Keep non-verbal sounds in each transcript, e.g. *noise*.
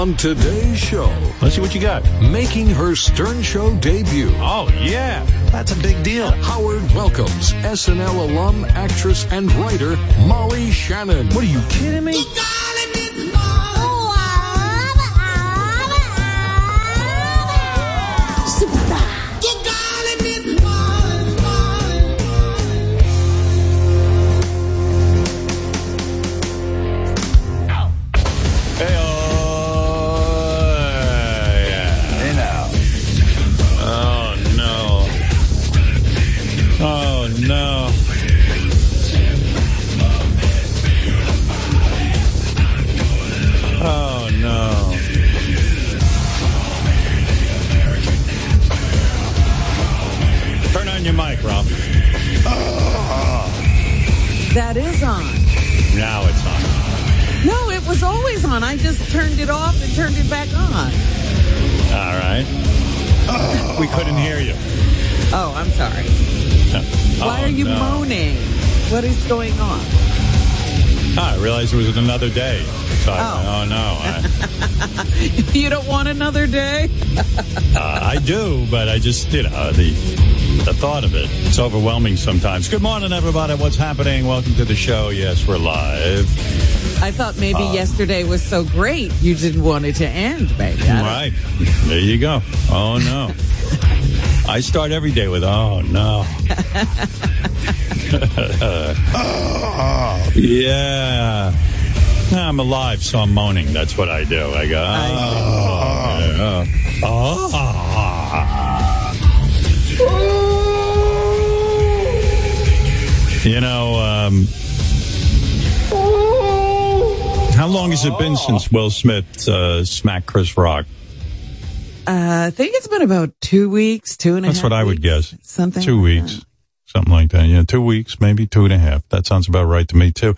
On today's show, Let's see what you got. making her Stern Show debut, Oh, yeah. That's a big deal. Howard welcomes SNL alum, actress, and writer Molly Shannon. What are you kidding me? Just you know the the thought of it. It's overwhelming sometimes. Good morning, everybody. What's happening? Welcome to the show. Yes, we're live. I thought maybe Uh. yesterday was so great you didn't want it to end, baby. Right there, you go. Oh no, *laughs* I start every day with oh no. *laughs* yeah. I'm alive, so I'm moaning. That's what I do. I go, oh, yeah. oh. You know, um, how long has it been since Will Smith uh, smacked Chris Rock? Uh, I think it's been about two weeks, two and a half. That's what I would weeks, guess. Something. Two like weeks, something like that. Yeah, two weeks, maybe two and a half. That sounds about right to me too.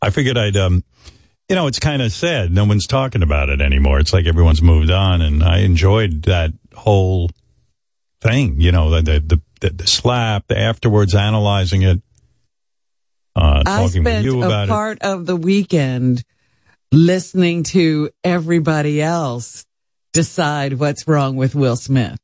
I figured I'd, um, you know, it's kind of sad. No one's talking about it anymore. It's like everyone's moved on, and I enjoyed that whole thing. You know, the the the, the slap, the afterwards analyzing it, uh. I spent you a about it. part of the weekend listening to everybody else decide what's wrong with Will Smith.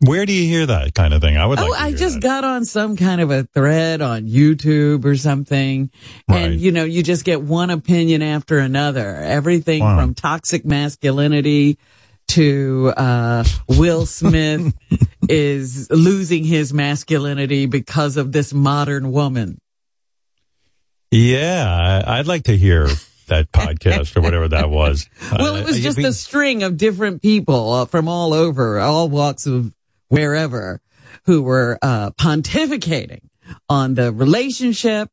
Where do you hear that kind of thing? I would. Oh, like to I just that. got on some kind of a thread on YouTube or something. Right. And, you know, you just get one opinion after another. Everything Wow. from toxic masculinity to, uh, Will *laughs* Smith is losing his masculinity because of this modern woman. Yeah, I'd like to hear that *laughs* podcast or whatever that was. Well, it was Uh, just a string of different people uh, from all over, all walks of wherever, who were uh, pontificating on the relationship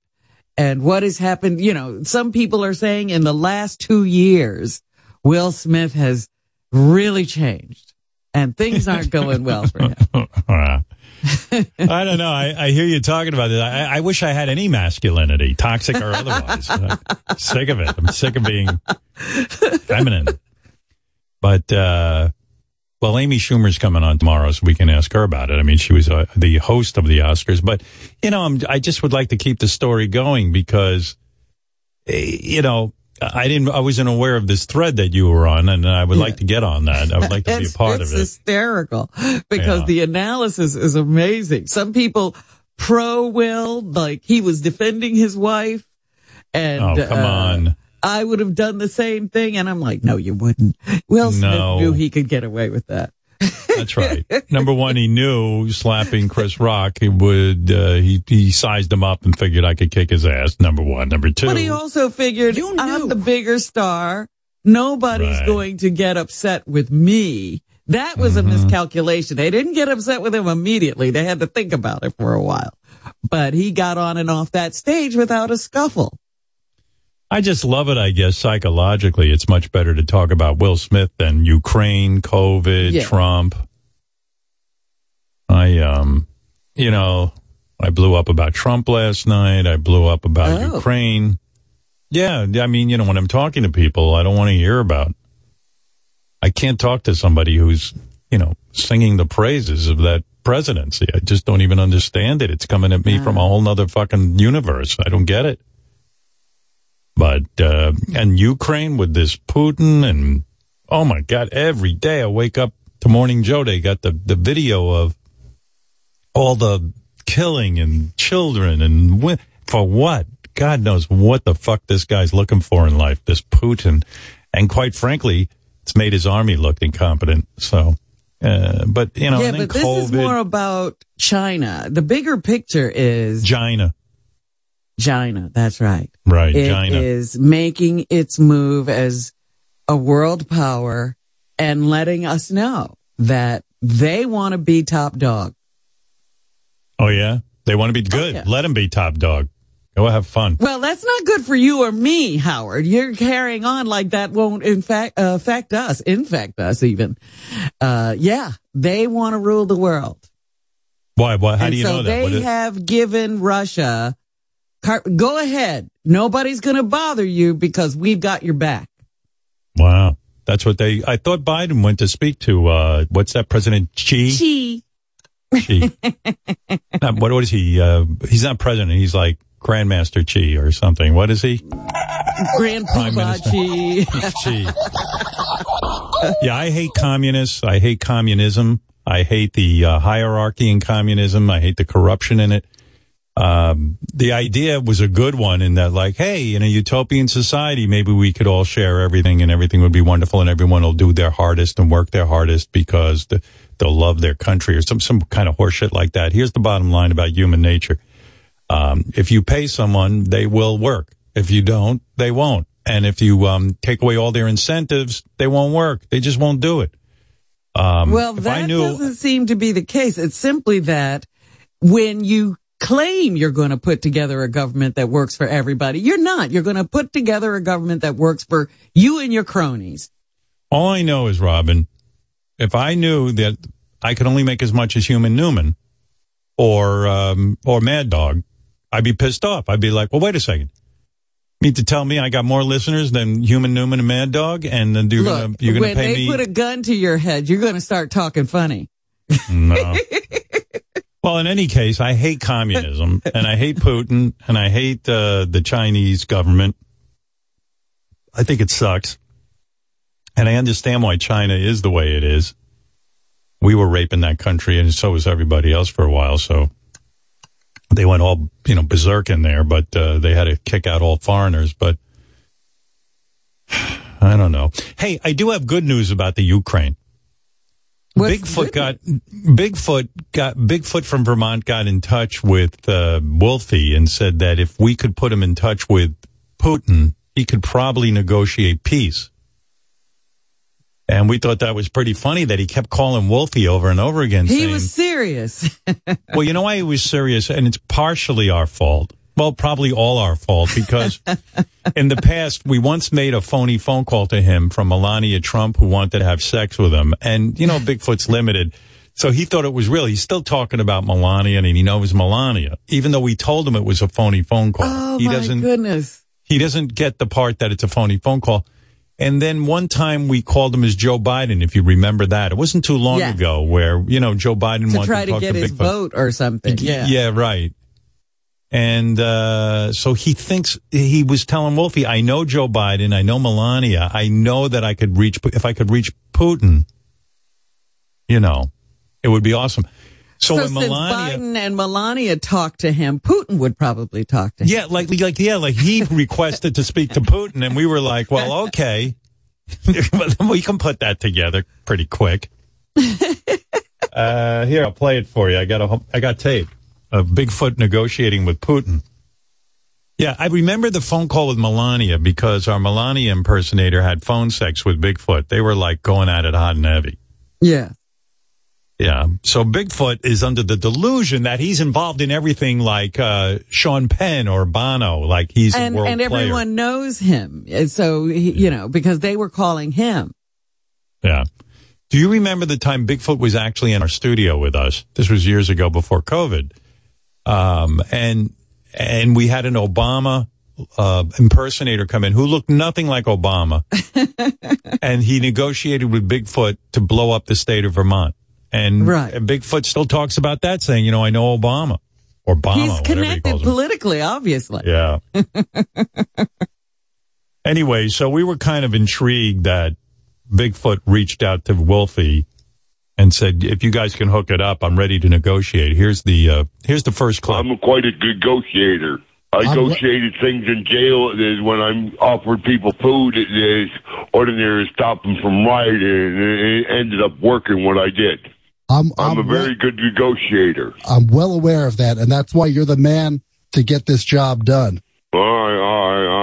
and what has happened. You know, some people are saying in the last two years, Will Smith has really changed and things aren't going well for him. *laughs* *laughs* I don't know. I, I hear you talking about it. I, I wish I had any masculinity, toxic or otherwise. *laughs* I'm sick of it. I'm sick of being feminine. But, uh, well, Amy Schumer's coming on tomorrow, so we can ask her about it. I mean, she was uh, the host of the Oscars, but you know, I'm, I just would like to keep the story going because, eh, you know, I didn't, I wasn't aware of this thread that you were on, and I would like to get on that. I would like to be a part of it. It's hysterical because Yeah. the analysis is amazing. Some people pro Will, like he was defending his wife. And, Oh, come uh, on. I would have done the same thing. And I'm like, no, you wouldn't. Will Smith No. knew he could get away with that. That's right. Number one, he knew slapping Chris Rock, he would, uh, he, he sized him up and figured I could kick his ass. Number one. Number two. But he also figured You I'm the bigger star. Nobody's Right. going to get upset with me. That was Mm-hmm. a miscalculation. They didn't get upset with him immediately. They had to think about it for a while. But he got on and off that stage without a scuffle. I just love it, I guess, psychologically. It's much better to talk about Will Smith than Ukraine, COVID, Yeah. Trump. I, um, you know, I blew up about Trump last night. I blew up about Oh. Ukraine. Yeah. I mean, you know, when I'm talking to people, I don't want to hear about, I can't talk to somebody who's, you know, singing the praises of that presidency. I just don't even understand it. It's coming at me from a whole nother fucking universe. I don't get it. But, uh, and Ukraine with this Putin and oh my God, every day I wake up to Morning Joe, they got the, the video of all the killing and children and wi- for what? God knows what the fuck this guy's looking for in life, this Putin. And quite frankly, it's made his army look incompetent. So, uh, but you know, yeah, but this is more about China. The bigger picture is China, China. That's right. right? It China. is making its move as a world power and letting us know that they want to be top dog. oh yeah, they want to be good. yeah. Let them be top dog. Go have fun. Well, that's not good for you or me, Howard. You're carrying on like that won't in fact uh, affect us, infect us even. Uh, yeah, they want to rule the world. Why? Why? How and do you so know that? they is- have given Russia, car- go ahead. Nobody's going to bother you because we've got your back. wow, that's what they. I thought Biden went to speak to. uh What's that? President Xi. Gee. Xi. *laughs* Not- what, what is he? Uh, he's not president. He's like Grandmaster Xi or something. What is he? Grand Prime Minister. Poobah *laughs* Xi. yeah, I hate communists. I hate communism. I hate the uh, hierarchy in communism. I hate the corruption in it. Um, the idea was a good one in that, like, hey, in a utopian society, maybe we could all share everything and everything would be wonderful and everyone will do their hardest and work their hardest because the, they'll love their country or some, some kind of horseshit like that. Here's the bottom line about human nature. Um, if you pay someone, they will work. If you don't, they won't. And if you um, take away all their incentives, they won't work. They just won't do it. Um, Well, that knew, doesn't seem to be the case. It's simply that when you claim you're going to put together a government that works for everybody, you're not. You're going to put together a government that works for you and your cronies. all I know is, Robin, if I knew that I could only make as much as Human Newman or um, or Mad Dog, I'd be pissed off. I'd be like, well, wait a second. You mean to tell me I got more listeners than Human Newman and Mad Dog, and then you're Look, gonna you're gonna when pay they me? put a gun to your head, you're going to start talking funny. No. *laughs* well, in any case, I hate communism *laughs* and I hate Putin and I hate uh, the Chinese government. I think it sucks. And I understand why China is the way it is. We were raping that country and so was everybody else for a while. So they went all, you know, berserk in there, but uh, they had to kick out all foreigners. But *sighs* I don't know. Hey, I do have good news about the Ukraine. What's Bigfoot got Bigfoot got Bigfoot from Vermont got in touch with uh, Wolfie and said that if we could put him in touch with Putin, he could probably negotiate peace. And we thought that was pretty funny that he kept calling Wolfie over and over again, He saying, was serious. *laughs* "Well, you know why he was serious, and it's partially our fault. Well, probably all our fault because *laughs* in the past we once made a phony phone call to him from Melania Trump who wanted to have sex with him, and you know Bigfoot's limited." So he thought it was real. He's still talking about Melania and he knows Melania, even though we told him it was a phony phone call. oh he my doesn't goodness. he doesn't get the part that it's a phony phone call. And then one time we called him as Joe Biden, if you remember that. It wasn't too long ago where, you know, Joe Biden To wanted try to to get to his Bigfoot. vote or something. Yeah. Yeah, right. And uh, so he thinks he was telling Wolfie, "I know Joe Biden, I know Melania, I know that I could reach if I could reach Putin, you know, it would be awesome." So, So, when since Melania, Biden and Melania talked to him, Putin would probably talk to him. yeah, like like yeah, like he *laughs* requested to speak to Putin, and we were like, "Well, *laughs* okay, *laughs* we can put that together pretty quick." Uh, here, I'll play it for you. I got a, I got tape of Bigfoot negotiating with Putin. Yeah, I remember the phone call with Melania because our Melania impersonator had phone sex with Bigfoot. They were like going at it hot and heavy. Yeah. Yeah. So Bigfoot is under the delusion that he's involved in everything like uh, Sean Penn or Bono, like he's And, and everyone knows him. So, he, you know, because they were calling him. Yeah. Do you remember the time Bigfoot was actually in our studio with us? This was years ago before COVID. Um, and, and we had an Obama, uh, impersonator come in who looked nothing like Obama. *laughs* and he negotiated with Bigfoot to blow up the state of Vermont. And, Right. Bigfoot still talks about that saying, you know, I know Obama or Obama, He's he connected him. politically, obviously. Yeah. *laughs* anyway, so we were kind of intrigued that Bigfoot reached out to Wolfie and said, "If you guys can hook it up, I'm ready to negotiate." Here's the uh, here's the first clip. I'm quite a good negotiator. I I'm- negotiated things in jail is when I'm offered people food. It is ordinary to stop them from rioting, and it ended up working what I did. I'm I'm, I'm, a very good negotiator. I'm well aware of that, and that's why you're the man to get this job done. All right, all right, all right, all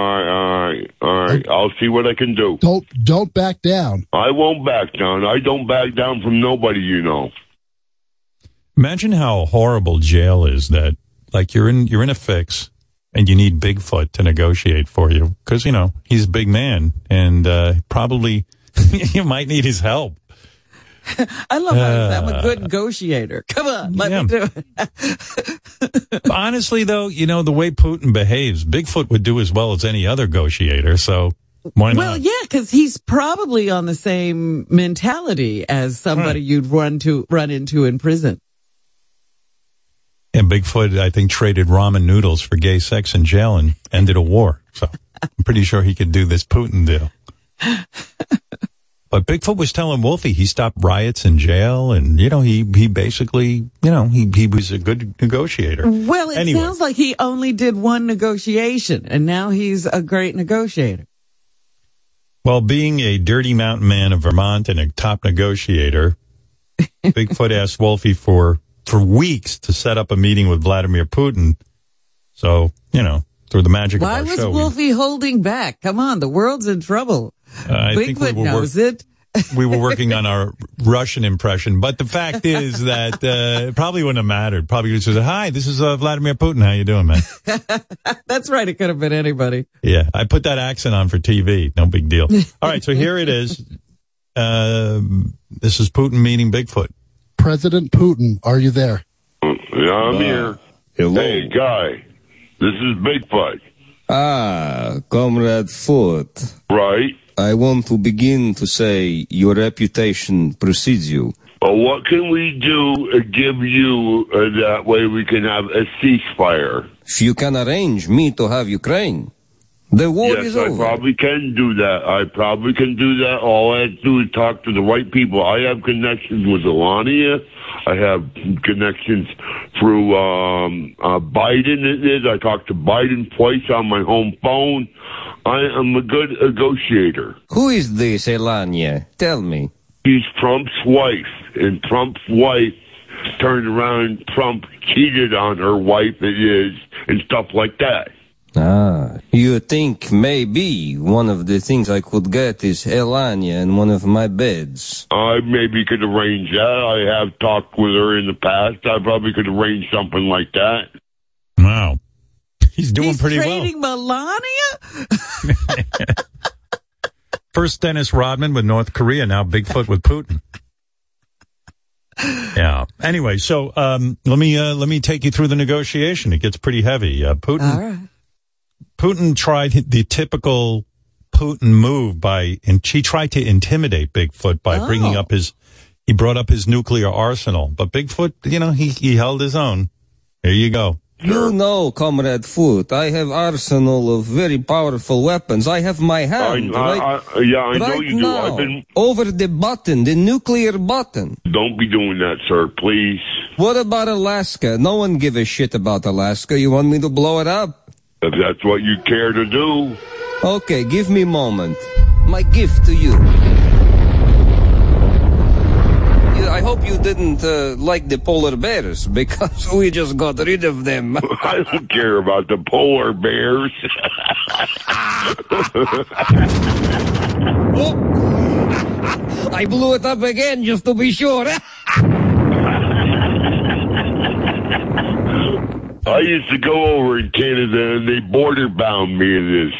right, all right. I'll see what I can do. Don't don't back down. I won't back down. I don't back down from nobody, you know. Imagine how horrible jail is. That like you're in you're in a fix and you need Bigfoot to negotiate for you because you know he's a big man and uh, probably *laughs* you might need his help. *laughs* I love how I'm a good uh. negotiator. Come on, let Yeah. me do it. *laughs* Honestly, though, you know the way Putin behaves, Bigfoot would do as well as any other negotiator. So why not? Well, yeah, because he's probably on the same mentality as somebody you'd run to run into in prison. And Bigfoot, I think, traded ramen noodles for gay sex in jail and ended a war. So I'm pretty sure he could do this Putin deal. *laughs* But Bigfoot was telling Wolfie he stopped riots in jail, and you know he he basically you know he he was a good negotiator. Well, it Anyway. sounds like he only did one negotiation, and now he's a great negotiator. Well, being a dirty mountain man of Vermont and a top negotiator, *laughs* Bigfoot asked Wolfie for for weeks to set up a meeting with Vladimir Putin. So you know through the magic Why of our was show, we- Wolfie holding back? Come on, the world's in trouble. Uh, I think we Bigfoot were work- knows it. we were working on our Russian impression, but the fact is *laughs* that uh, it probably wouldn't have mattered. Probably just said, "Hi, this is uh, Vladimir Putin. How you doing, man?" *laughs* That's right. It could have been anybody. yeah, I put that accent on for TV. No big deal. *laughs* All right, so here it is. Uh, this is Putin meeting Bigfoot. President Putin, are you there? Yeah, I'm here. Hello. Hey, guy. This is Bigfoot, Ah, Comrade Foot. right? I want to begin to say your reputation precedes you. Well, what can we do to give you uh, that way we can have a ceasefire? If you can arrange me to have Ukraine, the war yes, is I over. probably can do that. I probably can do that. All I have to do is talk to the right people. I have connections with Alania. I have connections through um, uh, Biden. It is. I talked to Biden twice on my home phone. I am a good negotiator. Who is this Elania? Tell me. She's Trump's wife, and Trump's wife turned around. Trump cheated on her wife. It is, and stuff like that. Ah, you think maybe one of the things I could get is Elania in one of my beds? I maybe could arrange that. I have talked with her in the past. I probably could arrange something like that. Wow, he's doing He's pretty trading Melania. well. *laughs* *laughs* First Dennis Rodman with North Korea, now Bigfoot with Putin. *laughs* Yeah. Anyway, so um, let me uh, let me take you through the negotiation. It gets pretty heavy. Uh, Putin. All right. Putin tried the typical Putin move by, and she tried to intimidate Bigfoot by oh. bringing Oh. up his, he brought up his nuclear arsenal. But Bigfoot, you know, he, he held his own. Here you go. You know, Comrade Foot, I have arsenal of very powerful weapons. I have my hand I, right, I, yeah, I know right you do. now I've been. over the button, the nuclear button. Don't be doing that, sir. Please. What about Alaska? No one give a shit about Alaska. You want me to blow it up? If that's what you care to do. Okay, give me a moment. My gift to you. I hope you didn't uh, like the polar bears *laughs* because we just got rid of them. *laughs* I don't care about the polar bears. *laughs* Oh. I blew it up again just to be sure. I used to go over in Canada and they border bound me in this.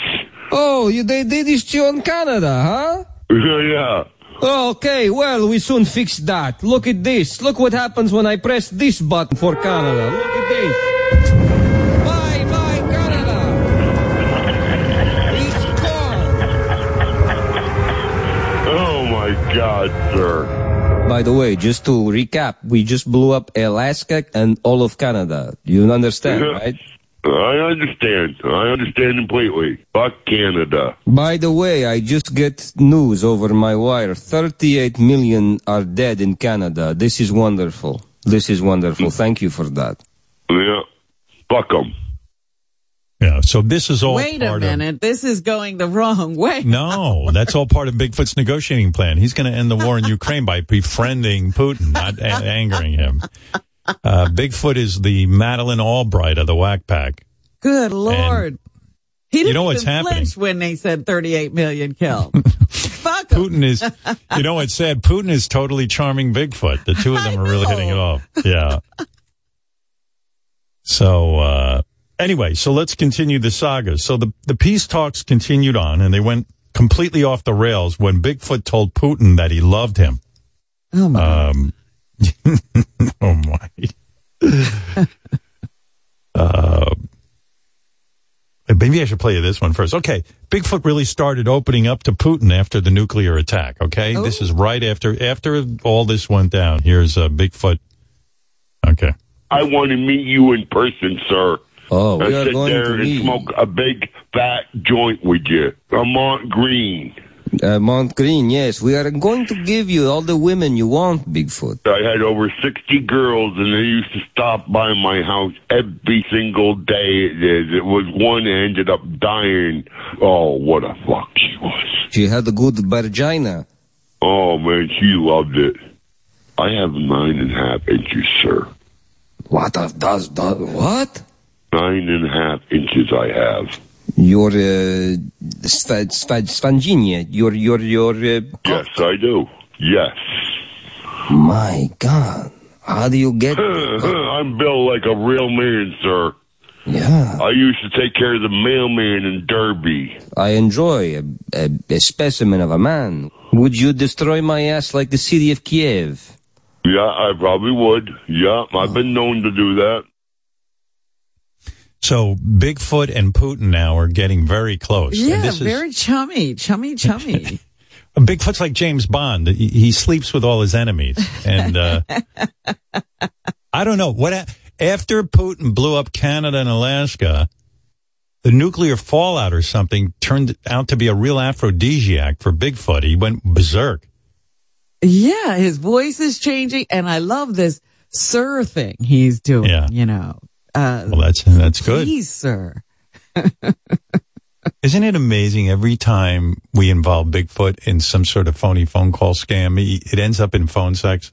oh, you, they did this to you in Canada, huh? *laughs* yeah. Okay, well, we soon fix that. Look at this. Look what happens when I press this button for Canada. Look at this. Bye, bye, Canada. It's gone. Oh my God, sir. By the way, just to recap, we just blew up Alaska and all of Canada. You understand, right? I understand. I understand completely. Fuck Canada. By the way, I just get news over my wire. 38 million are dead in Canada. This is wonderful. This is wonderful. Thank you for that. Yeah. Fuck them. Yeah. So this is all Wait a part of. minute. This is going the wrong way. No, that's all part of Bigfoot's negotiating plan. He's going to end the war in Ukraine by befriending Putin, not a- *laughs* angering him. Uh, Bigfoot is the Madeleine Albright of the Whack Pack. Good Lord. He didn't You know what's happening? when they said 38 million killed. *laughs* Fuck 'em. Putin is, you know what's sad? Putin is totally charming Bigfoot. The two of *laughs* them are really hitting it off. Yeah. So, uh, anyway, so let's continue the saga. So the, the peace talks continued on and they went completely off the rails when Bigfoot told Putin that he loved him. Oh my. Um, *laughs* oh my. *laughs* uh, maybe I should play you this one first. Okay. Bigfoot really started opening up to Putin after the nuclear attack. Okay. This is right after, after all this went down. Here's uh, Bigfoot. Okay. I want to meet you in person, sir. Oh, we are sit going there to and smoke a big fat joint with you. A Mont Green. uh, Mount Green. Yes, we are going to give you all the women you want, Bigfoot. I had over 60 girls, and they used to stop by my house every single day. It was one that ended up dying. Oh, what a fuck she was. She had a good vagina. Oh, man, she loved it. I have nine and a half inches, sir. What does does what? Nine and a half inches I have. Your uh, sva- Svangina, your your your. Uh, Yes, I do. Yes. my God, how do you get? *laughs* I'm built like a real man, sir. yeah, I used to take care of the mailman in Derby. I enjoy a, a, a specimen of a man. Would you destroy my ass like the city of Kiev? Yeah, I probably would. Yeah, I've been known to do that. So Bigfoot and Putin now are getting very close. Yeah, this is- very chummy, chummy, chummy. *laughs* Bigfoot's like James Bond. He, he sleeps with all his enemies. And, uh, I don't know what, ha- after Putin blew up Canada and Alaska, the nuclear fallout or something turned out to be a real aphrodisiac for Bigfoot. He went berserk. yeah, his voice is changing, and I love this sir thing he's doing. Yeah. You know, uh, Well, that's, that's good. please, sir. *laughs* Isn't it amazing every time we involve Bigfoot in some sort of phony phone call scam, it ends up in phone sex?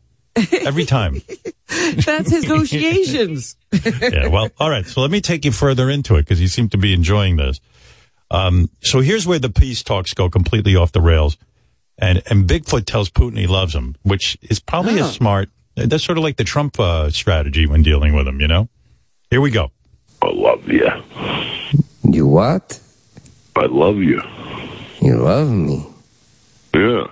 Every time. *laughs* That's his negotiations. *laughs* yeah, well, all right. So let me take you further into it because you seem to be enjoying this. Um, so here's where the peace talks go completely off the rails. And, and Bigfoot tells Putin he loves him, which is probably a Oh. smart, that's sort of like the Trump uh, strategy when dealing with him, you know? Here we go. I love you. You what? I love you. You love me? Yeah.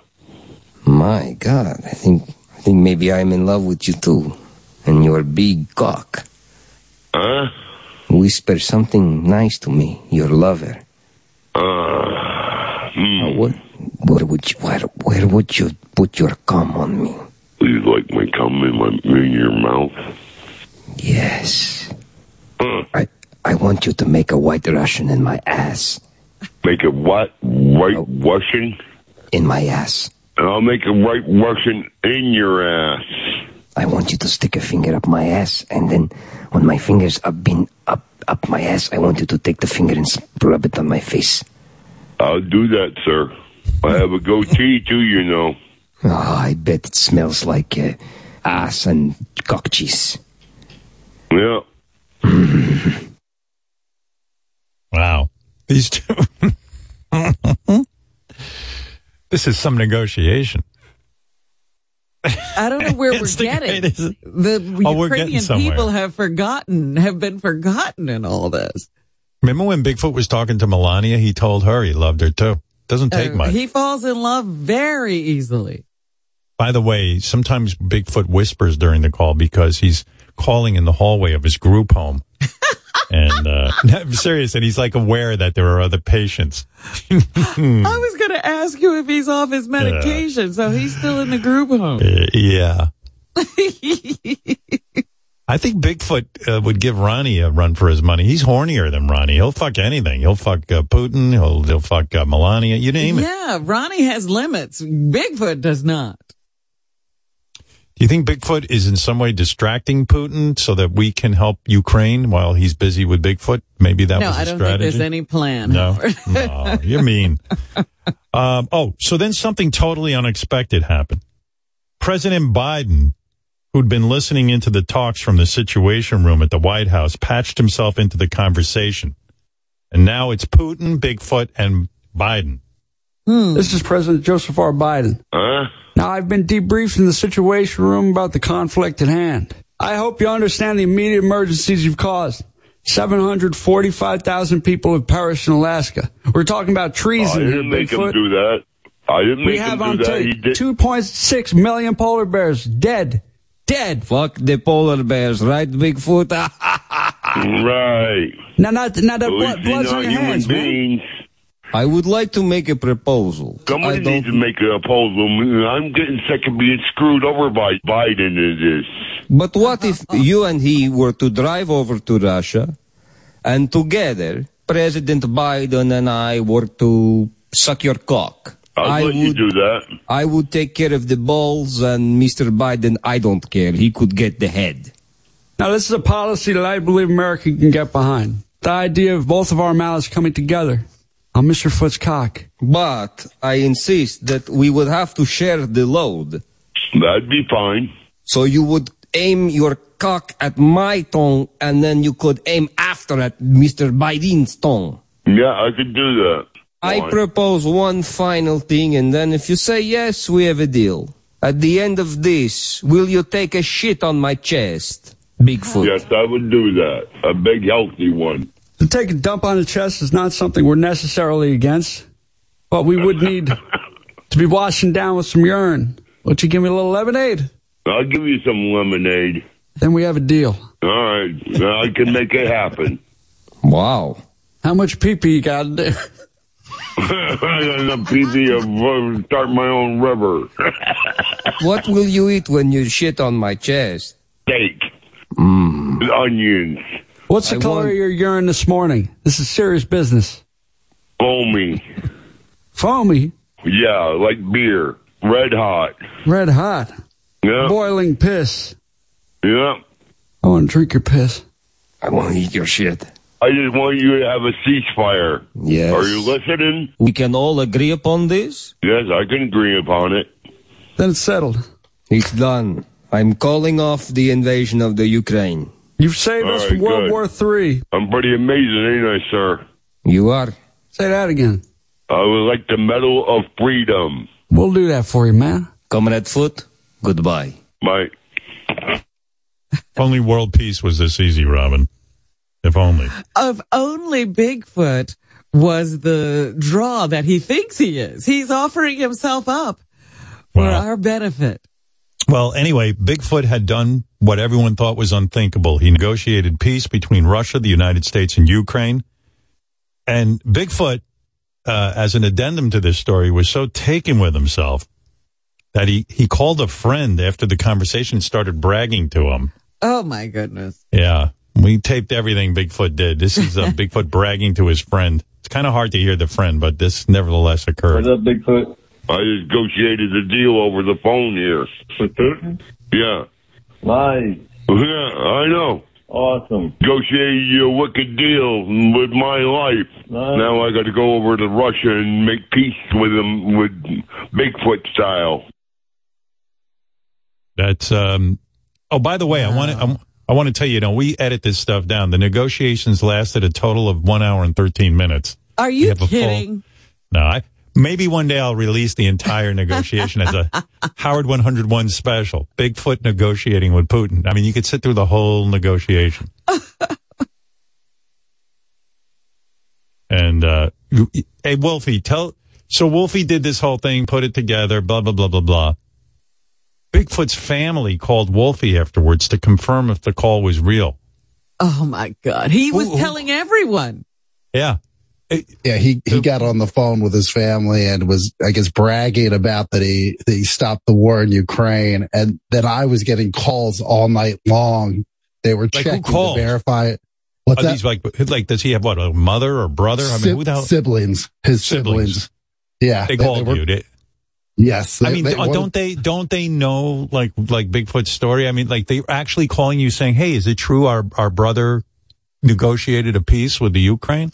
My God, I think I think maybe I'm in love with you too, and your big cock. Huh? Whisper something nice to me, your lover. Uh, hmm. What? Where would you? Where? Where would you put your cum on me? You like my cum in, my, in your mouth? Yes. I I want you to make a white Russian in my ass. make a what? White Russian? In my ass. And I'll make a white Russian in your ass. I want you to stick a finger up my ass, and then when my fingers have been up up my ass, I want you to take the finger and rub it on my face. I'll do that, sir. I have a goatee too, you know. Oh, I bet it smells like uh, ass and cock cheese. Yeah. Wow. These two. *laughs* this is some negotiation. I don't know where *laughs* we're It's the getting. greatest. The Oh, we're getting Ukrainian people have forgotten, have been forgotten in all this. Remember when Bigfoot was talking to Melania? He told her he loved her too. Doesn't take Uh, much. He falls in love very easily. By the way, sometimes Bigfoot whispers during the call because he's calling in the hallway of his group home. *laughs* and uh I'm *laughs* serious, and he's like aware that there are other patients. *laughs* I was going to ask you if he's off his medication, so he's still in the group home. Uh, yeah. I think Bigfoot uh, would give Ronnie a run for his money. He's hornier than Ronnie. He'll fuck anything. He'll fuck uh, Putin. He'll he'll fuck uh, Melania. You name it. Yeah, Ronnie has limits. Bigfoot does not. You think Bigfoot is in some way distracting Putin so that we can help Ukraine while he's busy with Bigfoot? Maybe that no, was a I don't think there's any plan. No, *laughs* no, you're mean. Um, oh, so then something totally unexpected happened. President Biden, who'd been listening into the talks from the Situation Room at the White House, patched himself into the conversation. And now it's Putin, Bigfoot, and Biden. Hmm. This is President Joseph R. Biden. Huh? Now, I've been debriefed in the Situation Room about the conflict at hand. I hope you understand the immediate emergencies you've caused. 745,000 people have perished in Alaska. We're talking about oh, I treason here, didn't make him Bigfoot. do that. I didn't We make have him on do that. He did. 2.6 million polar bears dead. Dead. Fuck the polar bears, right, Bigfoot? *laughs* Right. Now, not, now that At blood, blood's on your human hands, man. Beings. I would like to make a proposal. I Somebody don't- needs to make a proposal. I'm getting sick of being screwed over by Biden in this. But what if you and he were to drive over to Russia and together President Biden and I were to suck your cock? I'll I let you would, do that. I would take care of the balls and Mr. Biden, I don't care. He could get the head. Now, this is a policy that I believe America can get behind. The idea of both of our mouths coming together on Mr. Foot's cock. But I insist that we would have to share the load. That'd be fine. So you would aim your cock at my tongue and then you could aim after at Mr. Biden's tongue. Yeah, I could do that. I Fine. propose one final thing, and then if you say yes, we have a deal. At the end of this, will you take a shit on my chest? Bigfoot. Yes, I would do that. A big, healthy one. To take a dump on the chest is not something we're necessarily against, but we would need *laughs* to be washing down with some urine. Won't you give me a little lemonade? I'll give you some lemonade. Then we have a deal. All right, I can make it happen. Wow. How much pee pee you got there? *laughs* *laughs* I got enough PV to uh, start my own river. What will you eat when you shit on my chest? Steak. Onions. What's the I color want- of your urine this morning? This is serious business. Foamy. Foamy, Yeah, like beer. Red hot. red hot, Yeah. boiling piss. Yeah. I want to drink your piss. I want to eat your shit. I just want you to have a ceasefire. Yes. Are you listening? We can all agree upon this? Yes, I can agree upon it. Then it's settled. It's done. I'm calling off the invasion of the Ukraine. You've saved All us right, from World good. War Three. I'm pretty amazing, ain't I, sir? You are? Say that again. I would like the Medal of Freedom. We'll do that for you, man. Comrade Foot, goodbye. My If *laughs* only world peace was this easy, Robin. If only. Of only Bigfoot was the draw that he thinks he is. He's offering himself up for our benefit. Well, anyway, Bigfoot had done what everyone thought was unthinkable. He negotiated peace between Russia, the United States, and Ukraine. And Bigfoot, uh, as an addendum to this story, was so taken with himself that he, he called a friend after the conversation and started bragging to him. Oh my goodness. Yeah. We taped everything Bigfoot did. This is uh, *laughs* Bigfoot bragging to his friend. It's kind of hard to hear the friend, but this nevertheless occurred. up, Bigfoot? I negotiated the deal over the phone here. With Putin? Yeah. Nice. Yeah, I know. Awesome. Negotiated you a wicked deal with my life. Nice. Now I got to go over to Russia and make peace with them with Bigfoot style. That's um. Oh, by the way, I want to I want to tell you, you know, we edit this stuff down. The negotiations lasted a total of one hour and thirteen minutes. Are you have a full- kidding? No, I maybe one day I'll release the entire *laughs* negotiation as a Howard 101 special. Bigfoot negotiating with Putin. I mean, you could sit through the whole negotiation. *laughs* and uh hey, Wolfie, tell. So Wolfie did this whole thing, put it together, blah blah blah blah blah. Bigfoot's family called Wolfie afterwards to confirm if the call was real. Oh my God. He was Who- who- telling everyone. Yeah. It- Yeah, he, he got on the phone with his family and was, I guess, bragging about that he, that he stopped the war in Ukraine and that I was getting calls all night long they were Like, checking to verify. What's Are that? these like like does he have what a mother or brother? I mean, Sib- who the hell? siblings, his Siblings. siblings. Yeah, They called were- you. They- Yes, I mean, they- uh, don't- they don't they know like like Bigfoot's story? I mean, like they actually calling you saying, "Hey, is it true our our brother negotiated a peace with the Ukraine?"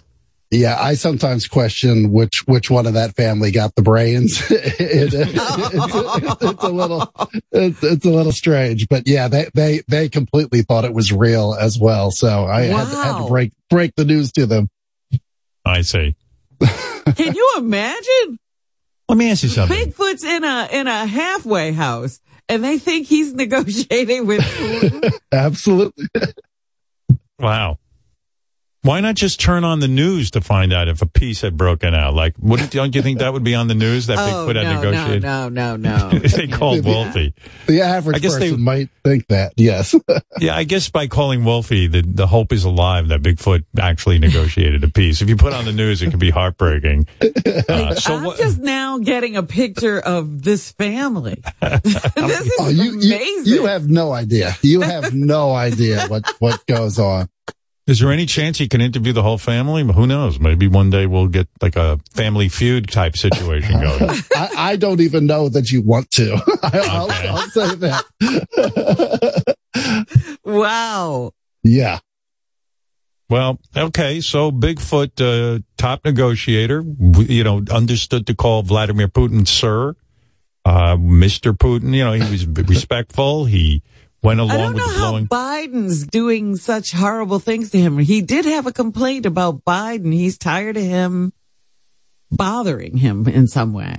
Yeah, I sometimes question which which one of that family got the brains. *laughs* It- it's, it's a little it's, it's a little strange, but yeah, they they they completely thought it was real as well. So I had, to, had to break break the news to them. I see. Can you imagine? Let me ask you something. Bigfoot's in a in a halfway house, and they think he's negotiating with *laughs* Absolutely. Wow. Why not just turn on the news to find out if a peace had broken out? Like, wouldn't, don't you think that would be on the news that oh Bigfoot had no, no, negotiated? no, no, *laughs* no. they called Wolfie. The average I guess they- person might think that. Yes. *laughs* Yeah, I guess by calling Wolfie, the, the hope is alive that Bigfoot actually negotiated a peace. If you put on the news, it could be heartbreaking. Uh, so I'm what, just now getting a picture of this family. *laughs* this is Oh, you, you amazing. you have no idea. You have no idea what what goes on. Is there any chance he can interview the whole family? Who knows? Maybe one day we'll get like a family feud type situation going. *laughs* I, I don't even know that you want to. I, *laughs* I'll, Okay. I'll say that. *laughs* wow. yeah. Well, okay. So Bigfoot, uh, top negotiator, you know, understood to call Vladimir Putin sir, uh, Mr. Putin. You know, he was respectful. He went I don't know the how. Biden's doing such horrible things to him. He did have a complaint about Biden. He's tired of him bothering him in some way.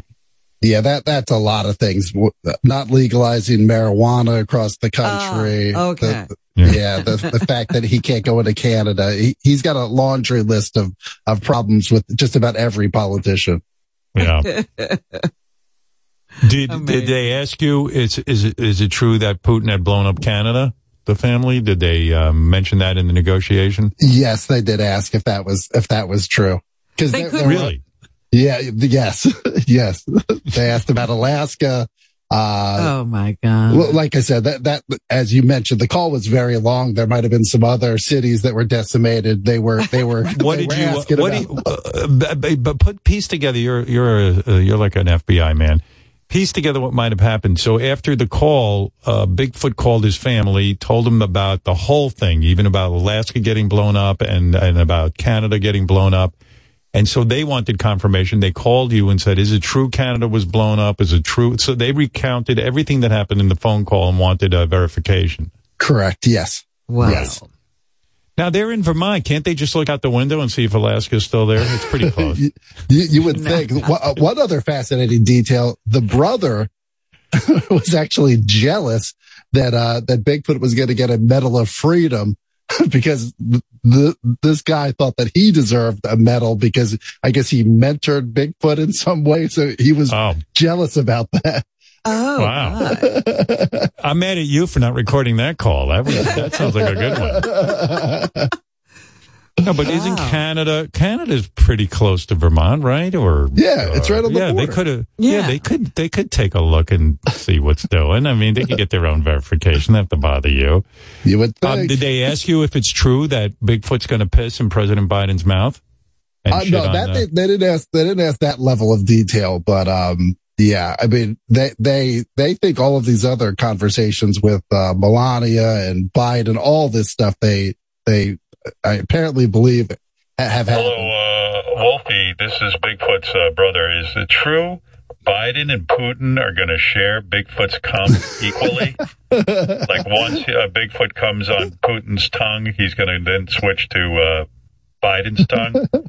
Yeah, that that's a lot of things. Not legalizing marijuana across the country. Ah, okay. The- yeah, the, the fact that he can't go into Canada. He, he's got a laundry list of of problems with just about every politician. Yeah. *laughs* Did did they ask you? Is is it is it true that Putin had blown up Canada? The family did they um, mention that in the negotiation? Yes, they did ask if that was if that was true. Because They couldn't- Really? Yeah. Yes. *laughs* yes. They asked about Alaska. Uh, oh my God. Like I said, that, that, as you mentioned, the call was very long. There might have been some other cities that were decimated. They were, they were, *laughs* What they did were you? asking What do you? Uh, but, but- but put piece together. You're you're uh, you're like an FBI man. Piece together what might have happened. So after the call, uh, Bigfoot called his family, told them about the whole thing, even about Alaska getting blown up and and about Canada getting blown up. And so they wanted confirmation. They called you and said, "Is it true Canada was blown up? Is it true?" So they recounted everything that happened in the phone call and wanted a verification. Correct. Yes. wow. yes. Now they're in Vermont. Can't they just look out the window and see if Alaska's still there? It's pretty *laughs* close. You, you you would think. What, uh, one other fascinating detail: the brother *laughs* was actually jealous that uh, that Bigfoot was going to get a Medal of Freedom *laughs* because the, the, this guy thought that he deserved a medal because I guess he mentored Bigfoot in some way, so he was Oh, jealous about that. Oh, Wow. God. I'm mad at you for not recording that call. That was, that sounds like a good one. No, but isn't Wow. Canada Canada's pretty close to Vermont, right? Or Yeah, it's right on the yeah, they border. could have. Yeah. Yeah. they could. They could take a look and see what's doing. I mean, they could get their own verification. They have to bother you. You would think. Um, did they ask you if it's true that Bigfoot's going to piss in President Biden's mouth? Uh, no, that the- they, they didn't ask. They didn't ask that level of detail, but um, yeah, I mean, they they they think all of these other conversations with uh, Melania and Biden, all this stuff, they they I apparently believe have happened. uh, Wolfie. This is Bigfoot's uh, brother. Is it true Biden and Putin are going to share Bigfoot's cum *laughs* equally? like once uh, Bigfoot comes on Putin's tongue, he's going to then switch to uh, Biden's tongue. *laughs*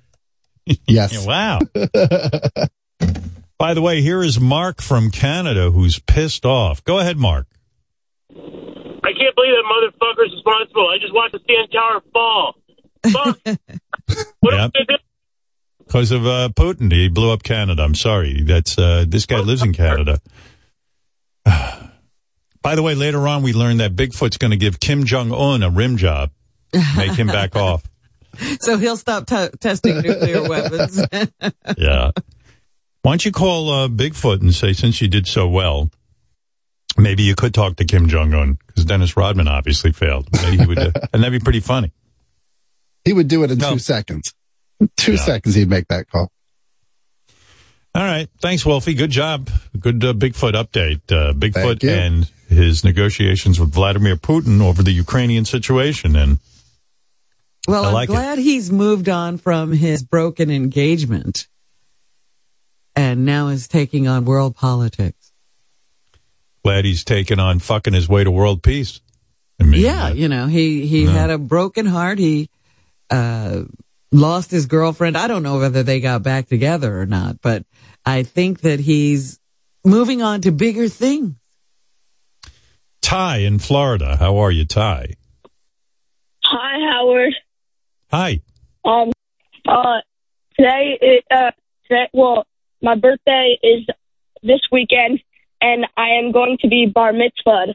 Yes, wow. *laughs* By the way, here is Mark from Canada who's pissed off. Go ahead, Mark. I can't believe that motherfucker's responsible. I just watched the CN Tower fall. Fuck. *laughs* what Yep. am I gonna do? Because of uh, Putin, he blew up Canada. I'm sorry. That's uh, this guy lives in Canada. *sighs* By the way, later on we learned that Bigfoot's going to give Kim Jong Un a rim job, make him back *laughs* off. So he'll stop t- testing nuclear weapons. Yeah. *laughs* Why don't you call uh, Bigfoot and say, since you did so well, Maybe you could talk to Kim Jong Un because Dennis Rodman obviously failed. Maybe he would, uh, *laughs* and that'd be pretty funny. He would do it in No. two seconds. Two Yeah. seconds, he'd make that call. All right, thanks, Wolfie. Good job. Good uh, Bigfoot update. Uh, Bigfoot and his negotiations with Vladimir Putin over the Ukrainian situation, and Well, I I'm like it. glad he's moved on from his broken engagement and now is taking on world politics. glad he's taken on fucking his way to world peace. I mean, Yeah, uh, you know, he he Yeah. had a broken heart. He uh lost his girlfriend. I don't know whether they got back together or not, but I think that he's moving on to bigger things. Ty in Florida. How are you, Ty? Hi, Howard. Hi. Um, uh, today, it, uh, today, well, my birthday is this weekend, and I am going to be bar mitzvahed.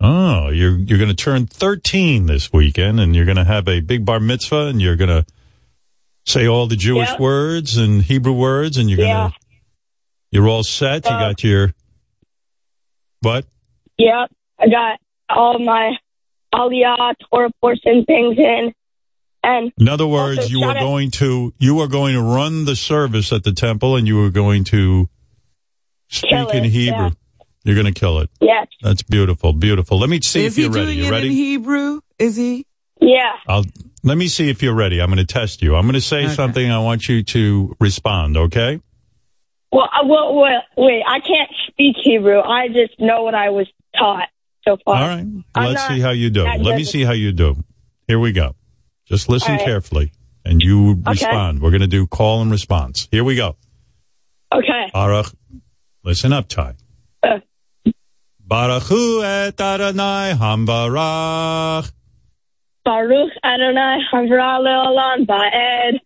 Oh, you're you're going to turn 13 this weekend, and you're going to have a big bar mitzvah, and you're going to say all the Jewish words and Hebrew words, and you're going to Yeah. you're all set. you Uh, got your what? Yep, I got all my Aliyah, Torah portion things in, and In other words, you shout are out- going to you are going to run the service at the temple, and you are going to speak Kill in Hebrew. yeah. You're going to kill it. yes, That's beautiful, beautiful. Let me see is if he you're ready. You it ready? in Hebrew? Is he? yeah, I'll let me see if you're ready. I'm going to test you. I'm going to say Okay. something. I want you to respond. Okay? well, I, well, well, wait, I can't speak Hebrew. I just know what I was taught so far. All right. I'm Let's not see how you do. Let me see how you do. Here we go. Just listen right. carefully, and you Okay. respond. We're going to do call and response. Here we go. Okay, Baruch. Listen up, Ty. Uh. Baruch hu et Adonai hambarach. Baruch Adonai Havra Leolam Ba'ed.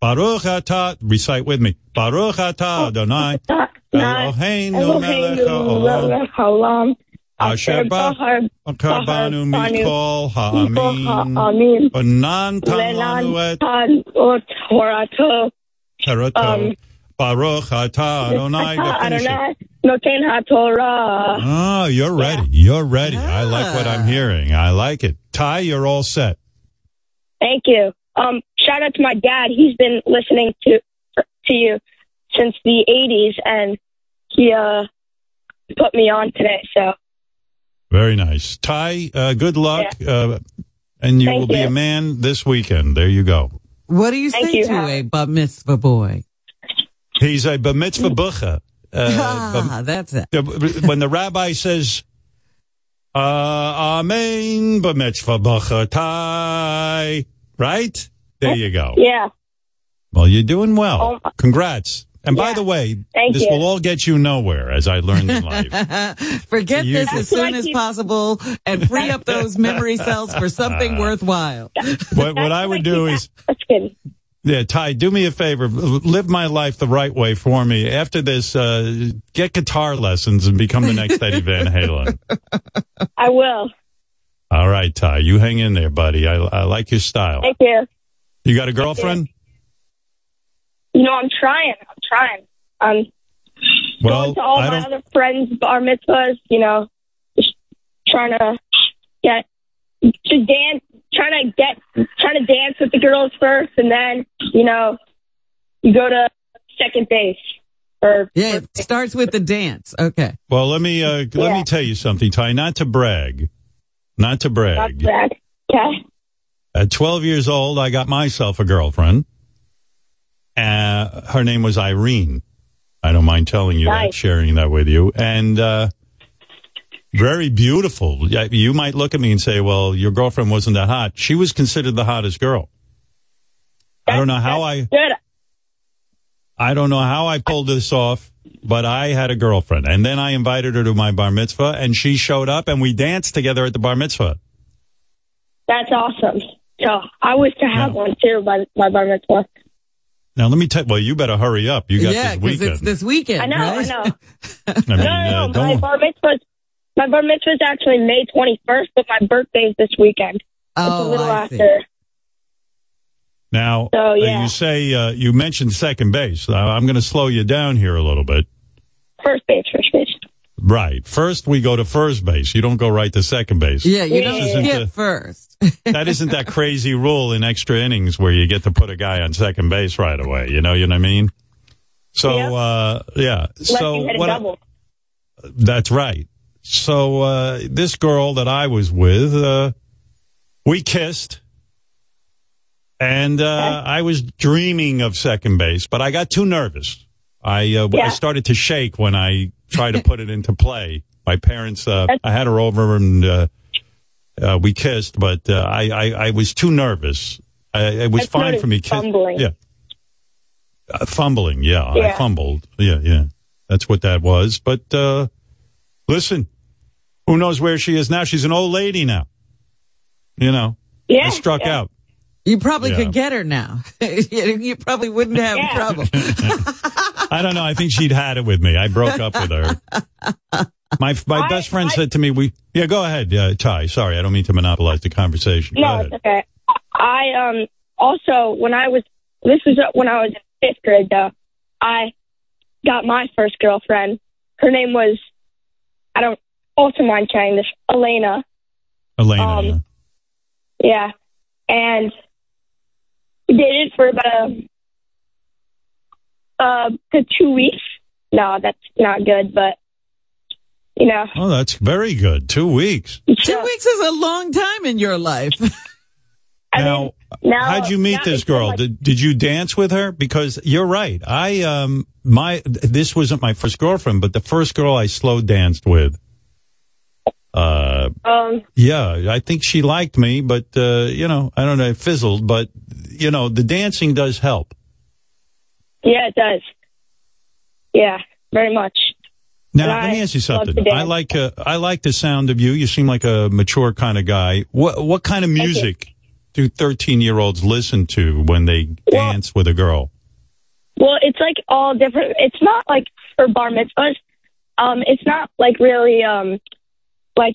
Baruch atah. Recite with me. Baruch Oh. atah Adonai. Eloheinu melech haolam. Melech haolam. Asher ba- bahar Karbanu mikol mikol ha'amin. ha'amin. Banan tamanu et Lenan ot Torato. terato. Um, Baruch atah Adonai. Now finish it. Adonai Noten HaTorah. Oh, you're ready. You're ready. I like what I'm Ah. hearing. I like it. Ty, you're all set. Thank you. Um, shout out to my dad. He's been listening to to you since the '80s, and he uh put me on today. So Very nice. Ty, uh, good luck. Uh, and you Thank will be you. a man this weekend. There you go. What do you Thank say you, to Howard. a bar mitzvah boy? He's a bar mitzvah bucha. *laughs* Uh, ah, that's it. when the rabbi says, uh, Amen, bar mitzvah bucha, Ty, right? There you go. yeah, Well, you're doing well. Oh, Congrats. And by the way, Thank this you. will all get you nowhere, as I learned in life. *laughs* Forget You- this as soon as possible and free up those memory cells for something worthwhile. *laughs* what, what I would do is, yeah, Ty, do me a favor, live my life the right way for me. After this, uh, get guitar lessons and become the next Eddie Van Halen. *laughs* I will. All right, Ty, you hang in there, buddy. I, I like your style. Thank you. You got a girlfriend? You know, I'm trying. I'm trying. I'm Well, going to all I my don't. other friends' bar mitzvahs. You know, just trying to get to dance, trying to get, trying to dance with the girls first, and then you know, you go to second base. Or Yeah, it starts with the dance. Okay. Well, let me uh, let Yeah. me tell you something, Ty. Not to brag, not to brag. not brag. Okay. At 12 years old, I got myself a girlfriend. Uh, her name was Irene. I don't mind telling you that, sharing that with you. And uh, very beautiful. You might look at me and say, well, your girlfriend wasn't that hot. She was considered the hottest girl. I don't know how I, Good. I don't know how I pulled this off, but I had a girlfriend. And then I invited her to my bar mitzvah and she showed up and we danced together at the bar mitzvah. That's awesome. So I wish to have Yeah. one too by my bar mitzvah. Now let me tell. Well, you better hurry up. You got yeah, this because weekend. it's this weekend. I know, right? *laughs* I know. I mean, No, uh, no, no. My don't. bar mitzvah, my bar mitzvah is actually May 21st, but my birthday's this weekend. It's a Oh, little I see. after. Now, So, uh, yeah. you say uh, you mentioned second base. Uh, I'm going to slow you down here a little bit. First base, first base. Right. First, we go to first base. You don't go right to second base. Yeah, you don't isn't the- first. *laughs* that isn't that crazy rule in extra innings where you get to put a guy on second base right away. You know, you know what I mean? So, Yeah. uh, yeah. Unless so you hit a what I- that's right. So, uh, this girl that I was with, uh, we kissed and, uh, I was dreaming of second base, but I got too nervous. I, uh, I started to shake when I tried to put it into play. My parents, uh, I had her over and, uh, uh, we kissed, but, uh, I, I, I was too nervous. I, it was That's fine for me. Kiss- fumbling. Yeah. Uh, fumbling. Yeah, I fumbled. Yeah. Yeah. That's what that was. But, uh, listen, who knows where she is now? She's an old lady now. You know, Yeah. I struck yeah. out. You probably Yeah. could get her now. *laughs* you probably wouldn't have Yeah. trouble. *laughs* I don't know. I think she'd had it with me. I broke up with her. *laughs* My my I- best friend I- said to me, "We yeah, go ahead, uh, Ty. Sorry, I don't mean to monopolize the conversation. Go No, ahead. it's okay. I um also when I was this was when I was in fifth grade though. I got my first girlfriend. Her name was I don't also mind saying this Elena. Elena. um, yeah. Yeah, and we dated for about a uh good two weeks. No, that's not good, but you know. Oh, that's very good. Two weeks. Two weeks is a long time in your life. *laughs* I now, mean, now how'd you meet this girl? like- Did did you dance with her? Because you're right. I um my this wasn't my first girlfriend, but the first girl I slow danced with. Uh, um, yeah, I think she liked me, but uh, you know, I don't know, it fizzled. But you know, the dancing does help. yeah, it does. Yeah, very much. Now, And let me ask you something. I like uh, I like the sound of you. You seem like a mature kind of guy. What what kind of music do thirteen year olds listen to when they Well- dance with a girl? Well, it's like all different. It's not like for bar mitzvahs. Um, it's not like really um, like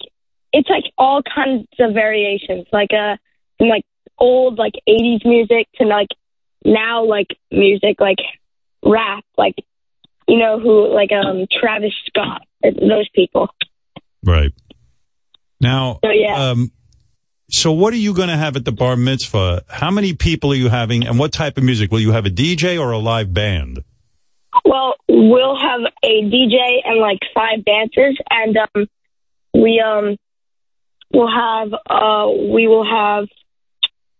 it's like all kinds of variations, like uh, from like old like '80s music to like now like music like rap, like you know who like um Travis Scott, those people. Right. Now, So, yeah. um, so what are you going to have at the bar mitzvah? How many people are you having, and what type of music? Will you have a DJ or a live band? Well, we'll have a DJ and like five dancers, and um, we um, will have uh, we will have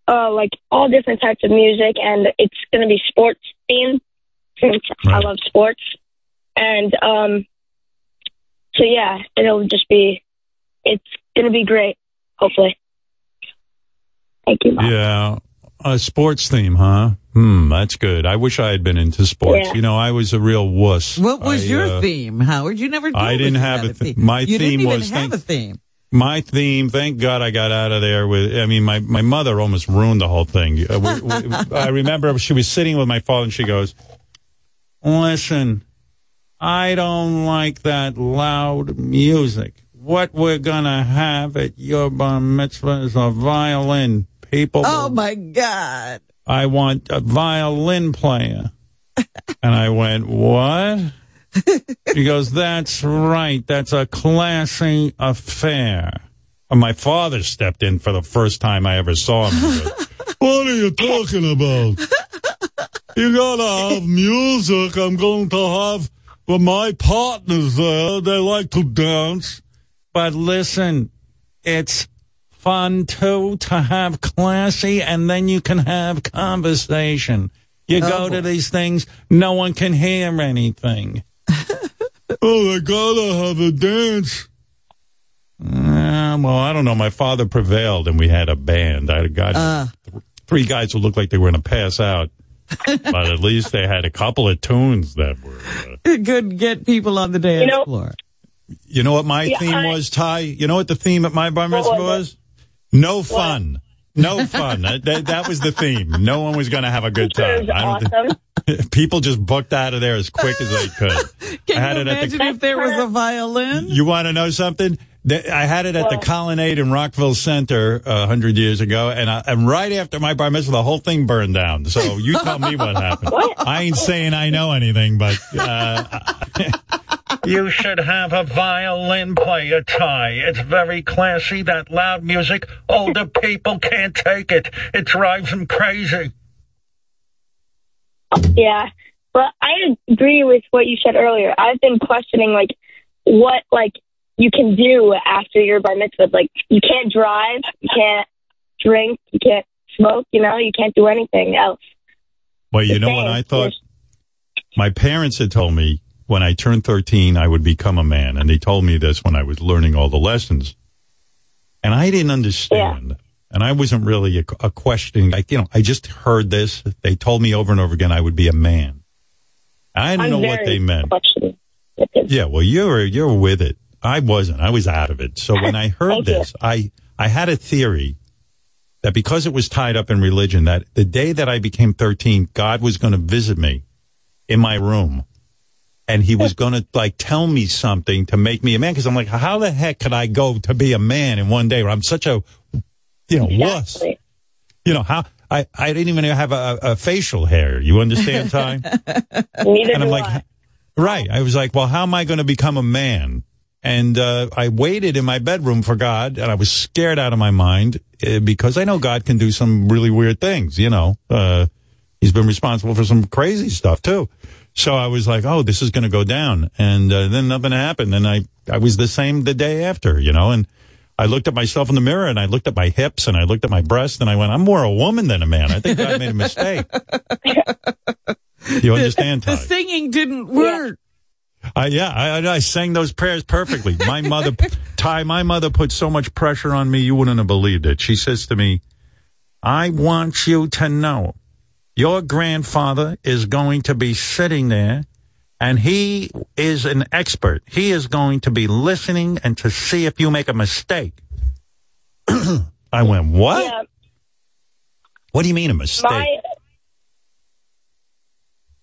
uh, like all different types of music, and it's going to be sports themed since I love sports, and um, so yeah, it'll just be it's going to be great. Hopefully, thank you. Mom. Yeah, a sports theme, huh? Hmm, that's good. I wish I had been into sports. Yeah. You know, I was a real wuss. what was I, your uh, theme, Howard? You never. told I didn't you have had a th- my you theme didn't even was have thank- a theme. My theme, thank God I got out of there with, I mean, my, my mother almost ruined the whole thing. Uh, we, we, *laughs* I remember she was sitting with my father and she goes, listen, I don't like that loud music. What we're gonna have at your bar mitzvah is a violin. People, Oh my God! I want a violin player. and I went, what? He goes, that's right. That's a classy affair. And my father stepped in for the first time I ever saw him. Goes, what are you talking about? You gotta have music. I'm going to have but my partners there. They like to dance. But listen, it's fun too to have classy and then you can have conversation. You go to these things, no one can hear anything. *laughs* oh, they gotta have a dance. Uh, well, I don't know. My father prevailed and we had a band. I got Uh. th- three guys who looked like they were going to pass out. *laughs* but at least they had a couple of tunes that were. Uh, It could get people on the dance know- floor. you know what my Yeah, theme I- was, Ty? You know what the theme at my bar mitzvah was was? No fun. No fun. that, that, that was the theme. No one was going to have a good time. was I don't awesome. think *laughs* people just booked out of there as quick as they could. *laughs* Can I had you it at the- imagine if there was a violin? You want to know something? The- I had it at the Colonnade in Rockville Centre uh, a hundred years ago, and I, and right after my bar mitzvah, the whole thing burned down. So you tell me what happened. What? I ain't saying I know anything, but uh, *laughs* You should have a violin player, Ty. It's very classy, that loud music. Older people can't take it. It drives them crazy. Yeah, but I agree with what you said earlier. I've been questioning like what like you can do after your bar mitzvah. Like you can't drive, you can't drink, you can't smoke. You know, you can't do anything else. Well, you The know what. I thought? My parents had told me when I turned 13, I would become a man. And they told me this when I was learning all the lessons. And I didn't understand. And I wasn't really a, a questioning. Like, you know, I just heard this. They told me over and over again I would be a man. I didn't I'm know what they meant. questioning with it. Yeah, well, you're you're with it. I wasn't. I was out of it. So when I heard *laughs* Thank you. this, I I had a theory that because it was tied up in religion, that the day that I became 13, God was going to visit me in my room, and He was *laughs* going to like tell me something to make me a man. Because I'm like, how the heck could I go to be a man in one day? Where I'm such a you know wuss. Exactly. You know how. I, I didn't even have a, a facial hair. You understand, Ty? *laughs* Neither and I'm do like, I. right. I was like, well, how am I going to become a man? And uh, I waited in my bedroom for God, and I was scared out of my mind uh, because I know God can do some really weird things. You know, uh, He's been responsible for some crazy stuff too. So I was like, oh, this is going to go down, and uh, then nothing happened, and I I was the same the day after. You know, and I looked at myself in the mirror, and I looked at my hips, and I looked at my breast, and I went, I'm more a woman than a man. I think God made a mistake. *laughs* You understand, The singing didn't work. I, yeah, I, I sang those prayers perfectly. My mother, *laughs* Ty, my mother put so much pressure on me, you wouldn't have believed it. She says to me, I want you to know your grandfather is going to be sitting there and he is an expert. He is going to be listening and to see if you make a mistake. *clears throat* I went, what? Yeah, What do you mean a mistake? my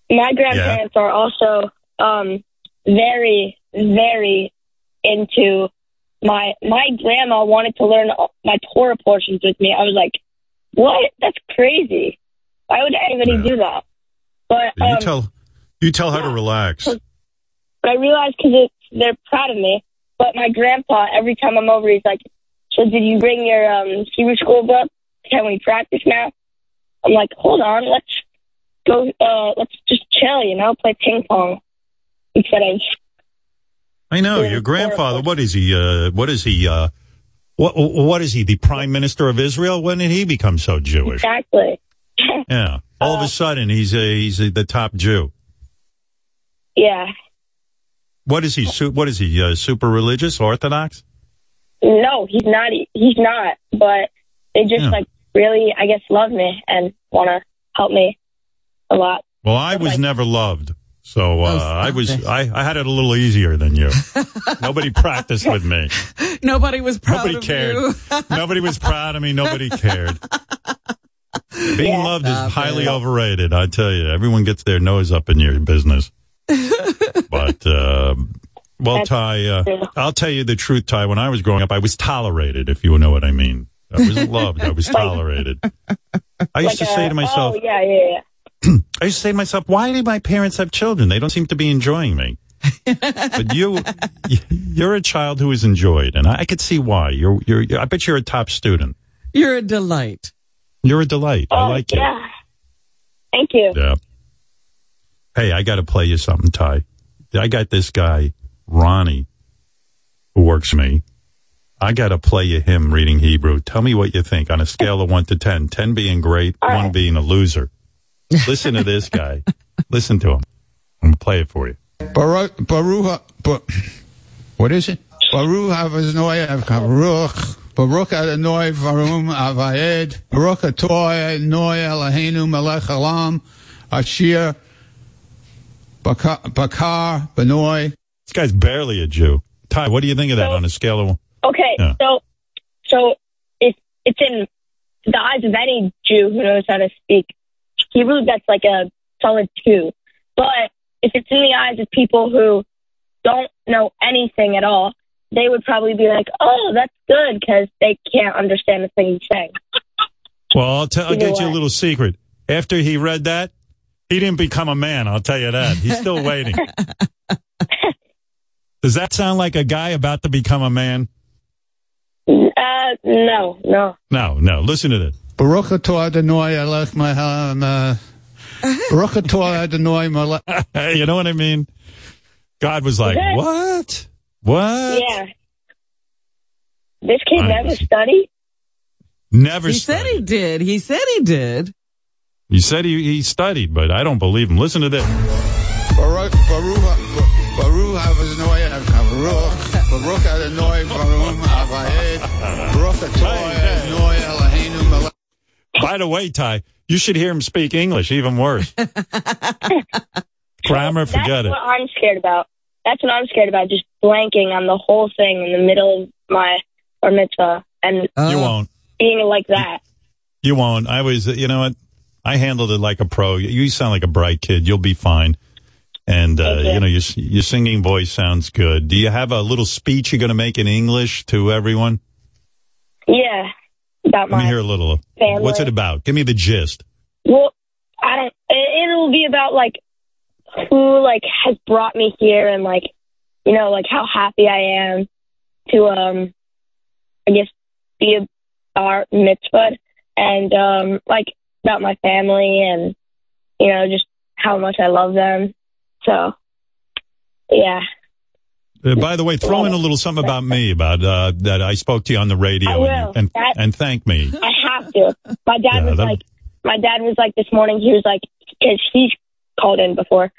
my grandparents are also um very very into my my grandma wanted to learn my Torah portions with me. I was like, "What? That's crazy! Why would anybody Yeah. do that?" But you um, tell, you tell her to relax. but I realized because they're proud of me. But my grandpa, every time I'm over, he's like, "So did you bring your um Hebrew school book? Can we practice now?" I'm like, "Hold on, let's go. Uh, let's just chill, you know, play ping pong instead of." I know your grandfather. What is he? Uh, what is he? Uh, what what is he? The prime minister of Israel? When did he become so Jewish? Exactly. Yeah, all of Uh, a sudden he's a, he's a, the top Jew. yeah. What is he? Su- what is he? Uh, super religious, Orthodox? No, he's not. He's not. But they just Yeah. like really, I guess, love me and want to help me a lot. Well, I was Like- never loved, so uh, Oh, I was it. I, I had it a little easier than you. *laughs* Nobody practiced with me. Nobody was proud Nobody of cared. you. *laughs* Nobody was proud of me. Nobody cared. *laughs* Being Yeah. loved is Stop highly it. overrated. I tell you, everyone gets their nose up in your business. but uh, well, That's Ty, uh. I'll tell you the truth, Ty. When I was growing up, I was tolerated. If you know what I mean, I wasn't loved. I was tolerated. I used to Like, say uh, to myself, "Oh yeah, yeah, yeah." *clears throat* I used to say to myself, why do my parents have children? They don't seem to be enjoying me. *laughs* but you, you're a child who is enjoyed, and I, I could see why. You're, you're, I bet you're a top student. You're a delight. You're a delight. I Oh, like you. Thank you. Yeah. Hey, I got to play you something, Ty. I got this guy, Ronnie, who works for me. I got to play you him reading Hebrew. Tell me what you think on a scale of one to ten. Ten being great, All one right. being a loser. Listen to this guy. Listen to him. I'm gonna play it for you. Baruch, Baruch, Ba- what is it? Baruch Avaznoi Baruch, Baruch Adonai Varum Avayed, Baruch Atoy Noi Eloheinu Melech Halam, Ashir, Bakar, Bakar Benoi. This guy's barely a Jew. Ty, what do you think of that So- on a scale of one? Okay, Yeah. so so if it's in the eyes of any Jew who knows how to speak Hebrew, gets like a solid two. But if it's in the eyes of people who don't know anything at all, they would probably be like, "Oh, that's good," because they can't understand the thing he's saying. Well, I'll, tell. I'll get you a little secret. After he read that, he didn't become a man. I'll tell you that. He's still *laughs* waiting. Does that sound like a guy about to become a man? Uh, no, no. No, no. Listen to this. Baruch atah Adonai elech mahem, uh, *laughs* Baruch atah Adonai melech. *laughs* you know what I mean? God was like, Okay. what? What? Yeah. This kid I- never studied. Never He said studied. he did. He said he did. He said he, he studied, but I don't believe him. Listen to this. Baruch, Baruch, Baruch Adonai Baruch, Baruch Adonai Baruch Avayed, Baruch atah Adonai Eloheinu melech. By the way, Ty, you should hear him speak English, even worse. Grammar, That's forget it. what I'm scared about. That's what I'm scared about. Just blanking on the whole thing in the middle of my bar mitzvah and You Oh. won't. being like that. You won't. I was, you know what? I handled it like a pro. You sound like a bright kid. You'll be fine. And, uh, you. you know, your, your singing voice sounds good. Do you have a little speech you're going to make in English to everyone? Yeah, about Let me hear a little. family. What's it about? Give me the gist. Well, I don't. It, it'll be about like who like has brought me here and like you know like how happy I am to um I guess be a bar mitzvah and um like about my family and you know just how much I love them. So yeah, Uh, by the way, throw in a little something about me, about uh, that I spoke to you on the radio, and, and That- and thank me. I have to. My dad Yeah, was that- like, my dad was like this morning. He was like, because he's called in before,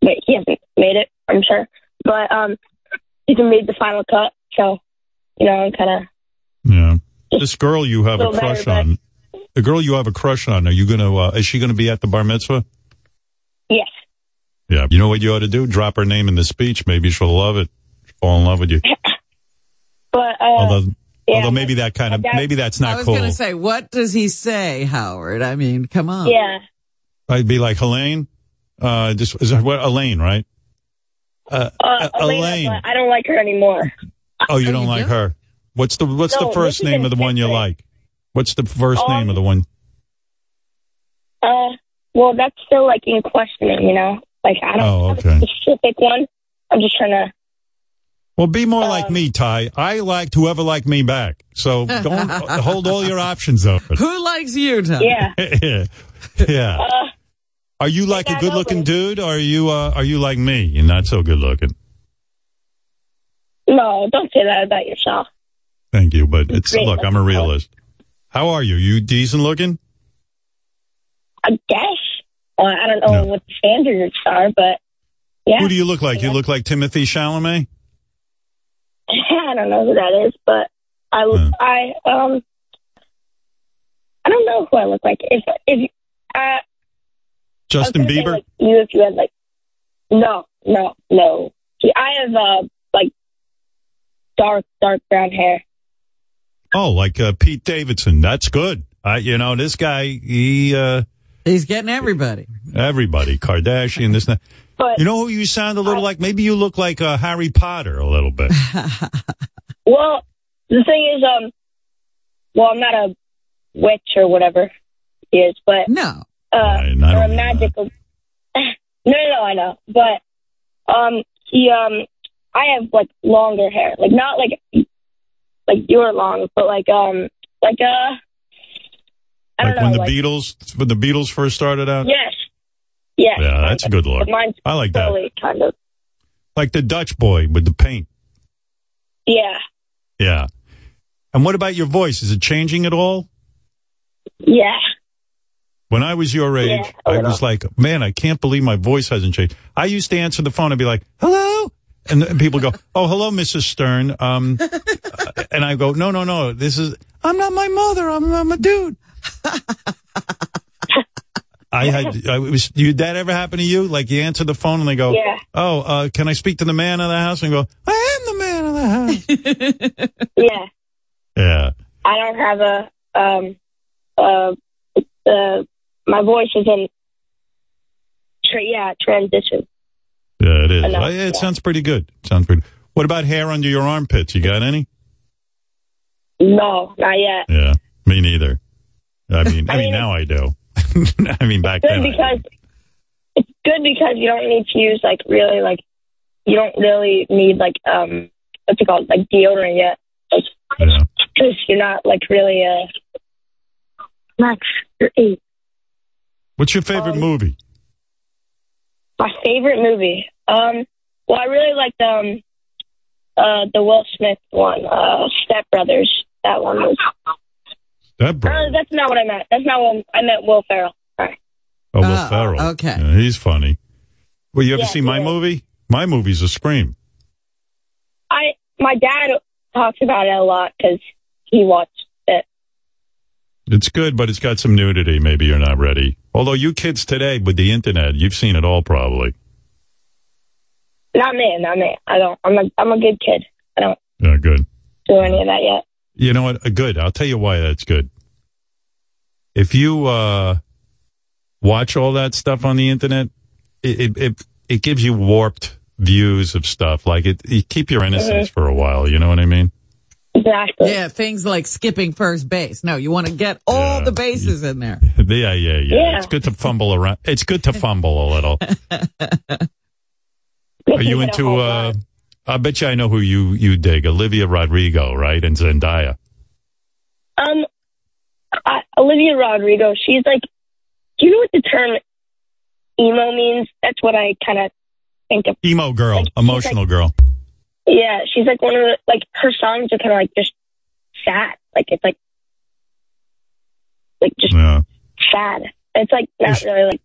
but he hasn't made it. I'm sure, but um, he's made the final cut. So, you know, I'm kind of Yeah, this girl you have a better, crush but- on. The girl you have a crush on. Are you gonna? Uh, is she gonna be at the bar mitzvah? yes. Yeah. You know what you ought to do? Drop her name in the speech. Maybe she'll love it. Fall in love with you. *laughs* But uh, although, yeah, although maybe that kind of maybe that's not I was cool. going to say, what does he say, Howard? I mean, come on. yeah, I'd be like Helene. Uh, just is that what Elaine, right? Uh, uh, Elaine. I don't like her anymore. Oh, you Oh, don't you like do? her. What's the What's No, the first name of the one you like? What's the first Um, name of the one? Uh, well, that's still like in questioning. You know, like I don't Oh, have a specific one. I'm just trying to. Well, be more um, like me, Ty. I liked whoever liked me back. So don't *laughs* hold all your options open. Who likes you, Tom? Yeah. *laughs* yeah. yeah. Uh, Are you like a good looking dude, or are you uh, are you like me? You're not so good looking. no, don't say that about yourself. Thank you, but it's Great look, I'm a looking. realist. How are you? You decent looking? I guess. Uh, I don't know No. what the standards are, but yeah. Who do you look like? You look like Timothée Chalamet? *laughs* I don't know who that is, but I Hmm. I um I don't know who I look like. If if uh, I Justin Bieber? like, you if you had like no no no. See, I have uh like dark dark brown hair. Oh, like uh, Pete Davidson. That's good. I, you know, this guy, he, uh, He's getting everybody. everybody, Kardashian, this, and that. But You know who you sound a little like? Maybe you look like uh, Harry Potter a little bit. *laughs* well, the thing is um well I'm not a witch or whatever he is, but No. uh, Right, I or a magical. *laughs* no, no, no, I know, but um, he um, I have like longer hair, like not like like your long, but like um, like uh, I like don't when the like, Beatles, when the Beatles first started out? yes, yes, Yeah, that's a good look. Mine's I like that. curly, kind of, Like the Dutch boy with the paint. yeah, Yeah. And what about your voice? Is it changing at all? yeah, When I was your age, Yeah, a I little. was like, man, I can't believe my voice hasn't changed. I used to answer the phone and be like, hello. And then people go, *laughs* oh, hello, Mrs. Stern. Um, *laughs* and I go, no, no, no. This is, I'm not my mother. I'm, I'm a dude. *laughs* I had, I was, did that ever happen to you? Like you answer the phone and they go, Yeah. oh, uh, can I speak to the man of the house? And go, I am the man of the house. *laughs* yeah. yeah. I don't have a um, uh, uh, my voice is in, tra- yeah, transition. Yeah, it is. I know, yeah, it yeah. sounds pretty good. Sounds pretty. What about hair under your armpits? You got any? No, not yet. Yeah, me neither. I mean, I, I mean, mean, now I do. *laughs* I mean, back good then. Because it's good because you don't need to use like really like you don't really need like um what's it called like deodorant yet Yeah. because you're not like really a max you're eight. What's your favorite Um, movie? My favorite movie. Um, well, I really liked um uh the Will Smith one, uh Step Brothers. That one was. That bro. Uh, that's not what I meant. That's not what I meant. Will Ferrell. Sorry. Oh, Will Oh, Ferrell. okay. Yeah, he's funny. Well, you ever Yeah, see my he is. movie? My movie's a scream. I my dad talks about it a lot because he watched it. It's good, but it's got some nudity. Maybe you're not ready. Although you kids today with the internet, you've seen it all probably. Not me. Not me. I don't. I'm a I'm a good kid. I don't Yeah, good. do any of that yet. You know what? Good. I'll tell you why that's good. If you uh, watch all that stuff on the internet, it it it, it gives you warped views of stuff. Like it, you keep your innocence for a while. You know what I mean? Exactly. Yeah, things like skipping first base. No, you want to get all Yeah. the bases in there. Yeah, *laughs* yeah, yeah, Yeah. It's good to fumble around. It's good to fumble a little. *laughs* Are you into? uh run. I bet you I know who you you dig. Olivia Rodrigo, right? And Zendaya. Um, I, Olivia Rodrigo. She's like, do you know what the term emo means? That's what I kind of think of. Emo girl, Like, emotional girl. Yeah, she's like one of the like her songs are kind of like just sad. Like it's like like just Yeah. sad. It's like not Is- really like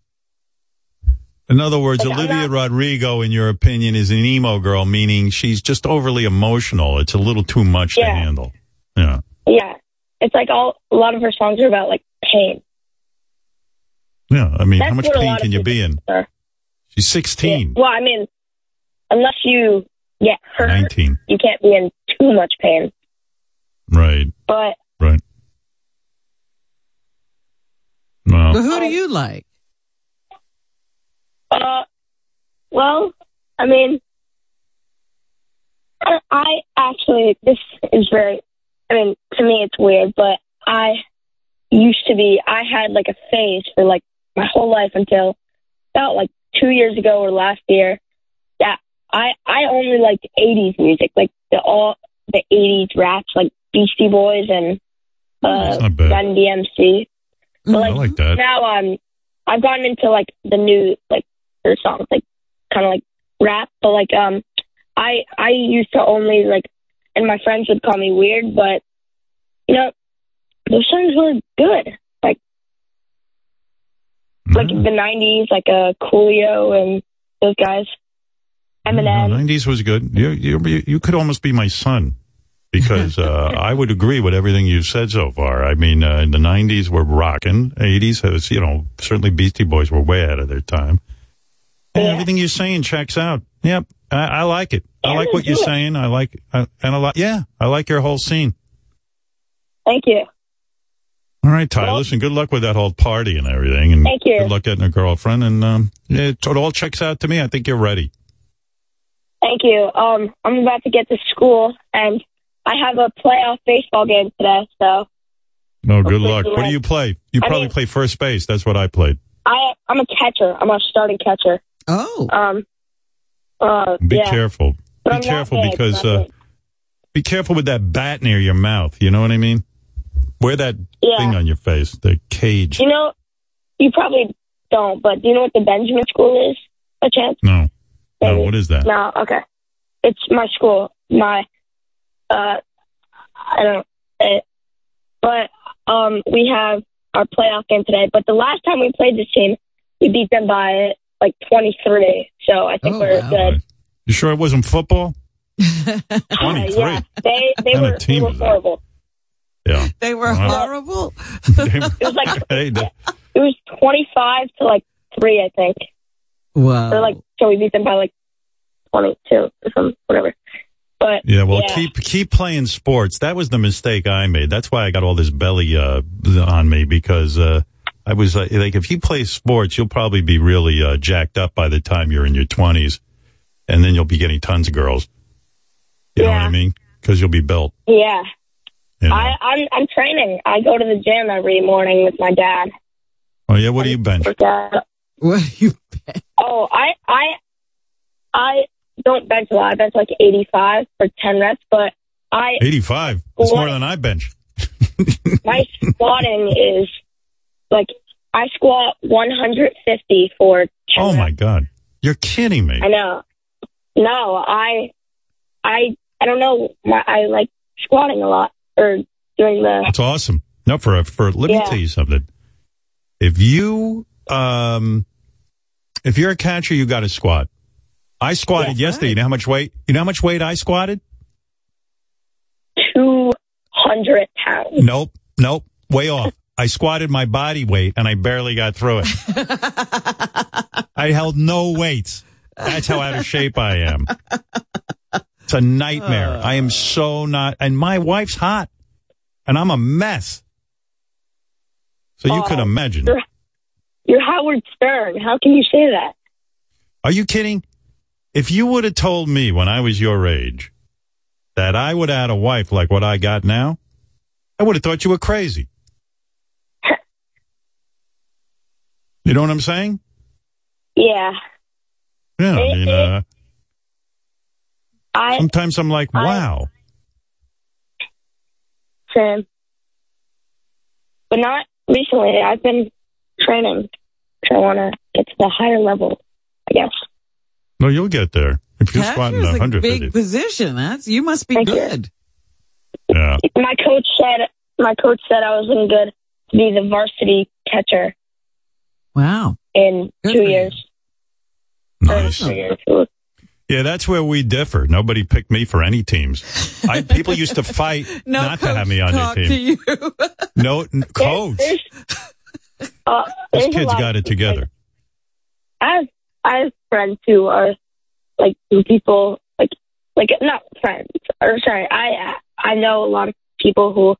In other words, Like, Olivia not- Rodrigo, in your opinion, is an emo girl, meaning she's just overly emotional. It's a little too much to handle. Yeah. yeah. It's like all a lot of her songs are about like pain. Yeah. I mean, That's how much pain can you be in? are. She's Yeah. 16, Well, I mean, unless you get hurt, 19. you can't be in too much pain. Right. But Right. Well, But who do you like? Uh, well, I mean, I, I actually, this is very, I mean, to me it's weird, but I used to be, I had like a phase for like my whole life until about like two years ago or last year that I, I only liked 80s music, like the all, the 80s raps, like Beastie Boys and, uh, That's. Run DMC. But I like, like that. now I'm I've gotten into like the new like her songs, like kind of like rap, but like um I I used to only like and my friends would call me weird, but you know those songs were good. Like like Mm. the '90s, like uh Coolio and those guys, Eminem. No, 90s was good. You, you, you could almost be my son because uh, *laughs* I would agree with everything you've said so far. I mean, uh, in the 90s were rocking. 80s was, you know, certainly Beastie Boys were way ahead of their time. Yeah. everything you're saying checks out. Yep. I, I like it. I like what you're good. saying. I like, uh, and a lot. Yeah. I like your whole scene. Thank you. All right, Ty. Well- listen, good luck with that whole party and everything. And Thank you. good luck getting a girlfriend. And um, it, it all checks out to me. I think you're ready. Thank you. Um, I'm about to get to school, and I have a playoff baseball game today, so No, good luck. What do you play? You I probably mean- play first base. That's what I played. I I'm a catcher. I'm a starting catcher. Oh, Um, uh, Be yeah. careful. But Be I'm careful big, because uh, be careful with that bat near your mouth. You know what I mean? Wear that Yeah. thing on your face, the cage. You know, you probably don't, but do you know what the Benjamin School is? A chance? No, no. What is that? No. Okay. It's my school. My, uh, I don't. It, but um, we have our playoff game today. But the last time we played this team, we beat them by like 23. So I think Oh, we're wow. good. You sure it wasn't football? *laughs* Uh, 23. yeah, they they were, they were is that? horrible. Yeah. they were Wow. horrible. *laughs* It was like *laughs* it was 25 to like three, I think. Wow. Or like so we beat them by like 22 or some whatever. But yeah. Well, yeah. keep keep playing sports. That was the mistake I made. That's why I got all this belly uh, on me because uh, I was uh, like, if you play sports, you'll probably be really uh, jacked up by the time you're in your twenties, and then you'll be getting tons of girls. You know what I mean? Because you'll be built. yeah. You know? I, I'm I'm training. I go to the gym every morning with my dad. oh yeah. What do you bench? With, What you oh, I I I don't bench a lot. I bench like 85 for 10 reps, but I 85. That's more than I bench. *laughs* my squatting is like I squat 150 for 10 Oh my God. You're kidding me. I know. No, I, I, I don't know. My, I like squatting a lot or doing the. That's awesome. No, for for let me Yeah. tell you something. If you um if you're a catcher, you got to squat. I squatted yesterday. You know how much weight? You know how much weight I squatted? 200 pounds. Nope, nope, way off. I squatted my body weight and I barely got through it. *laughs* I held no weights. That's how out of shape I am. It's a nightmare. Uh. I am so not, and my wife's hot, and I'm a mess. So you can Oh, imagine. You're, you're Howard Stern. How can you say that? Are you kidding? If you would have told me when I was your age that I would have had a wife like what I got now, I would have thought you were crazy. You know what I'm saying? Yeah. Yeah, I mean, uh, I, sometimes I'm like, wow. Sam. But not recently. I've been training. 'cause I want to get to the higher level, I guess. No, you'll get there. If you're squatting Catcher's a big position. That's you must be good. Yeah. My coach said, my coach said I was looking good to be the varsity catcher Wow. in Good two years. Nice. Yeah, that's where we differ. Nobody picked me for any teams. I, people used to fight *laughs* No not to have me on their team. to you. *laughs* No, n- coach. Uh, This there's a kid's got it together. I have I have friends who are like people like like not friends or sorry I I know a lot of people who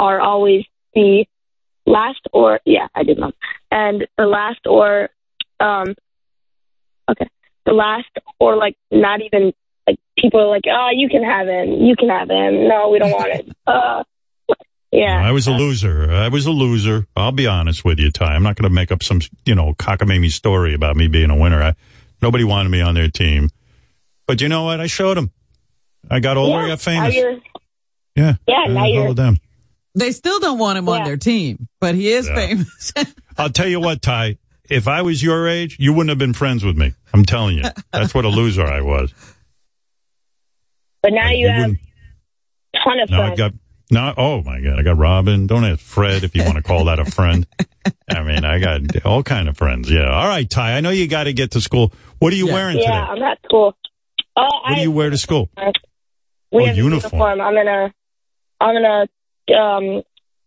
are always the last or yeah I did know and the last or um okay the last or like not even like people are like oh you can have him you can have him no we don't want it *laughs* uh yeah I was a loser. I was a loser. I'll be honest with you, Ty. I'm not going to make up some, you know, cockamamie story about me being a winner. I, nobody wanted me on their team. But you know what? I showed them. I got older, I got famous. Yeah. Yeah, now you're- them. They still don't want him on their team, but he is Yeah. famous. *laughs* I'll tell you what, Ty. If I was your age, you wouldn't have been friends with me. I'm telling you. That's what a loser I was. but now you, You have wouldn't- a ton of Now I got no. Oh my God, I got Robin. Don't ask Fred if you want to call that a friend. *laughs* I mean, I got all kind of friends. Yeah. All right, Ty. I know you got to get to school. What are you Yeah. wearing yeah today? I'm at school uh, What do you wear to school? We Oh, have a uniform. I'm in a, I'm in a um,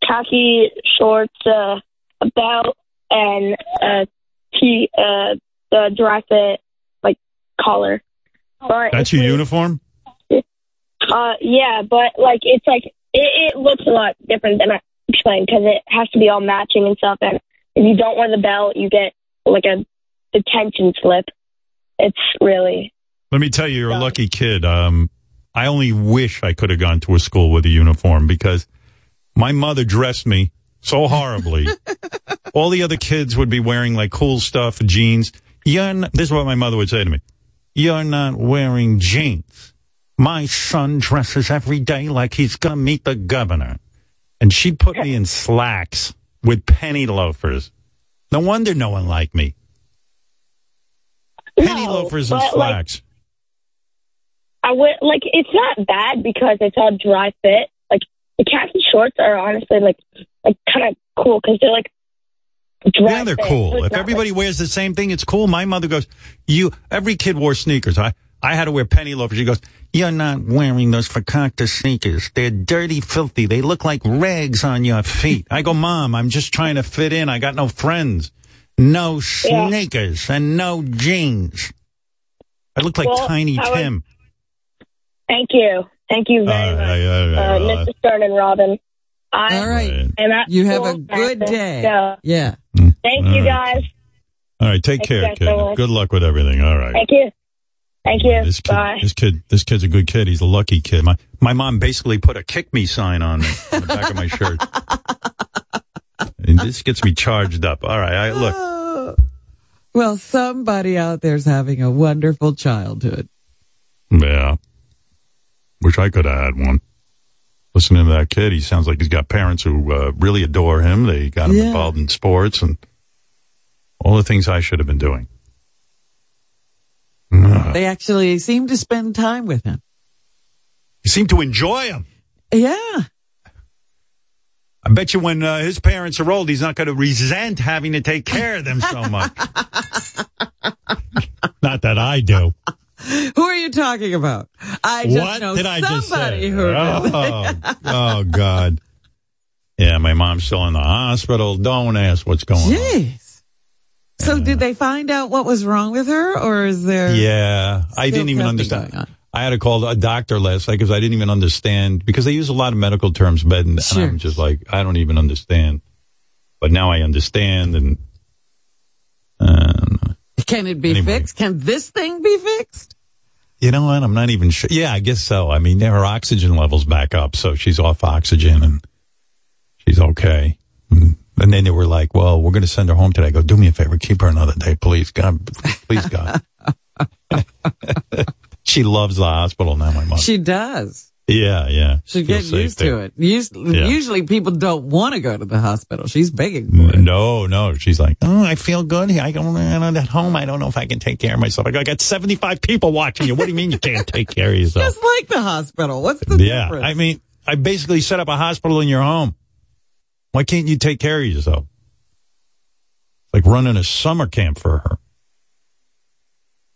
khaki shorts, uh, a belt, and a t uh, the dry fit like collar. But That's your uniform. Uh, yeah, but like it's like it, it looks a lot different than I explained because it has to be all matching and stuff. And if you don't wear the belt, you get like a detention slip. It's really Let me tell you, you're a lucky kid. Um, I only wish I could have gone to a school with a uniform because my mother dressed me so horribly. *laughs* All the other kids would be wearing like cool stuff, jeans. You're n this is what my mother would say to me. You're not wearing jeans. My son dresses every day like he's going to meet the governor. And she'd put me in slacks with penny loafers. No wonder no one liked me. Penny No, loafers and but, like, slacks. I would like it's not bad because it's all dry fit. Like the khaki shorts are honestly like like kind of cool because they're like Yeah, they're cool. If everybody wears the same thing, it's cool. My mother goes, "You." Every kid wore sneakers. I I had to wear penny loafers. She goes, "You're not wearing those fakakta sneakers. They're dirty, filthy. They look like rags on your feet." I go, "Mom, I'm just trying to fit in. I got no friends, no Yeah. sneakers, and no jeans. I look like Well, Tiny I would- Tim." Thank you, thank you very All much, right, all right, uh, all right. Mr. Stern and Robin. I All right. am at You have a good day. So, Yeah. thank All you right. guys. All right, take Thank care, kid. so. Good luck with everything. All right. Thank you. Thank you. This kid, Bye. this kid, this kid's a good kid. He's a lucky kid. My my mom basically put a "kick me" sign on me on the back of my shirt, *laughs* and this gets me charged up. All right, I, look, Well, somebody out there's having a wonderful childhood. Yeah. Wish I could have had one. Listening to that kid, he sounds like he's got parents who uh, really adore him. They got him Yeah. involved in sports and all the things I should have been doing. Uh, They actually seem to spend time with him. He seem to enjoy him. Yeah. I bet you when uh, his parents are old, he's not going to resent having to take care of them so much. *laughs* not that I do. *laughs* Who are you talking about? I just what know did I just somebody say? who. Oh, *laughs* oh, God. Yeah, my mom's still in the hospital. Don't ask what's going on. Jeez. So did they find out what was wrong with her, or is there? Yeah, I didn't even understand. I had to call a doctor last night because I didn't even understand because they use a lot of medical terms, but and, Sure. I'm just like I don't even understand. But now I understand, and Can it be Anyway. fixed? Can this thing be fixed? you know what? I'm not even sure. Yeah, I guess so. I mean, her oxygen levels back up, so she's off oxygen and she's okay. Mm. And then they were like, "Well, we're going to send her home today." I go, "Do me a favor, keep her another day, please, God, please, God." *laughs* *laughs* she loves the hospital now. My mom. She does. Yeah, yeah. She Feels get used there. to it. Us- Yeah. Usually people don't want to go to the hospital. She's begging for it. No, no. She's like, oh, I feel good. I don't, I'm at home. I don't know if I can take care of myself. I got 75 people watching you. What do you mean you can't take care of *laughs* yourself? Just like the hospital. What's the yeah. difference? I mean, I basically set up a hospital in your home. Why can't you take care of yourself? Like running a summer camp for her.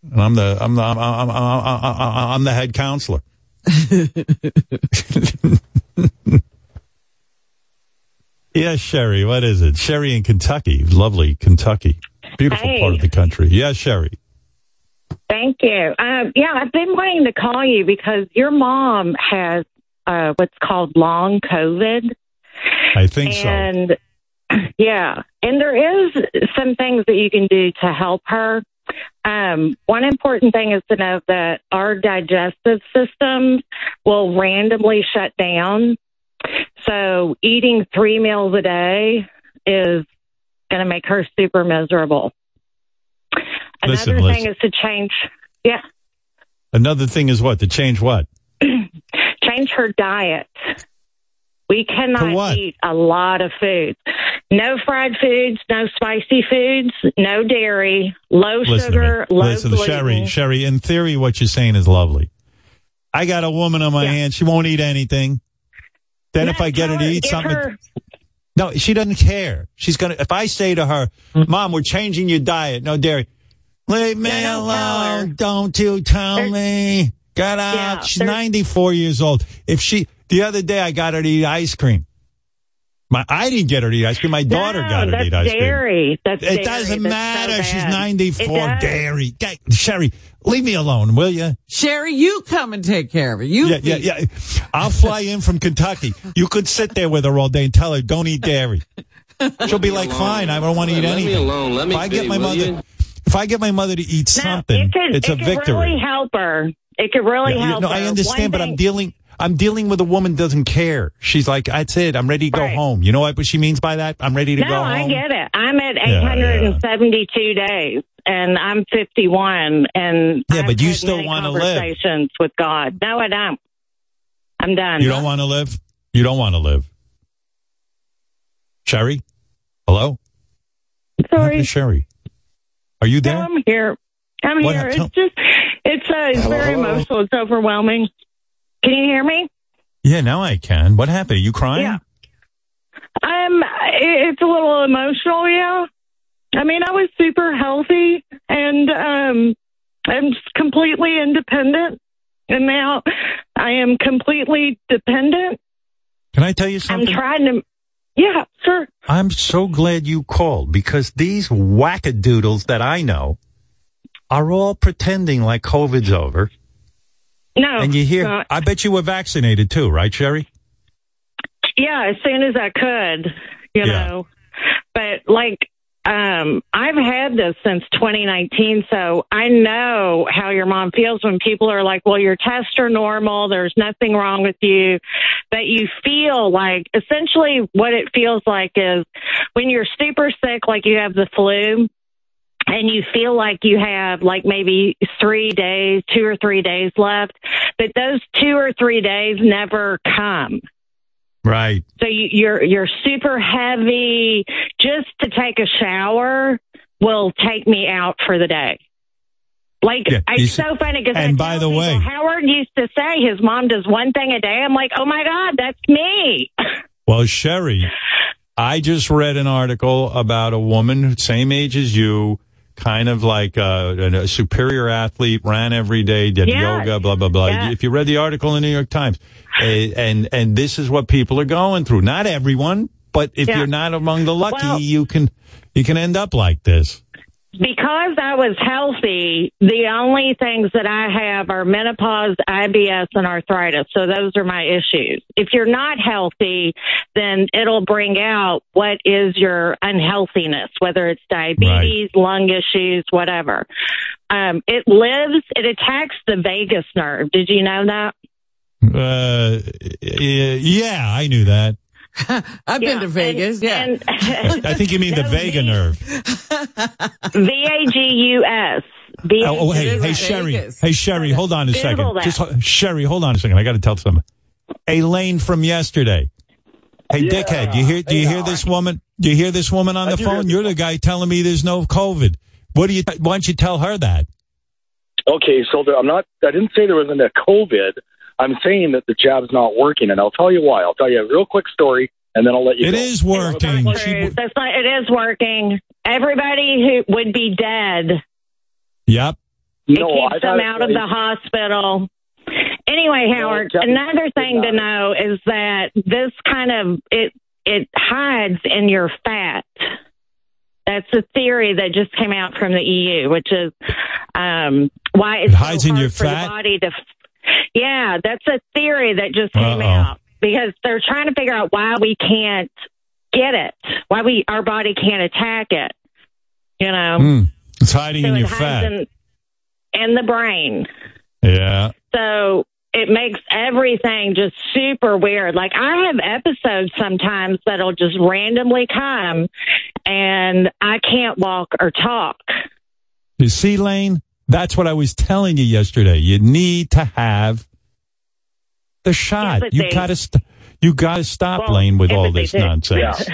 And I'm the, I'm the, I'm, I'm, I'm, I'm the head counselor. *laughs* Yes, Sherry. What is it? Sherry in Kentucky. Lovely Kentucky. Beautiful Hey. part of the country. Yes, Sherry. Thank you. Um, yeah, I've been wanting to call you because your mom has uh, what's called long COVID. I think so. and *clears throat* yeah, and there is some things that you can do to help her. Um, one important thing is to know that our digestive system will randomly shut down. So eating three meals a day is going to make her super miserable. Another listen. thing is to change, yeah, Another thing is what? To change what? *clears throat* change her diet. We cannot eat a lot of foods. No fried foods, no spicy foods, no dairy, low Listen sugar, low Listen, gluten. Sherry, Sherry, in theory, what you're saying is lovely. I got a woman on my hand. She won't eat anything. Then if I get her to eat something, her- no, she doesn't care. She's gonna. If I say to her, "Mom, we're changing your diet, no dairy," leave me alone. Don't you tell me. Get out. Yeah, She's 94 years old. If she, the other day, I got her to eat ice cream. My, I didn't get her to eat ice cream. My daughter no, got her to eat ice cream. dairy. That's It dairy. doesn't That's matter. so She's 94. Dairy. Ga- Sherry, leave me alone, will you? Sherry, you come and take care of her. You Yeah, yeah, yeah. I'll fly in from Kentucky. You could sit there with her all day and tell her, don't eat dairy. She'll be like, fine, I don't want to eat Let me anything. alone. Let me if I get be, my mother, you? if I get my mother to eat No, something, it could, it's it a could victory. really help her. It could really Yeah, yeah, help no, her. I understand, One but I'm dealing. I'm dealing with a woman who doesn't care. She's like, that's it. I'm ready to go Right. home. You know what? What she means by that? I'm ready to no, go home. I get it. I'm at Yeah, 872 days, and I'm 51, and Yeah, I've but you had still wanna live. conversations with God. No, I don't. I'm done. You don't want to live. You don't want to live. Sherry, hello. Sorry. to Sherry. Are you No, there? I'm here. I'm What here. hap- It's just, it's uh, it's very emotional. It's overwhelming. Can you hear me? Yeah, now I can. What happened? Are you crying? Yeah. Um, it's a little emotional. Yeah. I mean, I was super healthy and um, I'm completely independent, and now I am completely dependent. Can I tell you something? I'm trying to. Yeah, sure. I'm so glad you called because these wackadoodles that I know are all pretending like COVID's over. No. And you hear, uh, I bet you were vaccinated too, right, Sherry? yeah, as soon as I could, you Yeah. know. But like, um, I've had this since 2019, so I know how your mom feels when people are like, "Well, your tests are normal. There's nothing wrong with you." But you feel like essentially what it feels like is when you're super sick, like you have the flu. And you feel like you have like maybe three days, two or three days left, but those two or three days never come. Right. So you, you're you're super heavy. Just to take a shower will take me out for the day. Like Yeah, it's so funny because and by the way- Howard used to say his mom does one thing a day. I'm like, oh my god, that's me. *laughs* Well, Sherry, I just read an article about a woman, same age as you, kind of like a, a superior athlete, ran every day, did Yes. yoga, blah blah blah. Yes. If you read the article in the New York Times, eh, and and this is what people are going through. Not everyone, but if Yeah. you're not among the lucky, Well- you can you can end up like this. Because I was healthy, the only things that I have are menopause, IBS, and arthritis. So those are my issues. If you're not healthy, then it'll bring out what is your unhealthiness, whether it's diabetes, lung issues, whatever. Um, it lives, it attacks the vagus nerve. Did you know that? Uh, yeah, I knew that. *laughs* I've been to Vegas. yeah. I think you mean the *laughs* Vega nerve. V A G U S. Oh, oh, hey, hey, Sherry. Hey, Sherry, hold on a Google second. that. Just Sherry, hold on a second. I got to tell someone. Elaine from yesterday. Hey, dickhead, you hear? Do you hear this woman? Do you hear this woman on the phone? You're the guy telling me there's no COVID. What do you? Why don't you tell her that? Okay, so there, I'm not. I didn't say there wasn't a COVID. I'm saying that the jab's not working, and I'll tell you why. I'll tell you a real quick story, and then I'll let you. It go. is working. True. That's not, it is working. Everybody who would be dead. Yep. it keeps them out of the hospital. Anyway, Howard, another thing to know is that this kind of it it hides in your fat. That's a theory that just came out from the EU, which is um, why it's It hides so in your for fat? body to. Yeah, that's a theory that just came Uh-oh. out because they're trying to figure out why we can't get it, why we our body can't attack it. You know, Hmm. It's hiding so in it your fat. in, in the brain. Yeah. So it makes everything just super weird. Like I have episodes sometimes that'll just randomly come and I can't walk or talk. You see, Lane? That's what I was telling you yesterday. You need to have the shot. but you they- gotta st- you gotta stop Well, Lane with yeah, all this nonsense.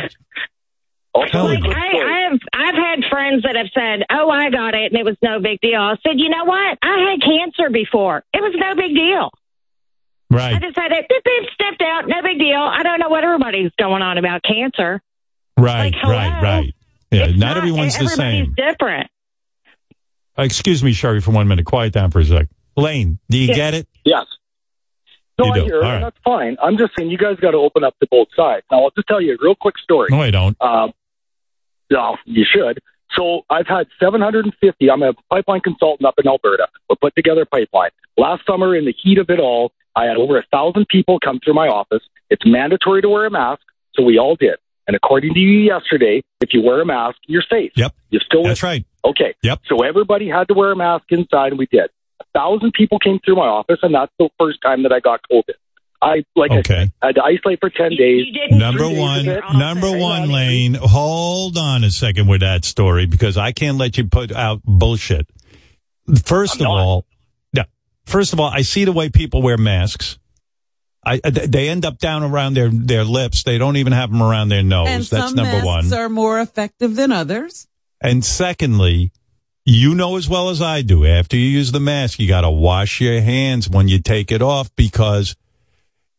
Hell, Like I, I have I've had friends that have said, "Oh, I got it and it was no big deal." I said, "You know what? I had cancer before. It was no big deal. Right. I right, just had it, beep, beep, sniffed out, no big deal. I don't know what everybody's going on about cancer. right, like, right, right. Yeah, It's not, everyone's the everybody's same. different. Uh, excuse me, Sherry, for one minute. Quiet down for a sec. Lane, do you Yeah. get it? Yes. No, You I do. hear, right. that's fine. I'm just saying you guys got to open up to both sides. Now, I'll just tell you a real quick story. No, I don't. Um, no, you should. So I've had 750. I'm a pipeline consultant up in Alberta. We put together a pipeline. Last summer, in the heat of it all, I had over a thousand people come through my office. It's mandatory to wear a mask, so we all did. And according to you yesterday, if you wear a mask, you're safe. Yep. You're still That's right. Okay. Yep. So everybody had to wear a mask inside, and we did. A thousand people came through my office, and that's the first time that I got COVID. I like I Okay. said, I had to isolate for ten days. Number one, number one, Lane. Hold on a second with that story because I can't let you put out bullshit. First of all, yeah. First of all, I see the way people wear masks. I uh, they end up down around their their lips. They don't even have them around their nose. and That's some number masks one. are more effective than others. And secondly, you know as well as I do, after you use the mask, you got to wash your hands when you take it off because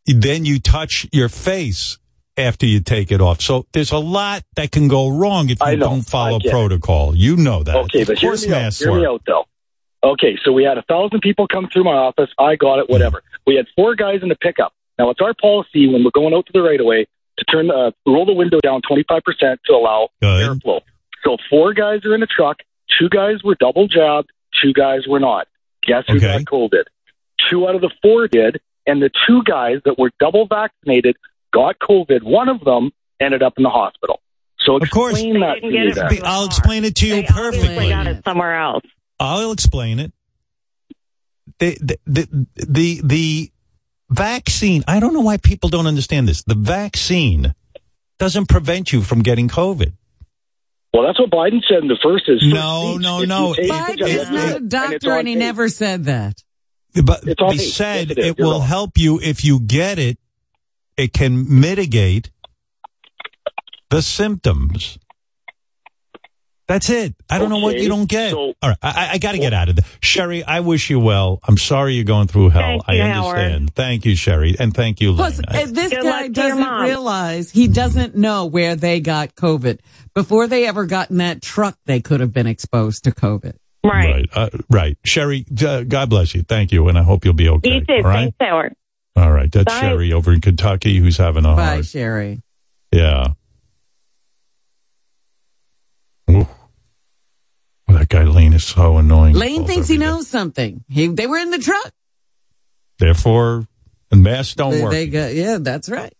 then you touch your face after you take it off. So there's a lot that can go wrong if you don't follow it. protocol. You know that. Okay, but hear me out. Hear me out, though. Okay, so we had a thousand people come through my office. I got it, whatever. We had four guys in the pickup. Now it's our policy when we're going out to the right of way to turn uh, roll the window down twenty five percent to allow airflow. So four guys are in a truck. Two guys were double jabbed. Two guys were not. Guess who got COVID? Two out of the four did, and the two guys that were double vaccinated got COVID. One of them ended up in the hospital. So explain that to me. then. I'll explain it to you They perfectly. got it somewhere else. I'll explain it. The, the, the, the, the vaccine, I don't know why people don't understand this. The vaccine doesn't prevent you from getting COVID. Well, that's what Biden said in the first. Is first No, speech. no, If no. you take Biden is not a doctor, and he tape. never said that. But he said Yes, it is. it will wrong. help you if you get it. It can mitigate the symptoms. That's it. I don't know what you don't get. so- All right, I, I got to get out of there. Sherry, I wish you well. I'm sorry you're going through hell. Thank I you, understand. Howard. Thank you, Sherry, and thank you, Plus, Lynn. uh, this guy luck to your doesn't realize he doesn't know where they got COVID. Before they ever got in that truck, they could have been exposed to COVID. Right. Right, uh, right. Sherry, uh, God bless you. Thank you, and I hope you'll be okay. You too. All right, Thanks, Howard. all right. That's Bye. Sherry over in Kentucky who's having a hard. Bye, hard. Sherry. Yeah. Ooh. That guy Lane is so annoying. Lane thinks he day. knows something. He, they were in the truck. Therefore, the masks don't They, work. they got, yeah, that's right.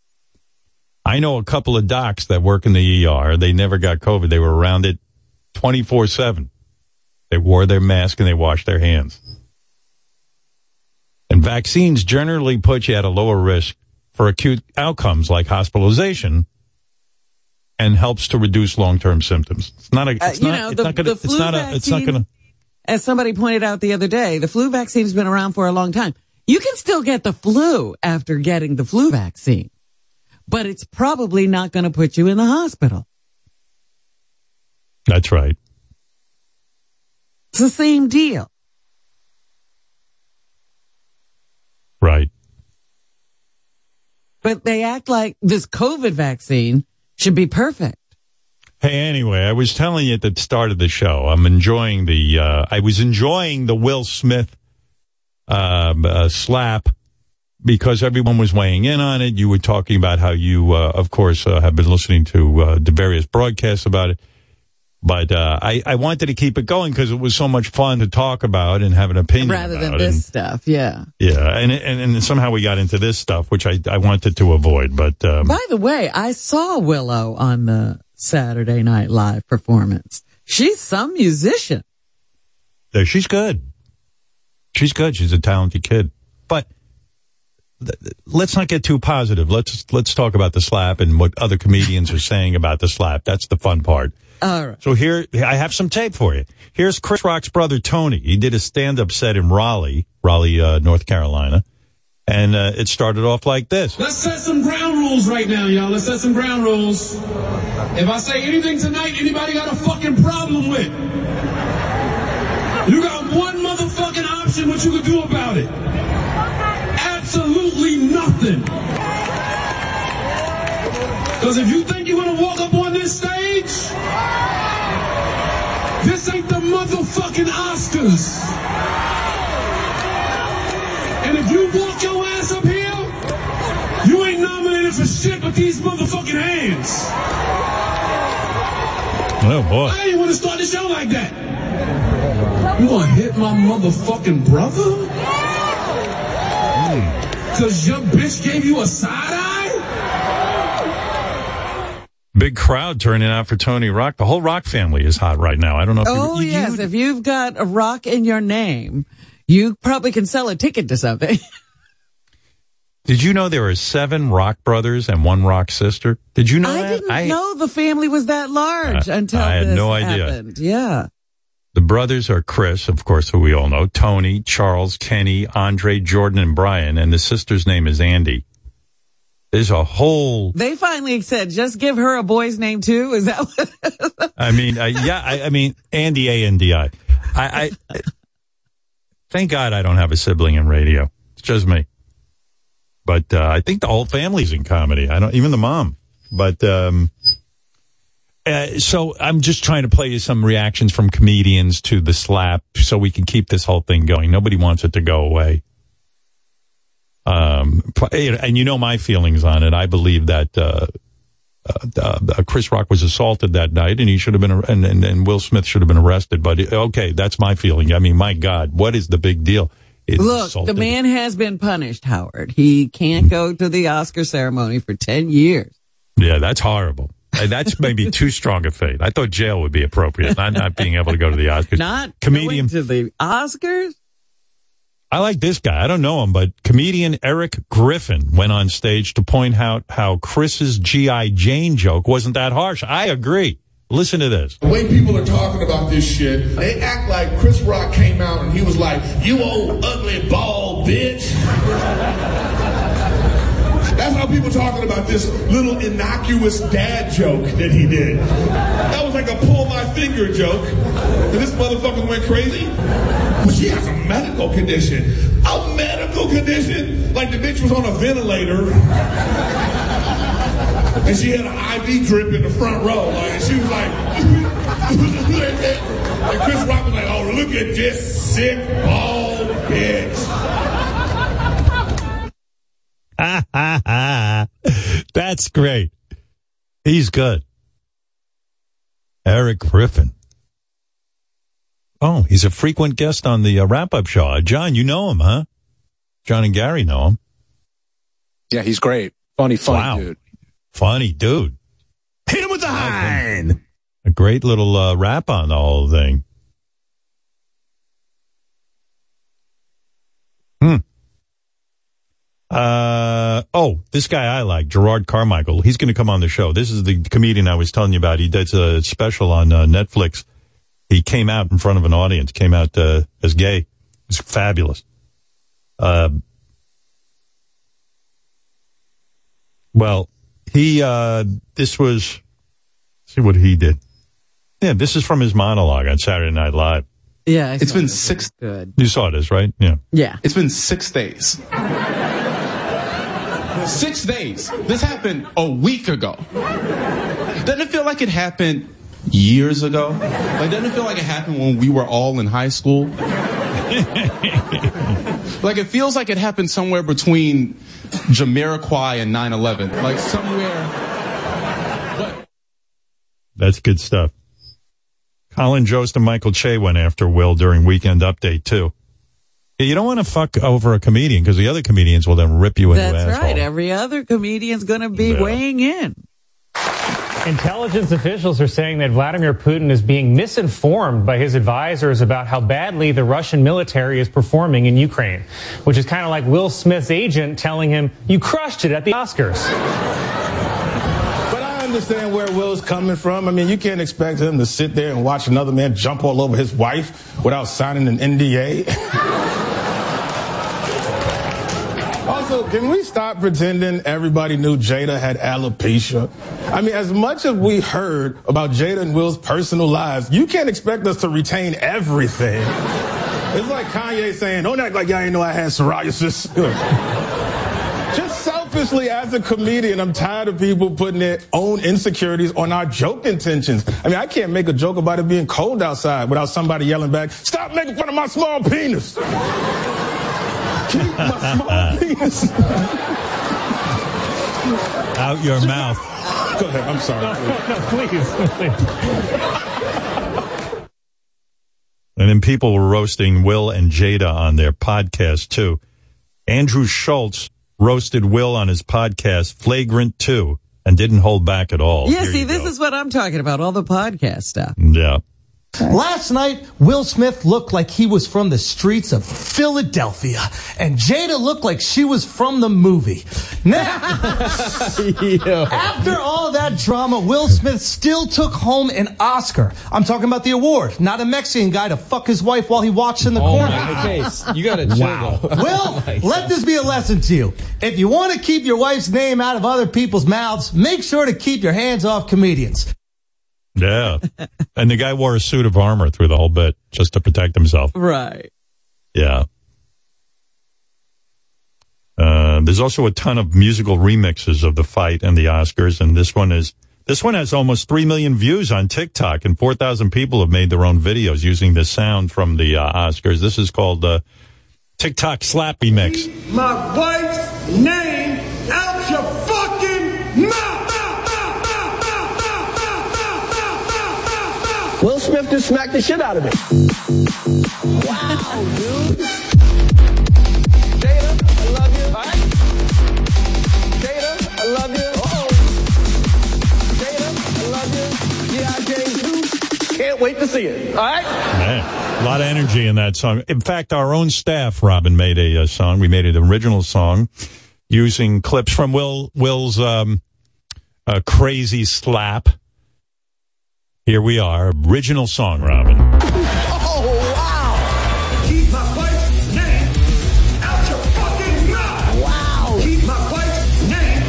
I know a couple of docs that work in the ER. They never got COVID. They were around it 24 7. They wore their mask and they washed their hands. And vaccines generally put you at a lower risk for acute outcomes like hospitalization and helps to reduce long term symptoms. It's not a, Uh, it's you not, know, it's the- not gonna, it's not a, it's not gonna, As somebody pointed out the other day, the flu vaccine has been around for a long time. You can still get the flu after getting the flu vaccine, but it's probably not going to put you in the hospital. that's right. It's the same deal. Right. But they act like this COVID vaccine should be perfect. Hey, anyway, I was telling you at the start of the show, I'm enjoying the, uh, I was enjoying the Will Smith, um, uh, slap because everyone was weighing in on it. You were talking about how you, uh, of course, uh, have been listening to, uh, the various broadcasts about it. But, uh, I, I wanted to keep it going because it was so much fun to talk about and have an opinion Rather than this And- stuff, yeah. yeah. And, and, and somehow we got into this stuff, which I, I wanted to avoid, but, um, By the way, I saw Willow on the Saturday Night Live performance. She's some musician. Yeah, she's good. She's good. She's a talented kid. But let's not get too positive. Let's let's talk about the slap and what other comedians are saying about the slap. That's the fun part. All right. So here I have some tape for you. Here's Chris Rock's brother Tony. He did a stand-up set in Raleigh, Raleigh, uh, North Carolina, and uh, it started off like this. Let's set some ground rules right now, y'all. Let's set some ground rules. If I say anything tonight, anybody got a fucking problem with? You got one motherfucking option what you can do about it. Absolutely nothing. Because if you think you're gonna walk up on this stage, this ain't the motherfucking Oscars. And if you walk your ass up here, you ain't nominated for shit but these motherfucking hands. Oh boy. I ain't want to start the show like that. You gonna hit my motherfucking brother? Cause your bitch gave you a side eye? Big crowd turning out for Tony Rock. The whole Rock family is hot right now. I don't know if Oh, you, you, yes. If you've got a rock in your name, you probably can sell a ticket to something. *laughs* Did you know there are seven Rock brothers and one Rock sister? Did you know I that? didn't know the family was that large I- until I had this no idea. happened. Yeah. The brothers are Chris, of course, who we all know, Tony, Charles, Kenny, Andre, Jordan, and Brian, and the sister's name is Andy. There's a whole, They finally said, just give her a boy's name too. Is that what? I mean, uh, yeah, I, I mean, Andy, A-N-D-I. I, I, thank God I don't have a sibling in radio. It's just me. But, uh, I think the whole family's in comedy. I don't, even the mom. But, um, uh, so I'm just trying to play you some reactions from comedians to the slap so we can keep this whole thing going. Nobody wants it to go away. Um, and you know my feelings on it. I believe that, uh, uh, uh, Chris Rock was assaulted that night, and he should have been, and, and, and Will Smith should have been arrested. But okay, that's my feeling. I mean, my God, what is the big deal? It's Look, assaulted. the man has been punished, Howard. He can't go to the Oscar ceremony for 10 years. Yeah, that's horrible. Uh, That's maybe too strong a fate. I thought jail would be appropriate, not not being able to go to the Oscars. Not comedian going to the Oscars? I like this guy. I don't know him, but comedian Erik Griffin went on stage to point out how Chris's G.I. Jane joke wasn't that harsh. I agree. Listen to this. The way people are talking about this shit, they act like Chris Rock came out and he was like, "You old ugly bald bitch." That's how people talking about this little innocuous dad joke that he did. That was like a pull my finger joke. And this motherfucker went crazy. But she has a medical condition. A medical condition? Like the bitch was on a ventilator. And she had an IV drip in the front row. Like, and she was like, *laughs* and Chris Rock was like, oh, look at this sick bald bitch. *laughs* That's great. He's good. Erik Griffin. Oh, he's a frequent guest on the uh, wrap up show. Uh, John, you know him, huh? John and Gary know him. Yeah, he's great. Funny, funny Wow. dude. Funny dude. Hit him with the hind. A great little uh, rap on the whole thing. Hmm. Uh, oh, this guy I like, Jerrod Carmichael. He's going to come on the show. This is the comedian I was telling you about. He did a special on uh, Netflix. He came out in front of an audience, came out uh, as gay. It was fabulous. Uh, well, he, uh, this was, see what he did. Yeah, this is from his monologue on Saturday Night Live. Yeah, I It's saw been that. six. Good. You saw this, right? Yeah. Yeah. It's been six days. Six days. This happened a week ago. Doesn't it feel like it happened years ago? Like, doesn't it feel like it happened when we were all in high school? *laughs* like, it feels like it happened somewhere between Jamiroquai and 9 11. Like, somewhere. That's good stuff. Colin Jost and Michael Che went after Will during Weekend Update too. Yeah, You don't want to fuck over a comedian because the other comedians will then rip you into That's asshole. right. Every other comedian's going to be Yeah. weighing in. Intelligence officials are saying that Vladimir Putin is being misinformed by his advisors about how badly the Russian military is performing in Ukraine, which is kind of like Will Smith's agent telling him, You crushed it at the Oscars. Understand where Will's coming from. I mean, you can't expect him to sit there and watch another man jump all over his wife without signing an NDA. *laughs* also, can we stop pretending everybody knew Jada had alopecia? I mean, as much as we heard about Jada and Will's personal lives, you can't expect us to retain everything. It's like Kanye saying, don't act like y'all ain't know I had psoriasis. *laughs* Just selfishly, as a comedian, I'm tired of people putting their own insecurities on our joke intentions. I mean, I can't make a joke about it being cold outside without somebody yelling back, stop making fun of my small penis. *laughs* Keep my small *laughs* penis. Out your mouth. Go ahead, I'm sorry. No, Please. And then people were roasting Will and Jada on their podcast too. Andrew Schulz roasted Will on his podcast, Flagrant 2, and didn't hold back at all. yeah, Here see, this go. is what I'm talking about. All the podcast stuff. Yeah. Last night, Will Smith looked like he was from the streets of Philadelphia, and Jada looked like she was from the movie. Now, *laughs* after all that drama, Will Smith still took home an Oscar. I'm talking about the award, not a Mexican guy to fuck his wife while he watched in the Oh, corner. *laughs* my case. You gotta chill, Wow. *laughs* Will, oh My let this be a lesson to you. If you want to keep your wife's name out of other people's mouths, make sure to keep your hands off comedians. Yeah. *laughs* and the guy wore a suit of armor through the whole bit just to protect himself. Right. Yeah. Uh, there's also a ton of musical remixes of the fight and the Oscars, and this one is this one has almost three million views on TikTok, and four thousand people have made their own videos using the sound from the uh, Oscars. This is called uh, TikTok Slappy Mix. My wife's name Will Smith just smacked the shit out of me. Wow, dude. I love you. I love you. Jada, I love you. 2. Can't wait to see it. All right? Man, a lot of energy in that song. In fact, our own staff, Robin, made a, uh song. We made an original song using clips from Will Will's um, uh, crazy slap. Here Here we are, original song, Robin. Oh, wow. Keep my wife's name out your fucking mouth. Wow. Keep my wife's name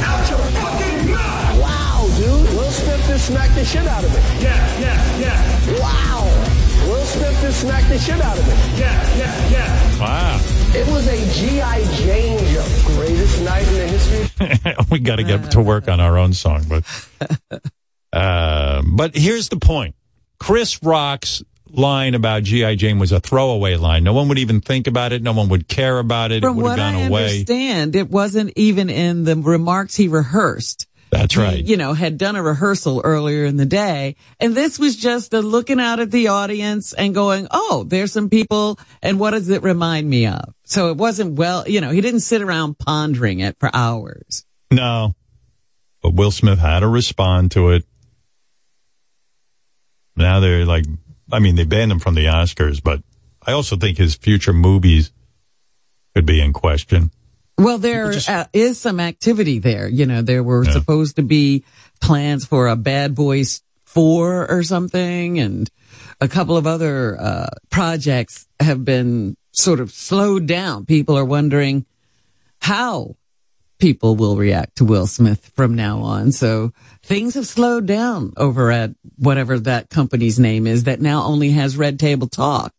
out your fucking mouth. Wow, dude. Will Smith just smacked the shit out of me. Yeah, yeah, yeah. Wow. Will Smith just smacked the shit out of me. Yeah, yeah, yeah. Wow. It was a G.I. Jane jump. Greatest night in the history. *laughs* we got to get to work on our own song, but *laughs* uh, but here's the point: Chris Rock's line about GI Jane was a throwaway line. No one would even think about it. No one would care about it. From it would have what gone I away. understand, it wasn't even in the remarks he rehearsed. That's He, right. you know, had done a rehearsal earlier in the day. And this was just the looking out at the audience and going, Oh, there's some people. And what does it remind me of? So it wasn't well, you know, he didn't sit around pondering it for hours. No, but Will Smith had to respond to it. Now they're like, I mean, they banned him from the Oscars, but I also think his future movies could be in question. Well, there uh, is some activity there. You know, there were Yeah. supposed to be plans for a Bad Boys 4 or something and a couple of other, uh, projects have been sort of slowed down. People are wondering how people will react to Will Smith from now on. So things have slowed down over at whatever that company's name is that now only has Red Table Talk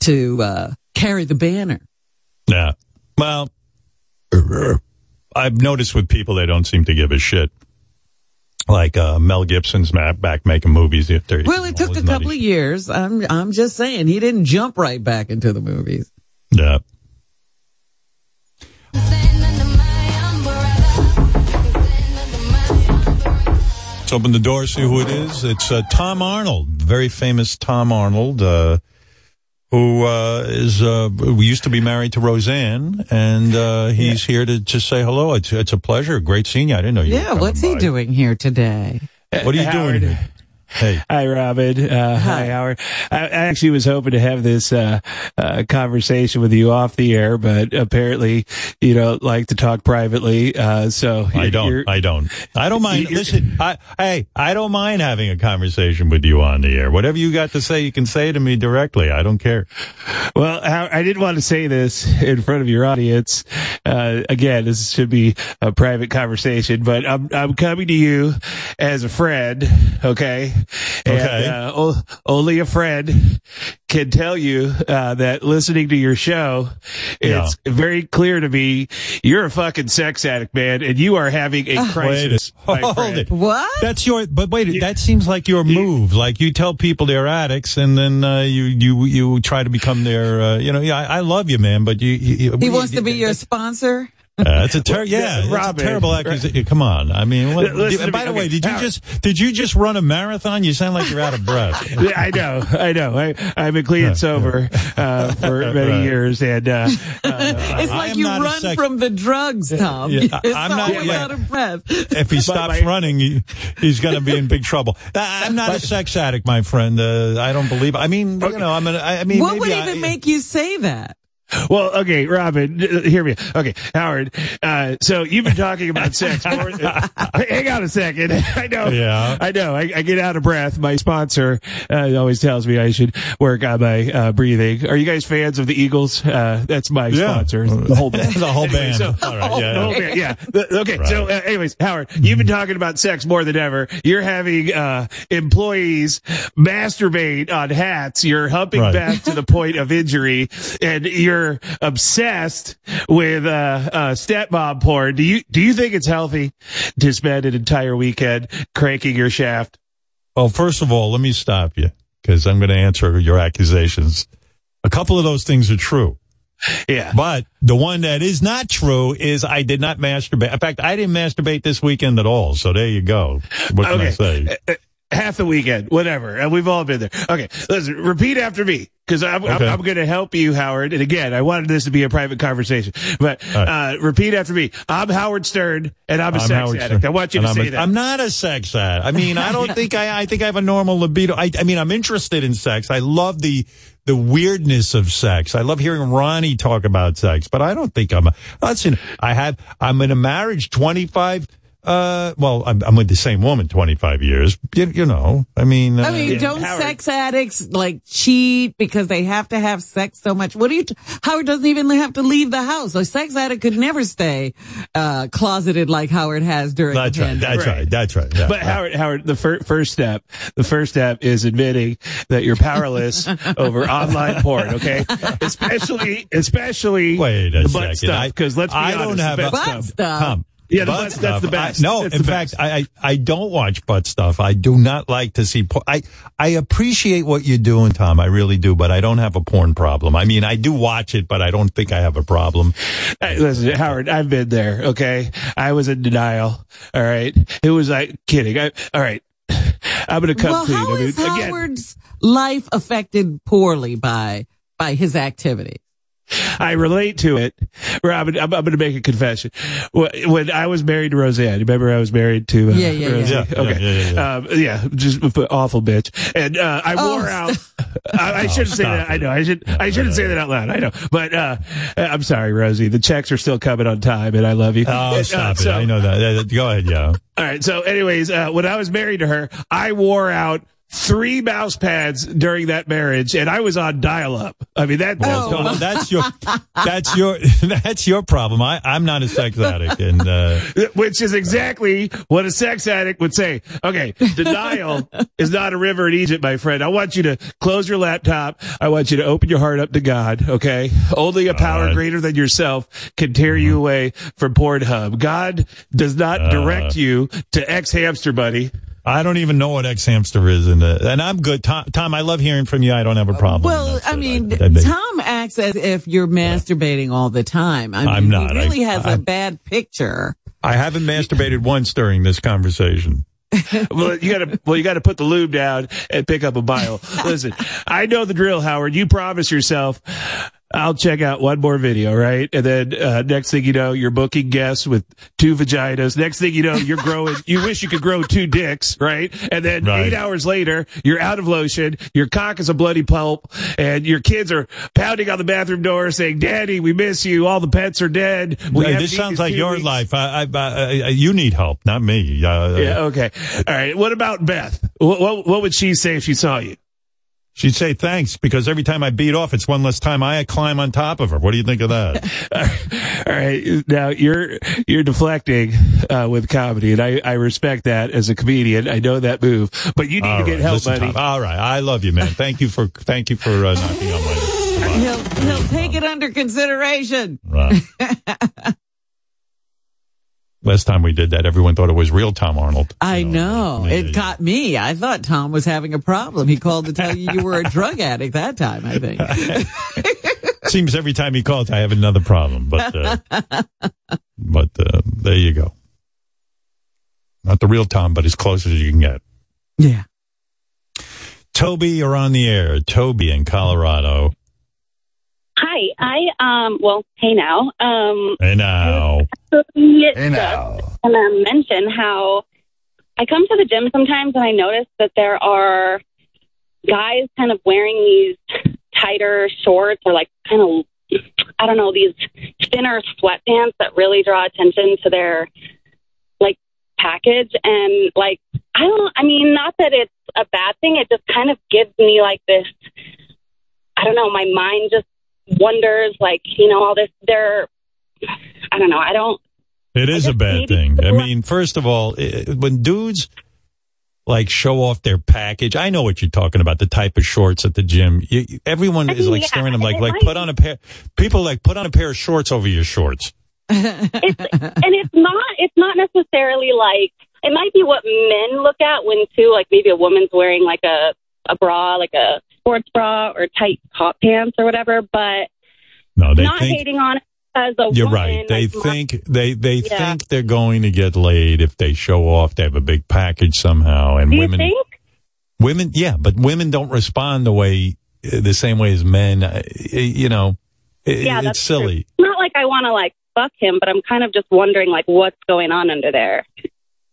to, uh, carry the banner. Yeah. Well, I've noticed with people, they don't seem to give a shit. Like uh, Mel Gibson's back making movies. If they're Well, it took a couple of years. I'm I'm just saying he didn't jump right back into the movies. Yeah. Let's open the door, see who it is. It's uh, Tom Arnold, very famous Tom Arnold, uh, who uh, is uh, we used to be married to Roseanne, and uh, he's here to just say hello. It's it's a pleasure. Great seeing you. I didn't know you. Yeah, coming what's he by. doing here today? What are you Howard. doing? Here? Hey. Hi, Robin. Uh, hi. Howard. I, I actually was hoping to have this uh, uh, conversation with you off the air, but apparently you don't like to talk privately. Uh, so I don't. you're- I don't. I don't mind. Listen, I, hey, I don't mind having a conversation with you on the air. Whatever you got to say, you can say to me directly. I don't care. Well, I didn't want to say this in front of your audience. Uh, again, this should be a private conversation, but I'm I'm coming to you as a friend. Okay. Okay. And, uh, only a friend can tell you uh, that listening to your show, it's very clear to me you're a fucking sex addict, man, and you are having a crisis. Wait, my hold it. What? That's your. But wait, that seems like your move. Like you tell people they're addicts, and then uh, you you you try to become their. Uh, you know, yeah, I, I love you, man, but you. you He wants to be your sponsor. Uh, that's a ter- *laughs* yeah, that's a Robin, terrible accusation. Come on, I mean, what, Listen to by me, the way, did you just did you just run a marathon? You sound like you're out of breath. *laughs* Yeah, I know, I know. I, I've been clean and sober uh, for *laughs* many Right. years, and uh, it's I like am you run sex- from the drugs, Tom. Yeah, I- It's I'm not- yeah. out of breath. if he stops my- running, he, he's going to be in big trouble. I- I'm not a sex addict, my friend. Uh, I don't believe. I mean, you know, I'm. An, I I mean, what would maybe I- even make you say that? Well, okay, Robin, hear me. Okay, Howard. Uh, so you've been talking about sex. *laughs* More, uh, hang on a second. *laughs* I know. Yeah. I know. I, I get out of breath. My sponsor uh, always tells me I should work on my uh, breathing. Are you guys fans of the Eagles? Uh, that's my Yeah. sponsor. *laughs* The whole band. the whole Anyway, band. so- All right, yeah. the whole band, yeah. The- okay. So, uh, anyways, Howard, you've been talking about sex more than ever. You're having uh, employees masturbate on hats. You're humping Right. back to the point of injury, and you're obsessed with uh, uh, stepmom porn. Do you do you think it's healthy to spend an entire weekend cranking your shaft? Well, first of all, let me stop you because I'm going to answer your accusations. A couple of those things are true. Yeah. But the one that is not true is I did not masturbate. In fact, I didn't masturbate this weekend at all. So there you go. What can I say? Half the weekend, whatever. And we've all been there. Okay. Listen, repeat after me. Cause I'm, I'm, I'm going to help you, Howard. And again, I wanted this to be a private conversation, but, uh, repeat after me. I'm Howard Stern and I'm a I'm sex Howard addict. Stern. I want you And to I'm say a- that. I'm not a sex addict. I mean, I don't *laughs* think I, I think I have a normal libido. I, I mean, I'm interested in sex. I love the, the weirdness of sex. I love hearing Ronnie talk about sex, but I don't think I'm a, listen, I have, I'm in a marriage 25, Uh, well, I'm, I'm with the same woman 25 years. You, you know, I mean, uh, I mean, don't sex addicts like cheat because they have to have sex so much? What do you, t- Howard doesn't even have to leave the house. A sex addict could never stay, uh, closeted like Howard has during that's the right. pandemic. That's right. That's right. Yeah. But Howard, Howard, the fir- first step, the first step is admitting that you're powerless *laughs* over online porn. Okay, especially, especially Wait a the second. butt stuff. Because let's be I honest, don't the have butt a- stuff. Tom, Yeah, butt butt, that's stuff, the I- best. no, It's in fact. I, I I don't watch butt stuff. I do not like to see. Por- I I appreciate what you're doing, Tom. I really do, but I don't have a porn problem. I mean, I do watch it, but I don't think I have a problem. Hey, listen, Howard, I've been there. Okay, I was in denial. All right, it was like kidding. I, all right, I'm gonna come Well, clean. how I mean, is again, Howard's life affected poorly by, by his activity? I relate to it. Robin, I'm, I'm going to make a confession. When I was married to Roseanne, remember I was married to uh, Yeah, yeah, yeah. Rosie? Yeah, yeah, okay. yeah, yeah, Um, yeah, just an awful bitch. And uh, I Oh, wore out. I, I *laughs* shouldn't say stop that. I know. I should. I shouldn't say that out loud. I know. But uh, I'm sorry, Rosie. The checks are still coming on time, and I love you. Oh, *laughs* Uh, stop it! so- I know that. Go ahead, yeah. all right. So, anyways, uh, when I was married to her, I wore out three mouse pads during that marriage, and I was on dial up. I mean, that. Well, that's well, that's your *laughs* that's your *laughs* that's your problem. I I'm not a sex addict, and uh, *laughs* which is exactly what a sex addict would say. Okay, denial is not a river in Egypt, my friend. I want you to close your laptop. I want you to open your heart up to God. Okay, only a power right. greater than yourself can tear you away from Pornhub. God does not direct you to X Hamster Buddy. I don't even know what X hamster is, and uh, and I'm good. Tom, Tom, I love hearing from you. I don't have a problem. Well, I mean, I- I Tom acts as if you're masturbating all the time. I mean, I'm not. He really I- has I- a bad picture. I haven't masturbated once during this conversation. *laughs* well, you gotta, well, you gotta put the lube down and pick up a bile. Listen, I know the drill, Howard. You promise yourself, I'll check out one more video, right? And then, uh, next thing you know, you're booking guests with two vaginas. Next thing you know, you're growing, *laughs* you wish you could grow two dicks, right? And then Right. eight hours later, you're out of lotion, your cock is a bloody pulp, and your kids are pounding on the bathroom door saying, daddy, we miss you. All the pets are dead. This sounds like your weeks." life. I, I, I, I, you need help, not me. Uh, Yeah. Okay. All right. What about Beth? What, what, what would she say if she saw you? She'd say thanks because every time I beat off, it's one less time I climb on top of her. What do you think of that? *laughs* All right. Now you're you're deflecting uh, with comedy, and I, I respect that as a comedian. I know that move, but you need All to get right, help, listen, buddy. Tom, all right, I love you, man. Thank you for thank you for uh, knocking on my. He'll he'll take it under consideration. Right. *laughs* Last time we did that, everyone thought it was real Tom Arnold. I know. It got me. I thought Tom was having a problem. He called to tell you you were a drug addict that time, I think. *laughs* Seems every time he calls, I have another problem. But uh, *laughs* but uh, there you go. Not the real Tom, but as close as you can get. Yeah. Toby, you're on the air. Toby in Colorado. Hi, I um well, hey now. Um Hey now. hey now. And um, mention how I come to the gym sometimes and I notice that there are guys kind of wearing these tighter shorts or like kind of I don't know, these thinner sweatpants that really draw attention to their like package and like I don't I mean not that it's a bad thing, it just kind of gives me like this I don't know, my mind just wonders like, you know, all this they're I don't know, I don't It is a bad thing. I mean, first of all, when dudes like show off their package, I know what you're talking about. The type of shorts at the gym. You, you- everyone is like yeah, staring at them like, like put on a pair. People like put on a pair of shorts over your shorts. it's and it's not it's not necessarily like it might be what men look at when too like maybe a woman's wearing like a a bra like a sports bra or tight top pants or whatever but No, they not think hating on it as a woman. you're woman, right. They like, think they they Yeah. think they're going to get laid if they show off. They have a big package somehow, and do you women think women yeah, but women don't respond the way the same way as men. Uh, You know, yeah it's that's true. silly. It's not like I want to like fuck him but I'm kind of just wondering like what's going on under there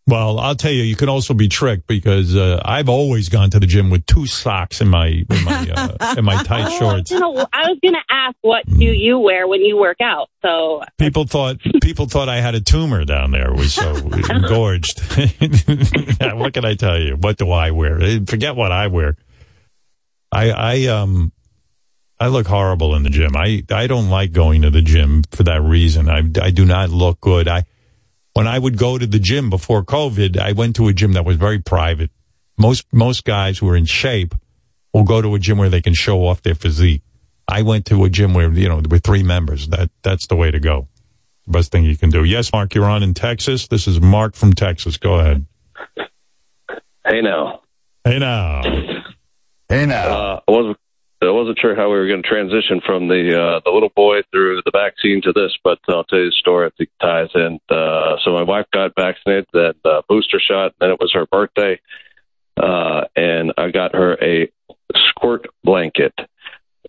Well, I'll tell you, you can also be tricked because uh, I've always gone to the gym with two socks in my in my uh, in my tight *laughs* shorts. You know, I was going to ask, what do you wear when you work out? So People thought people thought I had a tumor down there. Was so *laughs* engorged. *laughs* what can I tell you? What do I wear? Eh, Forget what I wear. I I um I look horrible in the gym. I I don't like going to the gym for that reason. I I do not look good. I when I would go to the gym before COVID, I went to a gym that was very private. Most most guys who are in shape will go to a gym where they can show off their physique. I went to a gym where you know with three members. That that's the way to go. Best thing you can do. Yes, Mark, you're on in Texas. This is Mark from Texas. Go ahead. Hey now. Hey now. Hey now. Uh, I wasn't I wasn't sure how we were going to transition from the uh, the little boy through the vaccine to this, but I'll tell you the story. I think ties in. Uh, so my wife got vaccinated, that uh, booster shot, and it was her birthday, uh, and I got her a squirt blanket.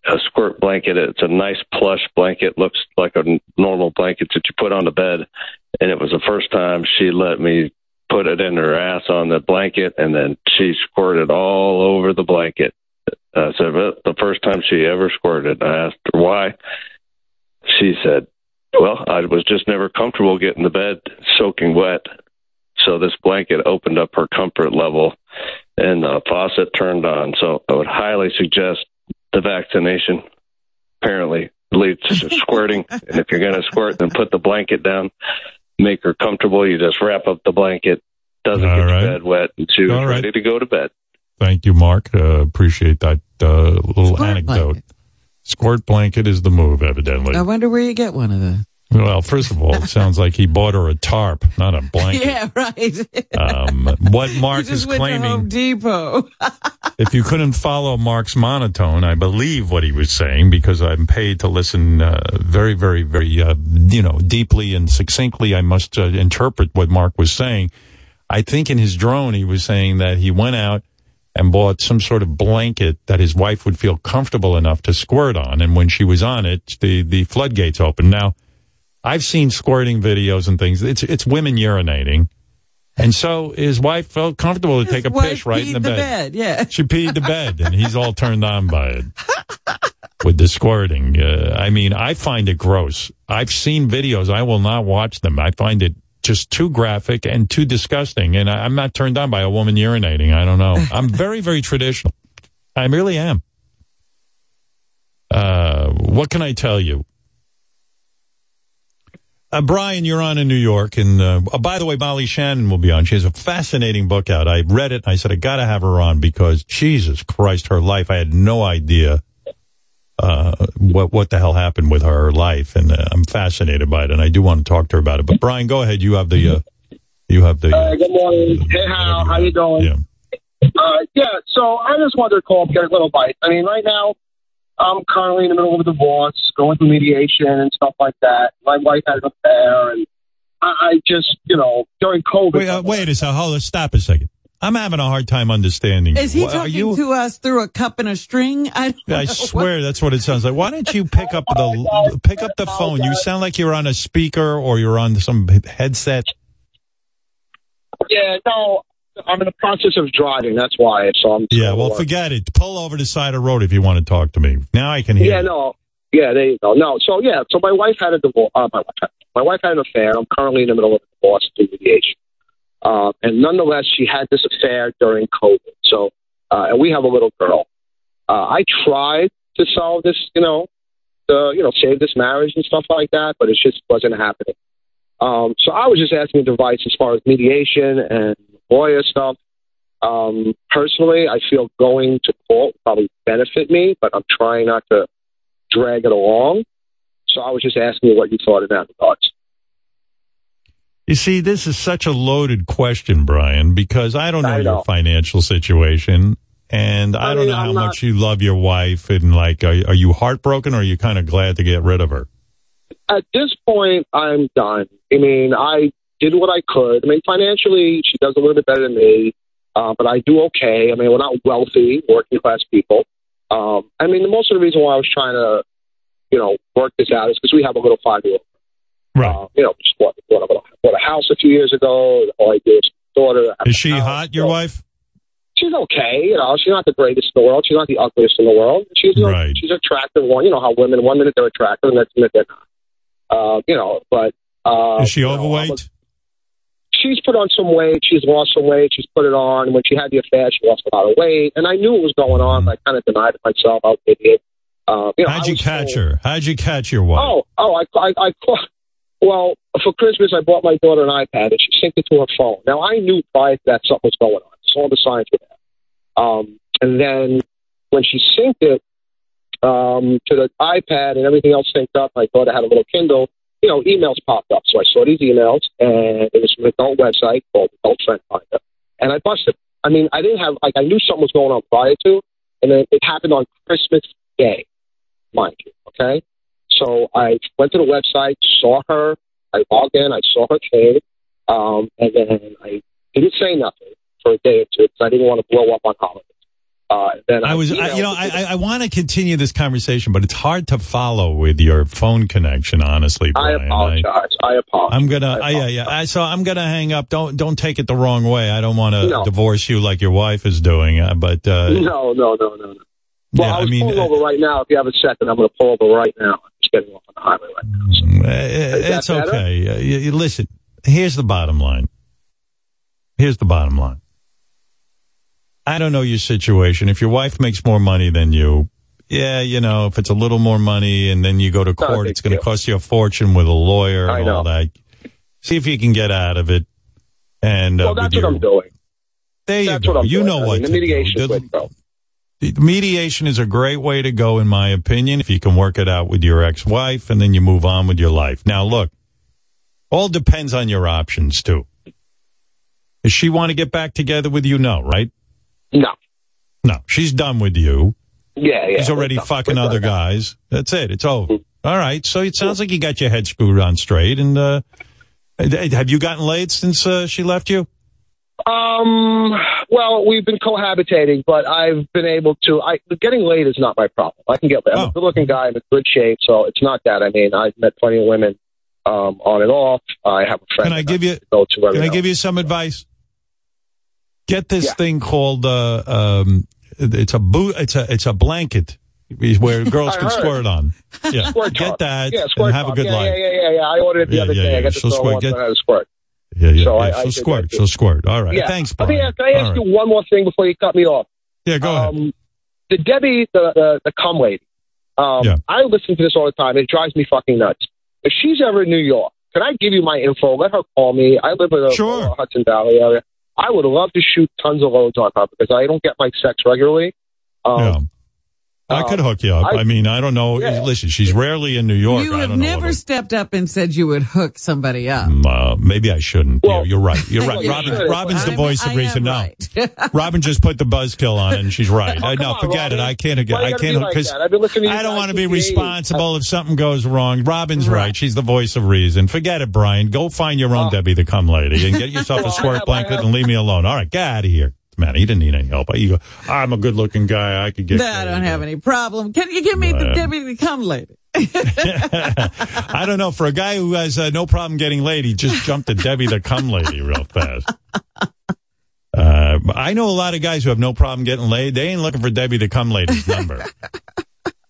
A squirt blanket. It's a nice plush blanket. Looks like a normal blanket that you put on the bed, and it was the first time she let me put it in her ass on the blanket, and then she squirted all over the blanket. I said, well, the first time she ever squirted. I asked her why. She said, well, I was just never comfortable getting the bed soaking wet. So this blanket opened up her comfort level and the faucet turned on. So I would highly suggest the vaccination. Apparently leads to squirting. *laughs* and if you're going to squirt, then put the blanket down, make her comfortable. You just wrap up the blanket, doesn't All get right. your bed wet, and she's right. ready to go to bed. Thank you, Mark. Uh, appreciate that uh, little anecdote. Squirt blanket is the move, evidently. I wonder where you get one of those. Well, first of all, it sounds like he bought her a tarp, not a blanket. *laughs* Yeah, right. *laughs* Um, what Mark is claiming, Home Depot. *laughs* if you couldn't follow Mark's monotone, I believe what he was saying because I'm paid to listen uh, very, very, very, uh, you know, deeply and succinctly. I must uh, interpret what Mark was saying. I think in his drone, he was saying that he went out and bought some sort of blanket that his wife would feel comfortable enough to squirt on. And when she was on it, the, the floodgates opened. Now, I've seen squirting videos and things. It's, it's women urinating. And so his wife felt comfortable to take a piss right in peed the bed. bed. Yeah. *laughs* She peed the bed, and he's all turned on by it *laughs* with the squirting. Uh, I mean, I find it gross. I've seen videos. I will not watch them. I find it just too graphic and too disgusting. And I, I'm not turned on by a woman urinating. I don't know. *laughs* I'm very, very traditional. I really am. Uh, what can I tell you? Uh, Brian, you're on in New York, and uh, oh, by the way, Molly Shannon will be on. She has a fascinating book out. I read it. And I said I got to have her on because Jesus Christ, her life. I had no idea uh, what what the hell happened with her life, and uh, I'm fascinated by it, and I do want to talk to her about it. But Brian, go ahead. You have the uh, you have the. Uh, good morning. Hey, Hal. How you doing? Yeah. Uh, yeah, so I just wanted to call up, get a little bite. I mean, right now, I'm currently in the middle of a divorce, going through mediation and stuff like that. My wife has an affair, and I, I just, you know, during COVID. Wait, uh, wait a second. Hold on. Stop a second. I'm having a hard time understanding. Is he you. What- talking you- to us through a cup and a string? I, don't I know. swear that's what it sounds like. Why don't you pick up the pick up the phone? You sound like you're on a speaker or you're on some headset. Yeah, no, I'm in the process of driving. That's why. So I'm. Yeah, well, forget it. Pull over the side of the road if you want to talk to me. Now I can hear. Yeah, you. no. Yeah, there you go. No, so yeah, so my wife had a divorce. Uh, my, wife, my wife had an affair. I'm currently in the middle of a divorce through mediation. Uh, and nonetheless, she had this affair during COVID. So, uh, and we have a little girl. Uh, I tried to solve this, you know, the, you know, save this marriage and stuff like that, but it just wasn't happening. Um, so I was just asking advice as far as mediation and lawyer stuff. Um, personally, I feel going to court probably benefit me, but I'm trying not to drag it along. So I was just asking you what you thought in that regards. You see, this is such a loaded question, Brian, because I don't know, I your financial situation, and I, I don't mean, know how not- much you love your wife, and like, are, are you heartbroken, or are you kind of glad to get rid of her? At this point, I'm done. I mean, I did what I could. I mean, financially, she does a little bit better than me, uh, but I do okay. I mean, we're not wealthy, working class people. Um, I mean, the most of the reason why I was trying to, you know, work this out is because we have a little five year old. Right. Uh, you know, just what, what, what, bought a house a few years ago. The whole idea is daughter. Is she hot, your wife? She's okay. You know, she's not the greatest in the world. She's not the ugliest in the world. She's you know, Right. she's attractive. One, you know how women one minute they're attractive, and next minute they're not. Uh, you know, but uh, Is she you know, overweight? She's put on some weight. She's lost some weight. She's put it on. When she had the affair, she lost a lot of weight, and I knew it was going on. But I kind of denied it myself. I was an idiot. Uh, you know. How'd you catch told- her? How'd you catch your wife? Oh, oh, I, I, I, caught- well, for Christmas, I bought my daughter an iPad and she synced it to her phone. Now, I knew prior to that something was going on. Saw the signs were there. Um, and then when she synced it um, to the iPad and everything else synced up, my daughter had a little Kindle. You know, emails popped up. So I saw these emails, and it was from an adult website called Adult Friend Finder. And I busted. I mean, I didn't have like I knew something was going on prior to, and then it happened on Christmas Day, mind you. Okay, so I went to the website, saw her. I logged in. I saw her kid, um, and then I didn't say nothing for a day or two because I didn't want to blow up on holidays. Uh, then I was, I, you know, I, I- I want to continue this conversation, but it's hard to follow with your phone connection. Honestly, I apologize. I apologize. I'm gonna, I, yeah, yeah. I, so I'm gonna hang up. Don't, don't take it the wrong way. I don't want to No. divorce you like your wife is doing. uh, But uh, no, no, no, no, no. Well, yeah, I I was mean, pulling uh, over right now. If you have a second, I'm going to pull over right now. Getting off on the highway right now. So. uh, it's okay. Uh, you, you- listen, here's the bottom line. Here's the bottom line. I don't know your situation. If your wife makes more money than you, yeah, you know, if it's a little more money and then you go to court, it's going to cost you a fortune with a lawyer and all that. See if you can get out of it. And uh, Well, that's your- what I'm doing. There you That's go. what I'm you know I what mean, the to mediation do. The- way to go. the mediation is a great way to go, in my opinion, if you can work it out with your ex-wife and then you move on with your life. Now, look, all depends on your options too. Does she want to get back together with you? No, right? No. No, she's done with you. Yeah, yeah. She's already fucking We're other done. guys. That's it. It's over. All right. So it sounds like you got your head screwed on straight. And uh, have you gotten laid since uh, she left you? Um. Well, we've been cohabitating, but I've been able to. I getting laid is not my problem. I can get laid. I'm Oh. a good-looking guy. I'm in good shape, so it's not that. I mean, I've met plenty of women um, on and off. I have a friend. Can I give you? go to Can I now give you some advice? Get this Yeah. thing called uh, um, it's a boot. It's a it's a blanket where *laughs* girls can squirt on. Yeah, Squirt get that Yeah, and squirt have a good yeah, life. Yeah, yeah, yeah, yeah. I ordered it the Yeah, other yeah, day. yeah. I got throw squirt. Get- and I had to squirt. Yeah, yeah, So yeah. I- I she'll squirt. She'll squirt. All right. Yeah. Thanks, Let me Brian. ask, can I ask All you right. one more thing before you cut me off? Yeah, go ahead. Um, the Debbie, the, the, the cum lady, um, Yeah. I listen to this all the time. It drives me fucking nuts. If she's ever in New York, can I give you my info? Let her call me. I live in the Sure. Hudson Valley area. I would love to shoot tons of loads on her because I don't get my sex regularly. Um, Yeah. I could um, hook you up. I, I- mean, I don't know. Yeah. Listen, she's rarely in New York. You I have don't never what stepped up and said you would hook somebody up. uh, maybe I shouldn't. Well- yeah, you're right. You're right. Robin, should. Robin's the I'm- voice I of reason. am No, right. *laughs* Robin just put the buzzkill on and she's right. Oh, Uh, no, on, forget it. I can't. Why I can't be like? I've been listening I don't want to be since the 80s. responsible if something goes wrong. Robin's Right. right. She's the voice of reason. Forget it, Brian. Go find your own Oh. Debbie the cum lady and get yourself a *laughs* a I squirt blanket and leave me alone. All right, get out of here. Man, he didn't need any help. You go, I'm a good looking guy. I could get. No, I don't have any problem. Can you give me the the cum lady? *laughs* I don't know. For a guy who has uh, no problem getting laid, he just jumped to Debbie the cum lady real fast. Uh, I know a lot of guys who have no problem getting laid. They ain't looking for Debbie the cum lady's number.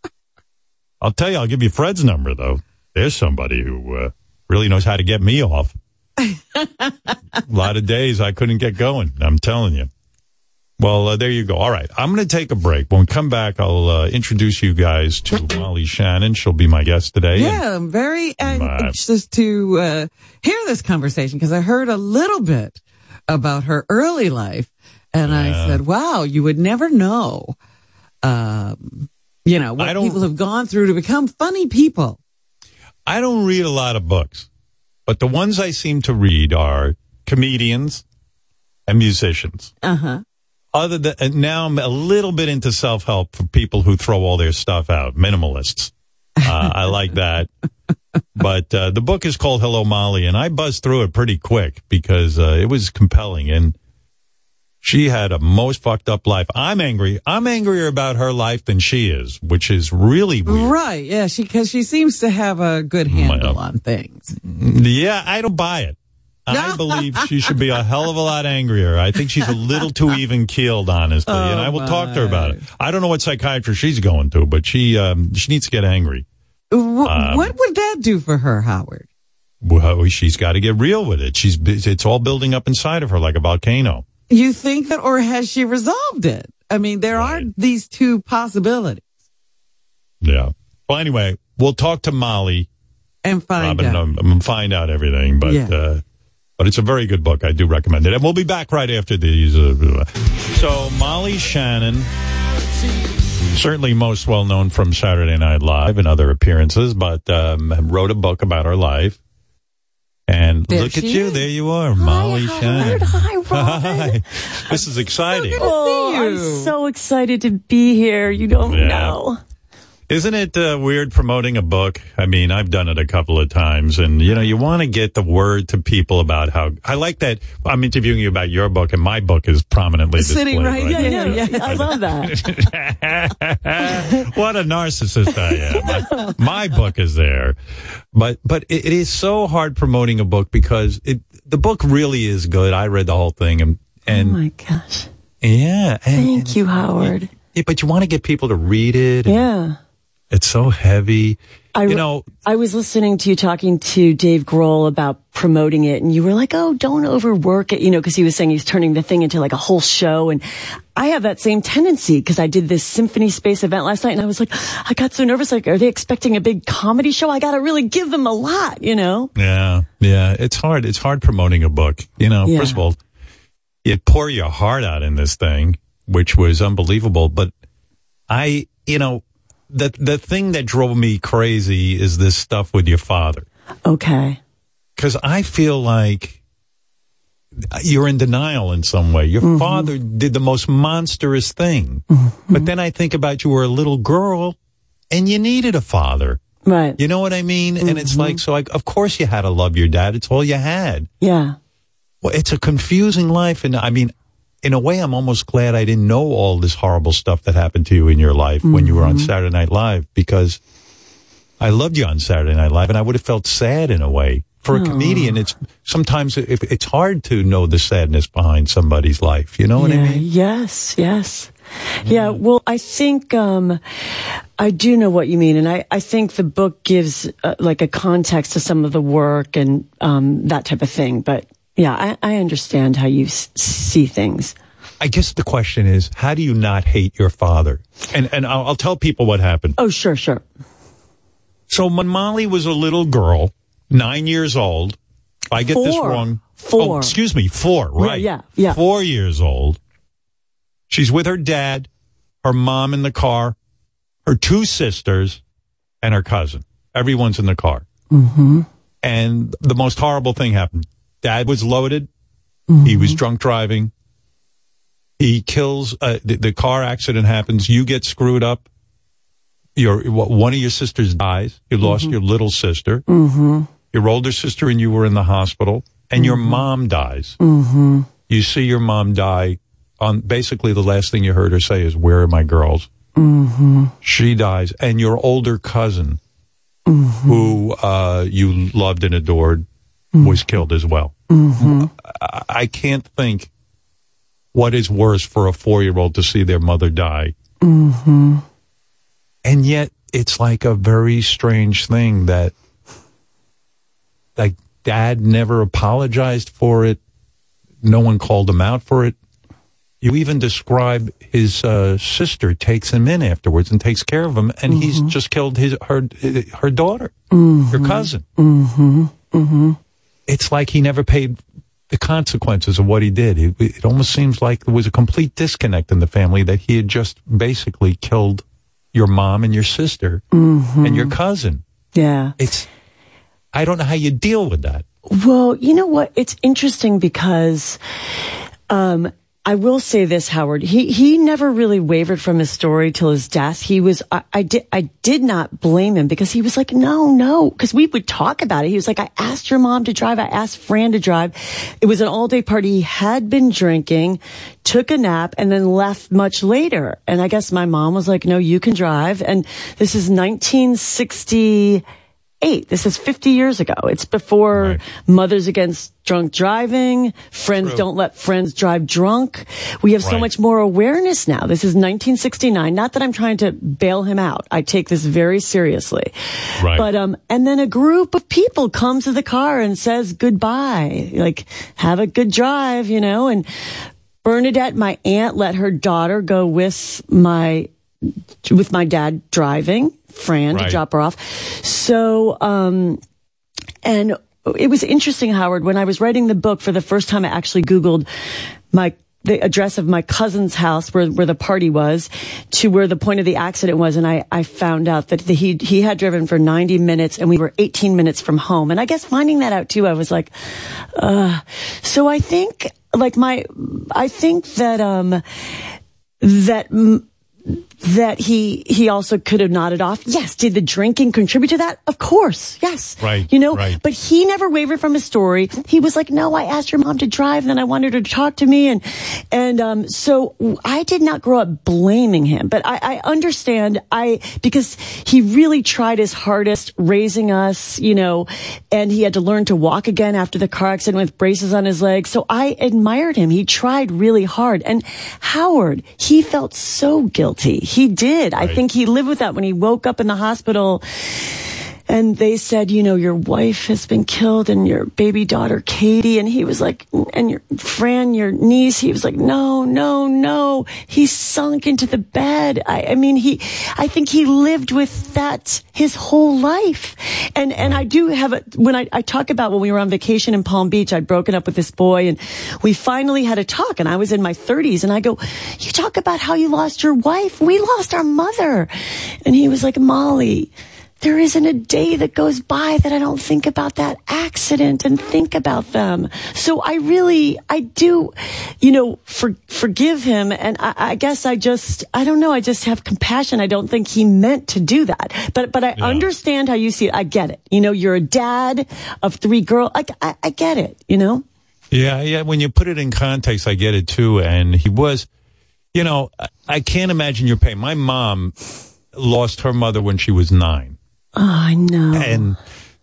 *laughs* I'll tell you, I'll give you Fred's number though. There's somebody who uh, really knows how to get me off. *laughs* a lot of days I couldn't get going. I'm telling you. Well, uh, there you go. All right. I'm going to take a break. When we come back, I'll uh, introduce you guys to *laughs* Molly Shannon. She'll be my guest today. Yeah, I'm very uh, anxious to uh, hear this conversation because I heard a little bit about her early life, and I said, "Wow, you would never know." Um, you know what people have gone through to become funny people. I don't read a lot of books, but the ones I seem to read are comedians and musicians. Uh huh. Other than now, I'm a little bit into self help for people who throw all their stuff out, minimalists. Uh, I like that. But uh, the book is called Hello Molly, and I buzzed through it pretty quick because uh, it was compelling. And she had a most fucked up life. I'm angry. I'm angrier about her life than she is, which is really weird. Right? Yeah, she because she seems to have a good handle on things. Yeah, I don't buy it. I believe she should be a *laughs* hell of a lot angrier. I think she's a little too even keeled, honestly, and I will talk to her about it. I don't know what psychiatrist she's going to, but she um, she needs to get angry. Um, what would that do for her, Howard? Well, she's got to get real with it. She's it's all building up inside of her like a volcano. You think that, or has she resolved it? I mean, there are these two possibilities, Yeah. Well, anyway, we'll talk to Molly and find Robin out. um, find out everything. But Yeah. uh, but it's a very good book. I do recommend it, and we'll be back right after these. Uh, so Molly Shannon, certainly most well known from Saturday Night Live and other appearances, but um, wrote a book about her life. And There look at you, is. there you are, Molly Shannon. Hi, *laughs* Robin. Hi. This is exciting. oh, I'm so excited to be here. You don't Yeah. know. Isn't it uh, weird promoting a book? I mean, I've done it a couple of times, and you know, you want to get the word to people about how. I like that. I'm interviewing you about your book, and my book is prominently Sitting displayed, right, yeah, yeah, yeah. I love that. *laughs* what a narcissist I am. My, my book is there. But but it, it is so hard promoting a book because it the book really is good. I read the whole thing and and oh my gosh. yeah. And, Thank you, Howard. yeah, but you want to get people to read it. and Yeah. It's so heavy. I, you know, I was listening to you talking to Dave Grohl about promoting it, and you were like, "Oh, don't overwork it," you know, because he was saying he's turning the thing into like a whole show. And I have that same tendency because I did this Symphony Space event last night, and I was like, I got so nervous. Like, are they expecting a big comedy show? I got to really give them a lot, you know? Yeah, yeah. It's hard. It's hard promoting a book. You know, Yeah. first of all, you pour your heart out in this thing, which was unbelievable. But I, you know, the the thing that drove me crazy is this stuff with your father. Okay. Because I feel like you're in denial in some way. Your mm-hmm. father did the most monstrous thing. Mm-hmm. But then I think about you were a little girl and you needed a father. Right. You know what I mean? And it's mm-hmm. like, so like, of course you had to love your dad. It's all you had. Yeah. Well, it's a confusing life. And I mean, in a way, I'm almost glad I didn't know all this horrible stuff that happened to you in your life when you were on Saturday Night Live because I loved you on Saturday Night Live and I would have felt sad in a way. For a comedian, it's sometimes it, it's hard to know the sadness behind somebody's life. You know what I mean? Yes, yes. Yeah, well, I think um, I do know what you mean, and I, I think the book gives uh, like a context to some of the work and um, that type of thing. But yeah, I, I understand how you s- see things. I guess the question is, how do you not hate your father? And and I'll, I'll tell people what happened. Oh, sure, sure. So when Molly was a little girl, nine years old, if I get this wrong. Four. Oh, excuse me, four, Yeah, right. yeah, yeah. Four years old. She's with her dad, her mom in the car, her two sisters, and her cousin. Everyone's in the car. Mm-hmm. And the most horrible thing happened. Dad was loaded. He was drunk driving. He kills, uh, the, the car accident happens. You get screwed up. Your, one of your sisters dies. You lost your little sister. Mm-hmm. Your older sister and you were in the hospital and your mom dies. Mm-hmm. You see your mom die on basically the last thing you heard her say is, where are my girls? Mm-hmm. She dies and your older cousin who, uh, you loved and adored was killed as well. Mm-hmm. I, I can't think what is worse for a four year old to see their mother die. Mm-hmm. And yet it's like a very strange thing that like dad never apologized for it. No one called him out for it. You even describe his uh, sister takes him in afterwards and takes care of him, and he's just killed his her her daughter, your cousin. It's like he never paid the consequences of what he did. It, it almost seems like there was a complete disconnect in the family that he had just basically killed your mom and your sister Mm-hmm. and your cousin. Yeah. It's I don't know how you deal with that. Well, you know what? It's interesting because, um, I will say this, Howard. He he never really wavered from his story till his death. He was I, I did I did not blame him because he was like, no, no, because we would talk about it. He was like, I asked your mom to drive. I asked Fran to drive. It was an all day party. He had been drinking, took a nap, and then left much later. And I guess my mom was like, no, you can drive. And this is 1960 eight. This is 50 years ago. It's before Mothers Against Drunk Driving. Friends True. don't let friends drive drunk. We have so much more awareness now. This is 1969. Not that I'm trying to bail him out. I take this very seriously. Right. But, um, and then a group of people comes to the car and says goodbye. Like, have a good drive, you know, and Bernadette, my aunt, let her daughter go with my with my dad driving Fran to drop her off. So, um, and it was interesting, Howard, when I was writing the book for the first time, I actually Googled my the address of my cousin's house where, where the party was to where the point of the accident was. And I, I found out that the, he, he had driven for 90 minutes and we were 18 minutes from home. And I guess finding that out too, I was like, uh, so I think like my, I think that, um, that, mm, that he he also could have nodded off. Yes, did the drinking contribute to that? Of course, yes. Right, You know, right. but he never wavered from his story. He was like, "No, I asked your mom to drive, and then I wanted her to talk to me," and and um, so I did not grow up blaming him, but I, I understand I because he really tried his hardest raising us, you know, and he had to learn to walk again after the car accident with braces on his legs. So I admired him. He tried really hard, and Howard, he felt so guilty. He did. I think he lived with that when he woke up in the hospital and they said, you know, your wife has been killed and your baby daughter, Katie. And he was like, and your Fran, your niece, he was like, no, no, no. He sunk into the bed. I, I mean, he, I think he lived with that his whole life. And, and I do have a, when I, I talk about when we were on vacation in Palm Beach, I'd broken up with this boy and we finally had a talk and I was in my thirties and I go, you talk about how you lost your wife. We lost our mother. And he was like, Molly, there isn't a day that goes by that I don't think about that accident and think about them. So I really, I do, you know, for, forgive him. And I, I guess I just, I don't know. I just have compassion. I don't think he meant to do that. But, but I understand how you see it. I get it. You know, you're a dad of three girls. I, I, I get it, you know? Yeah, yeah. When you put it in context, I get it too. And he was, you know, I- I can't imagine your pain. My mom lost her mother when she was nine. Oh, I know. And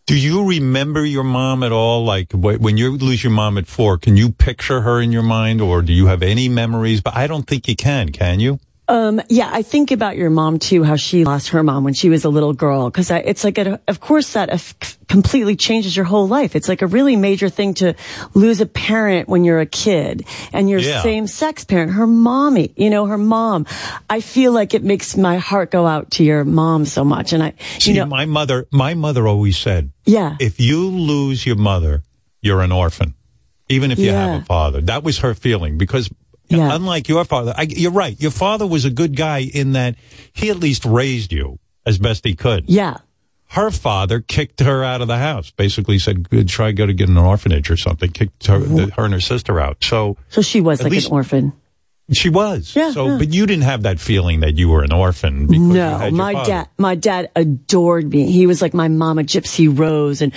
do you remember your mom at all? Like when you lose your mom at four, can you picture her in your mind or do you have any memories? But I don't think you can, can you? Um, yeah, I think about your mom too, how she lost her mom when she was a little girl. Cause I, it's like, a, of course that uh, completely changes your whole life. It's like a really major thing to lose a parent when you're a kid and your Yeah. same sex parent, her mommy, you know, her mom. I feel like it makes my heart go out to your mom so much. And I, See, you know, my mother, my mother always said, yeah. if you lose your mother, you're an orphan, even if you Yeah. have a father. That was her feeling because unlike your father, I, you're right. Your father was a good guy in that he at least raised you as best he could. Yeah. Her father kicked her out of the house. Basically said, "Good, try go to get an orphanage or something." Kicked her, the, her and her sister out. So, So she was like least- an orphan. She was. Yeah, So, yeah. but you didn't have that feeling that you were an orphan. No, my dad, my dad adored me. He was like my mama, Gypsy Rose. And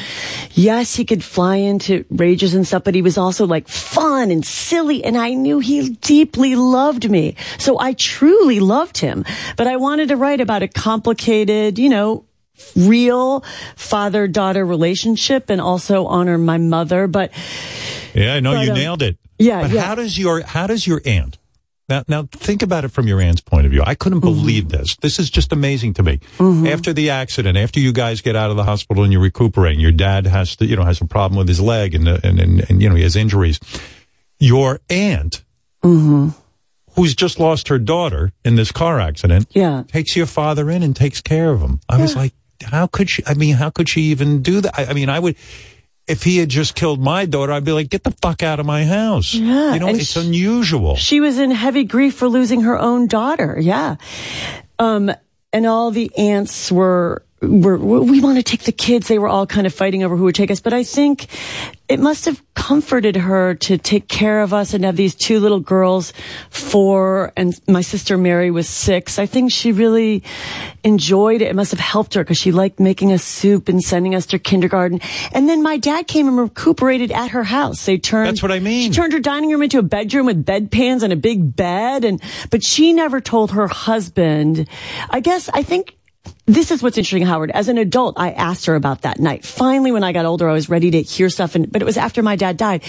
yes, he could fly into rages and stuff, but he was also like fun and silly. And I knew he deeply loved me. So I truly loved him. But I wanted to write about a complicated, you know, real father daughter relationship and also honor my mother. But Yeah, I know you um, nailed it. yeah, but yeah. how does your how does your aunt now now think about it from your aunt's point of view? I couldn't Mm-hmm. believe this. This is just amazing to me. After the accident, after you guys get out of the hospital and you're recuperating, your dad has to you know has a problem with his leg and and and, and you know he has injuries. Your aunt. Who's just lost her daughter in this car accident? Yeah. Takes your father in and takes care of him. I was like, how could she? I mean, how could she even do that? I, I mean, I would, if he had just killed my daughter, I'd be like, get the fuck out of my house. Yeah, You know, it's sh- unusual. She was in heavy grief for losing her own daughter. Yeah. Um, and all the aunts were, were, we want to take the kids. They were all kind of fighting over who would take us. But I think it must have comforted her to take care of us and have these two little girls, four, and my sister Mary was six. I think she really enjoyed it. It must have helped her because she liked making us soup and sending us to kindergarten. And then my dad came and recuperated at her house. They turned. That's what I mean. She turned her dining room into a bedroom with bedpans and a big bed. And, but she never told her husband. I guess, I think this is what's interesting, Howard. As an adult, I asked her about that night. Finally, when I got older, I was ready to hear stuff, and but it was after my dad died,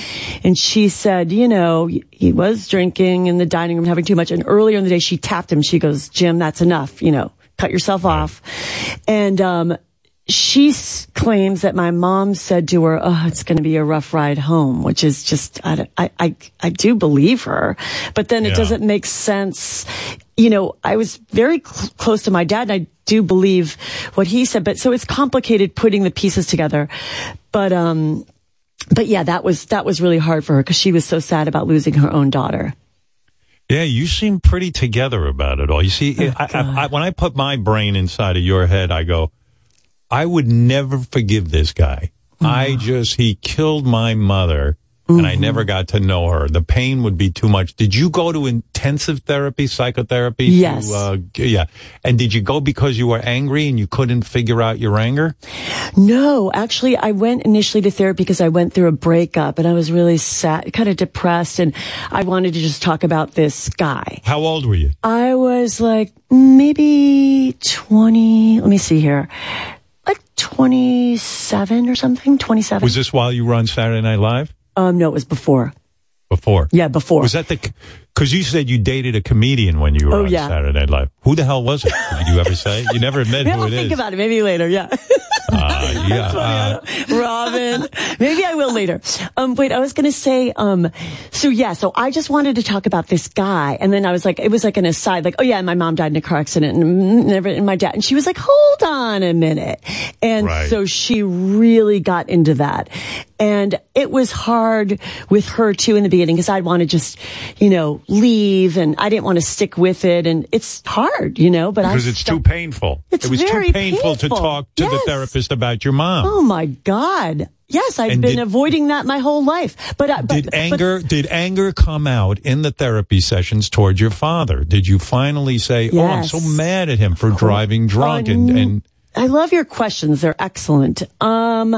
and she said, you know, he was drinking in the dining room, having too much, and earlier in the day, she tapped him. She goes, Jim, that's enough. You know, cut yourself off, and um, she s- claims that my mom said to her, "Oh, it's going to be a rough ride home," which is just I I I, I do believe her, but then it doesn't make sense. You know, I was very cl- close to my dad, and I do believe what he said, but so it's complicated putting the pieces together. But um, but yeah, that was that was really hard for her because she was so sad about losing her own daughter. Yeah, you seem pretty together about it all. You see, Oh, I, I, I, when I put my brain inside of your head, I go, I would never forgive this guy. Mm-hmm. I just, he killed my mother and I never got to know her. The pain would be too much. Did you go to intensive therapy, psychotherapy? to, Yes. uh, yeah. And did you go because you were angry and you couldn't figure out your anger? No, actually, I went initially to therapy because I went through a breakup and I was really sad, kind of depressed, and I wanted to just talk about this guy. How old were you? I was like maybe 20, let me see here, like 27 or something, 27. Was this while you were on Saturday Night Live? Um, no, it was before. Before? Yeah, before. Was that the, cause you said you dated a comedian when you were Oh, on yeah. Saturday Night Live. Who the hell was it? Did you ever say? You never admit *laughs* who I'll it think is. about it. Maybe later. Yeah. *laughs* Uh, yeah. uh, Robin. Maybe I will later. Um, wait, I was going to say, um, so yeah, so I just wanted to talk about this guy. And then I was like, it was like an aside, like, oh yeah, my mom died in a car accident and never, and my dad, and she was like, hold on a minute. And Right. so she really got into that. And it was hard with her too in the beginning because I'd want to just, you know, leave and I didn't want to stick with it. And it's hard, you know, but I because it's too painful. It's it was too painful, to talk to the Yes. Therapist about your mom. Oh my God. Yes, I've And been did- avoiding that my whole life. But, I- but did anger did anger come out in the therapy sessions towards your father? Did you finally say, "Oh, I'm so mad at him for driving drunk"? and and I love your questions. They're excellent. Um,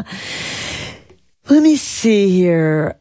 let me see here.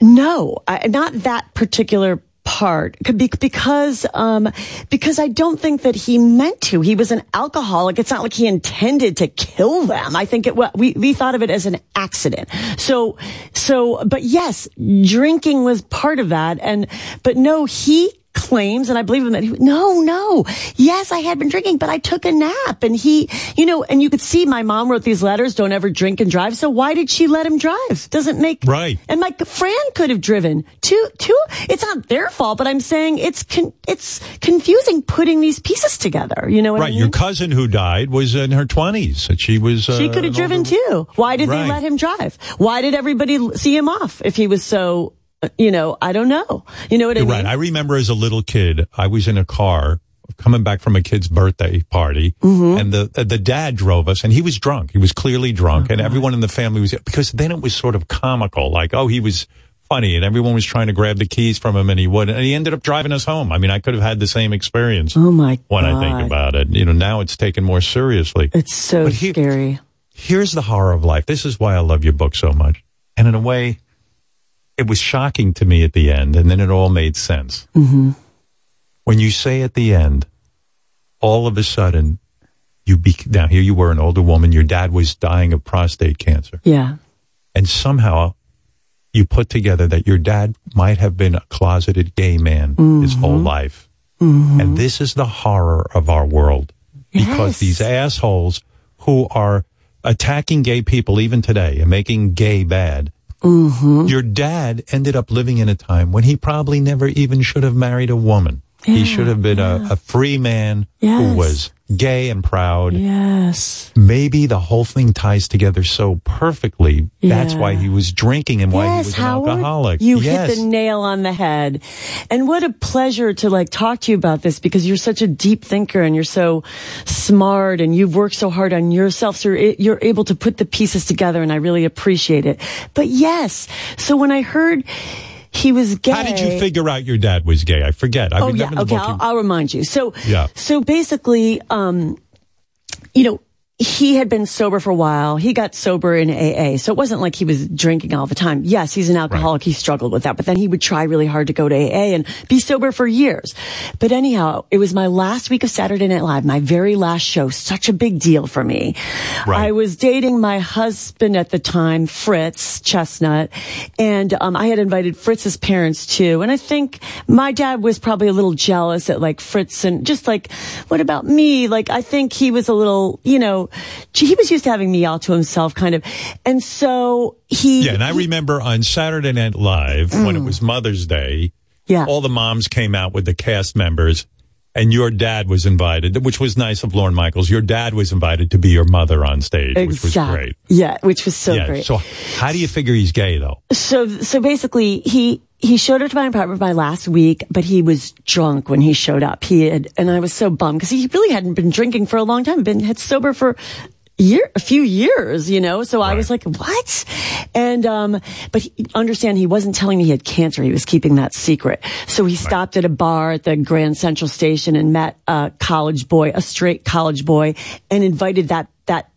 No, I, not that particular part because um because I don't think that he meant to. He was an alcoholic. It's not like he intended to kill them. I think it wa- we we thought of it as an accident. So so but yes, drinking was part of that and but no, he claims, and I believe him that he, no, no, yes, I had been drinking, but I took a nap and he, you know, and you could see my mom wrote these letters, don't ever drink and drive. So why did she let him drive? Doesn't make, right. And my Fran could have driven too, too. It's not their fault, but I'm saying it's, con- it's confusing putting these pieces together. You know what I right, mean? your cousin who died was in her twenties. and She was. Uh, She could have driven older- too. Why did Right. they let him drive? Why did everybody see him off if he was so, uh, you know, I don't know. You know what You're I mean? right. I remember as a little kid, I was in a car coming back from a kid's birthday party, Mm-hmm. and the the dad drove us, and he was drunk. He was clearly drunk, Oh, and everyone in the family was because then it was sort of comical, like oh he was funny, and everyone was trying to grab the keys from him, and he wouldn't, and he ended up driving us home. I mean, I could have had the same experience. Oh my When I think about it, you know, now it's taken more seriously. It's so scary. Here's the horror of life. This is why I love your book so much, and in a way, it was shocking to me at the end, and then it all made sense Mm-hmm. when you say at the end, all of a sudden, you be now here you were an older woman, your dad was dying of prostate cancer, Yeah. and somehow you put together that your dad might have been a closeted gay man his whole Mm-hmm. life. And this is the horror of our world because these assholes who are attacking gay people even today and making gay bad. Mm-hmm. Your dad ended up living in a time when he probably never even should have married a woman. He should have been a, a free man who was gay and proud. Yes. Maybe the whole thing ties together so perfectly. That's why he was drinking and why he yes, was an alcoholic. You yes. hit the nail on the head. And what a pleasure to like talk to you about this because you're such a deep thinker and you're so smart and you've worked so hard on yourself. So you're, you're able to put the pieces together and I really appreciate it. But yes, so when I heard he was gay. How did you figure out your dad was gay? I forget. I oh yeah, okay. I'll, I'll remind you. So Yeah. So basically, um, you know, he had been sober for a while. He got sober in AA. So it wasn't like he was drinking all the time. Yes, he's an alcoholic. He struggled with that, but then he would try really hard to go to AA and be sober for years. But anyhow, it was my last week of Saturday Night Live, my very last show. Such a big deal for me. Right. I was dating my husband at the time, Fritz Chesnut, and um, I had invited Fritz's parents too. And I think my dad was probably a little jealous at like Fritz and just like, what about me? Like, I think he was a little, you know, he was used to having me all to himself kind of. And so he. Yeah, and I remember on Saturday Night Live when it mm. was Mother's Day, yeah. all the moms came out with the cast members, and your dad was invited, which was nice of Lorne Michaels. Your dad was invited to be your mother on stage, which was great. Yeah, which was so yeah. great. So how do you figure he's gay though? So, so basically, he, he showed up to my apartment by last week, but he was drunk when he showed up. He had, and I was so bummed because he really hadn't been drinking for a long time, been, had sober for year, a few years, you know? So I was like, what? And, um, but he, understand he wasn't telling me he had cancer. He was keeping that secret. So he stopped at a bar at the Grand Central Station and met a college boy, a straight college boy, and invited that, that,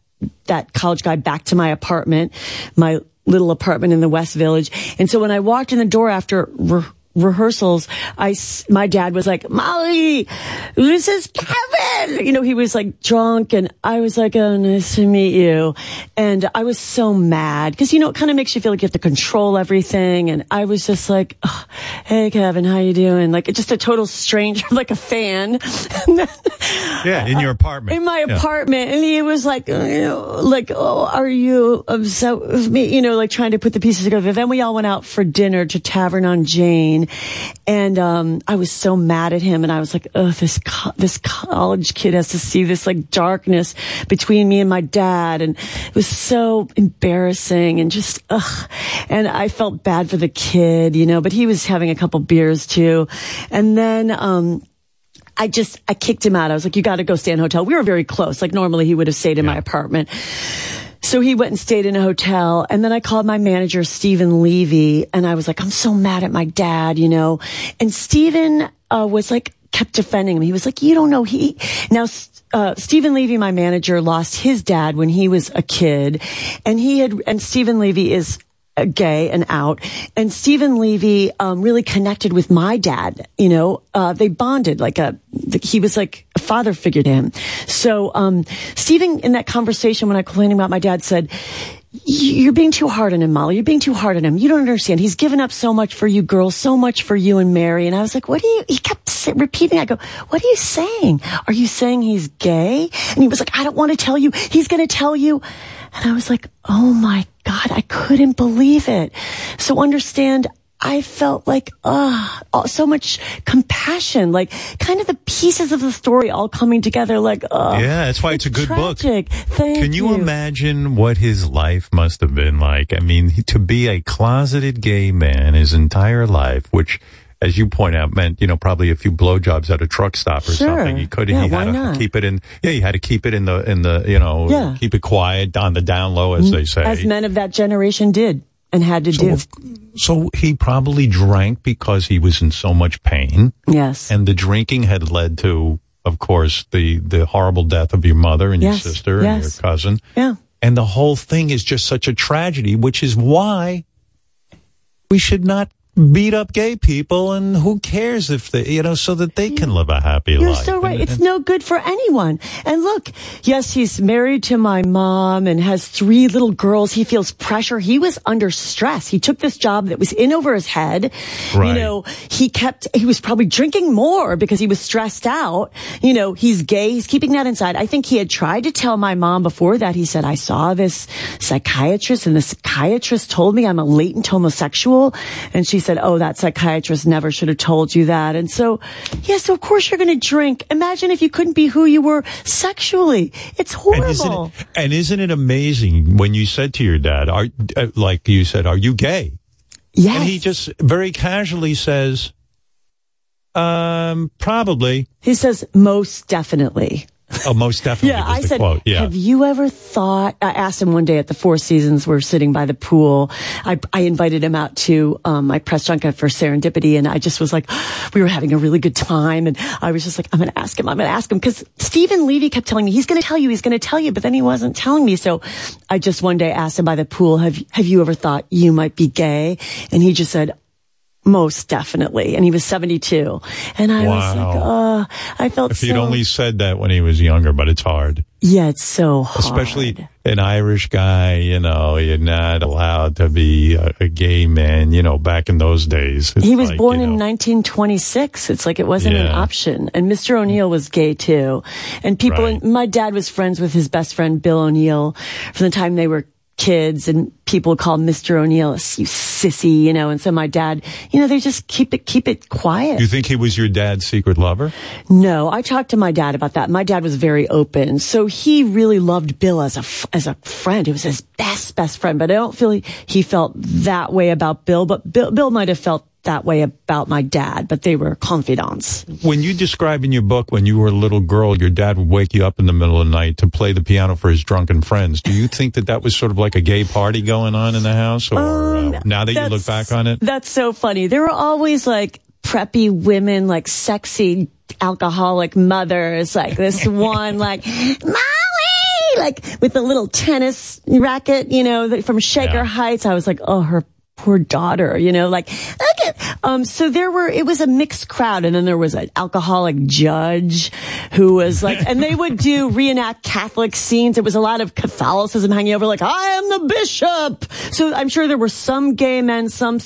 that college guy back to my apartment, my little apartment in the West Village. And so when I walked in the door after re- rehearsals, I, my dad was like, Molly, this is Kevin. You know, he was like drunk and I was like, oh, nice to meet you. And I was so mad because, you know, it kind of makes you feel like you have to control everything. And I was just like, "Ugh, hey, Kevin, how you doing? Like just a total stranger, *laughs* like a fan. *laughs* Yeah, in your apartment. in my Yeah. apartment and he was like oh, know, like oh are you upset with me you know like trying to put the pieces together then we all went out for dinner to tavern on jane and um i was so mad at him and i was like oh this co- this college kid has to see this like darkness between me and my dad and it was so embarrassing and just ugh and i felt bad for the kid you know but he was having a couple beers too and then um I just, I kicked him out. I was like, you got to go stay in a hotel. We were very close. Like normally he would have stayed in my apartment. So he went and stayed in a hotel. And then I called my manager, Stephen Levy, and I was like, I'm so mad at my dad, you know. And Stephen uh, was like, kept defending him. He was like, you don't know. He, now, uh, Stephen Levy, my manager, lost his dad when he was a kid. And he had, and Stephen Levy is, gay and out. And Stephen Levy um, really connected with my dad. You know, uh, they bonded like a. He was like a father figure to him. So um, Stephen, in that conversation when I complained about my dad, said. You're being too hard on him, Molly. You're being too hard on him. You don't understand. He's given up so much for you girls, so much for you and Mary. And I was like, what are you, he kept repeating. I go, what are you saying? Are you saying he's gay? And he was like, I don't want to tell you. He's going to tell you. And I was like, oh my God, I couldn't believe it. So understand, I felt like, ah, oh, so much compassion, like kind of the pieces of the story all coming together, like, oh. yeah, that's why it's, a good book. Thank Can you, imagine what his life must have been like? I mean, to be a closeted gay man his entire life, which, as you point out, meant you know probably a few blowjobs at a truck stop or Sure. something. He could Yeah, he had not? to keep it in. Yeah, he had to keep it in the in the you know Yeah. keep it quiet on the down low, as they mm, say. As men of that generation did and had to do. So he probably drank because he was in so much pain. Yes. And the drinking had led to, of course, the, the horrible death of your mother and Yes, your sister and your cousin. Yeah. And the whole thing is just such a tragedy, which is why we should not beat up gay people and who cares if they, you know, so that they can live a happy life. You're life. so right. And- It's no good for anyone. And look, yes, he's married to my mom and has three little girls. He feels pressure. He was under stress. He took this job that was in over his head. You know, he kept, he was probably drinking more because he was stressed out. You know, he's gay. He's keeping that inside. I think he had tried to tell my mom before that. He said, I saw this psychiatrist and the psychiatrist told me I'm a latent homosexual. And she said, Oh, that psychiatrist never should have told you that. And so, yeah, so of course you're going to drink. Imagine if you couldn't be who you were sexually. It's And isn't, horrible. it, and isn't it amazing when you said to your dad, are, uh, like you said, are you gay? Yes. And he just very casually says, um, probably. He says, most definitely. Oh, most definitely. Yeah, I the said, quote. Yeah. have you ever thought, I asked him one day at the Four Seasons, we're sitting by the pool. I, I invited him out to, um, my press junket for Serendipity and I just was like, *gasps* we were having a really good time and I was just like, I'm going to ask him, I'm going to ask him because Stephen Levy kept telling me he's going to tell you, he's going to tell you, but then he wasn't telling me. So I just one day asked him by the pool, have, have you ever thought you might be gay? And he just said, most definitely. And he was 72. And I was like, oh, I felt if so. he'd only said that when he was younger, but it's hard. yeah, it's so hard. Especially an Irish guy, you know, you're not allowed to be a, a gay man, you know, back in those days. It's He was like, born you in 1926. It's like it wasn't an option. And Mr. O'Neill was gay too. And people, and my dad was friends with his best friend Bill O'Neill from the time they were kids and people called Mr. O'Neill, a you sissy, you know, and so my dad, you know, they just keep it, keep it quiet. You think he was your dad's secret lover? No, I talked to my dad about that. My dad was very open. So he really loved Bill as a, as a friend. He was his best, best friend, but I don't feel he, he felt that way about Bill, but Bill, Bill might have felt that way about my dad, but they were confidants. When you describe in your book when you were a little girl, your dad would wake you up in the middle of the night to play the piano for his drunken friends. Do you think that that was sort of like a gay party going on in the house? Or uh, now that you look Um, back on it? That's so funny. There were always like preppy women, like sexy alcoholic mothers, like this *laughs* one, like, Molly, like with a little tennis racket, you know, from Shaker Heights. I was like, oh, her poor daughter, you know, like, um, so there were, it was a mixed crowd and then there was an alcoholic judge who was like, and they would do reenact Catholic scenes. It was a lot of Catholicism hanging over like, I am the bishop. So I'm sure there were some gay men, some,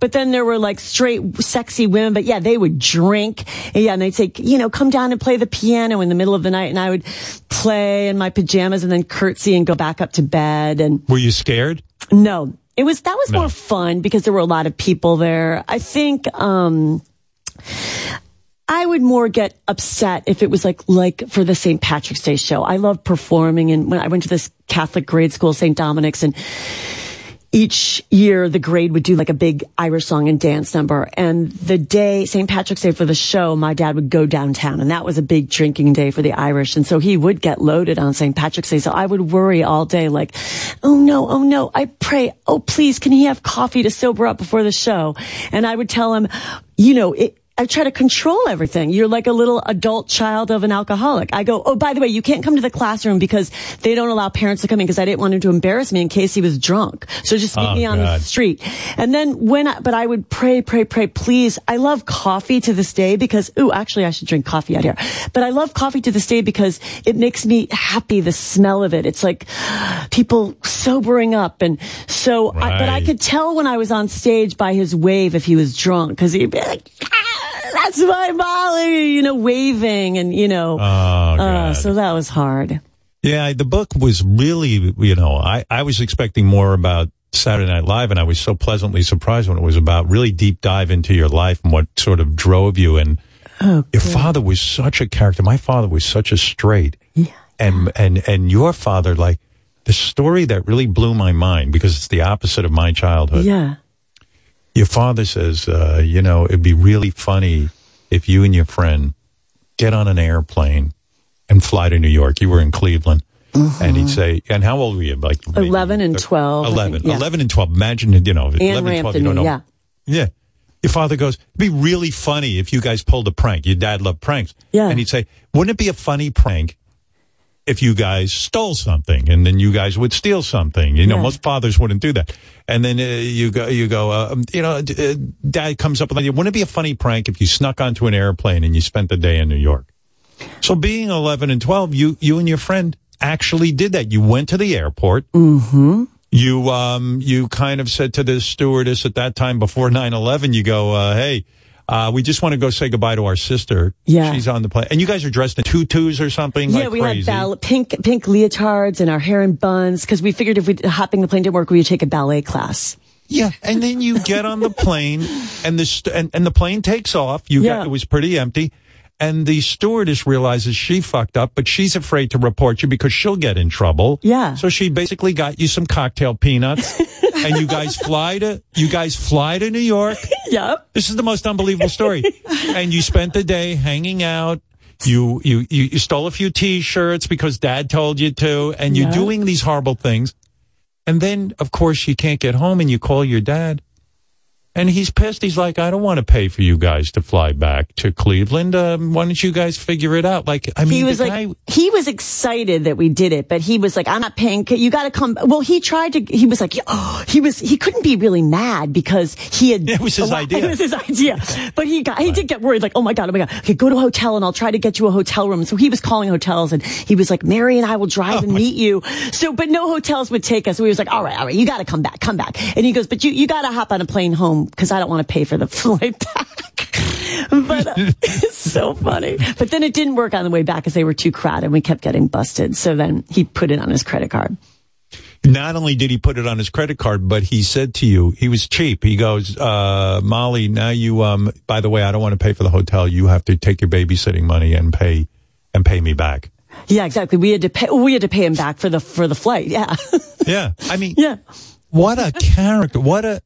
but then there were like straight sexy women, but yeah, they would drink. And yeah, and they'd say, you know, come down and play the piano in the middle of the night. And I would play in my pajamas and then curtsy and go back up to bed. And Were you scared? no, it was, that was more fun because there were a lot of people there. I think, um, I would more get upset if it was like, like for the St. Patrick's Day show. I love performing and when I went to this Catholic grade school, St. Dominic's and each year the grade would do like a big Irish song and dance number. And the day, St. Patrick's Day for the show, my dad would go downtown and that was a big drinking day for the Irish. And so he would get loaded on St. Patrick's Day. So I would worry all day like, oh no, oh no, I pray, oh please, can he have coffee to sober up before the show? And I would tell him, you know, it, I try to control everything. You're like a little adult child of an alcoholic. I go, oh, by the way, you can't come to the classroom because they don't allow parents to come in because I didn't want him to embarrass me in case he was drunk. So just meet Oh, me on God. the street. And then when I, but I would pray, pray, pray, please. I love coffee to this day because, ooh, actually I should drink coffee out here. But I love coffee to this day because it makes me happy, the smell of it. It's like people sobering up. And so, I, but I could tell when I was on stage by his wave if he was drunk because he'd be like, *laughs* that's my Molly, you know, waving and, you know, Oh, uh, so that was hard. Yeah, the book was really, you know, I, I was expecting more about Saturday Night Live, and I was so pleasantly surprised when it was about really deep dive into your life and what sort of drove you. And Oh, your father was such a character. My father was such a straight, yeah. and and and your father, like the story that really blew my mind because it's the opposite of my childhood. Yeah. Your father says, uh, you know, it'd be really funny if you and your friend get on an airplane and fly to New York. You were in Cleveland. And he'd say, and how old were you? Like maybe 11 and 12. I 11. think, yeah. 11 and 12. Imagine, you know, 11 And 12, you don't know. yeah. Yeah. Your father goes, it'd be really funny if you guys pulled a prank. Your dad loved pranks. Yeah. And he'd say, wouldn't it be a funny prank if you guys stole something and then you guys would steal something? You know, Yeah. most fathers wouldn't do that. And then uh, you go, you go, uh, um, you know, uh, dad comes up with, an idea, wouldn't it be a funny prank if you snuck onto an airplane and you spent the day in New York? So being 11 and 12, you, you and your friend actually did that. You went to the airport. Mm-hmm. You, um, you kind of said to the stewardess at that time before 9-11, you go, uh, hey, uh, we just want to go say goodbye to our sister. Yeah. She's on the plane. And you guys are dressed in tutus or something Yeah, like we crazy. had ball- pink pink leotards and our hair in buns because we figured if we hopping the plane didn't work, we would take a ballet class. Yeah, and then you get on the plane, and the st- and, and the plane takes off. You Yeah. got it was pretty empty, and the stewardess realizes she fucked up, but she's afraid to report you because she'll get in trouble. Yeah. So she basically got you some cocktail peanuts, *laughs* and you guys fly to you guys fly to New York. *laughs* Yep. This is the most unbelievable story, *laughs* and you spent the day hanging out. You, you, you you stole a few t-shirts because dad told you to, and you're doing these horrible things. And then, of course, you can't get home and you call your dad. And he's pissed. He's like, I don't want to pay for you guys to fly back to Cleveland. Um, why don't you guys figure it out? Like, I mean, he was like, guy- he was excited that we did it, but he was like, I'm not paying. You got to come. Well, he tried to, he was like, oh, he was, he couldn't be really mad because he had, It was his lot- idea. *laughs* It was his idea. But he got, he did get worried, like, oh my God, oh my God. Okay, go to a hotel and I'll try to get you a hotel room. So he was calling hotels and he was like, Mary and I will drive Oh and meet you. So, but no hotels would take us. So he was like, all right, all right, you got to come back, come back. And he goes, but you, you got to hop on a plane home because I don't want to pay for the *laughs* flight back. but uh, *laughs* it's so funny. But then it didn't work on the way back because they were too crowded and we kept getting busted. So then he put it on his credit card. not only did he put it on his credit card, but he said to you, he was cheap. He goes, uh, Molly, now you, um, by the way, I don't want to pay for the hotel. You have to take your babysitting money and pay, and pay me back. Yeah, exactly. We had to pay. We had to pay him back for the for the flight. Yeah. *laughs* Yeah. I mean, yeah. What a character. What a,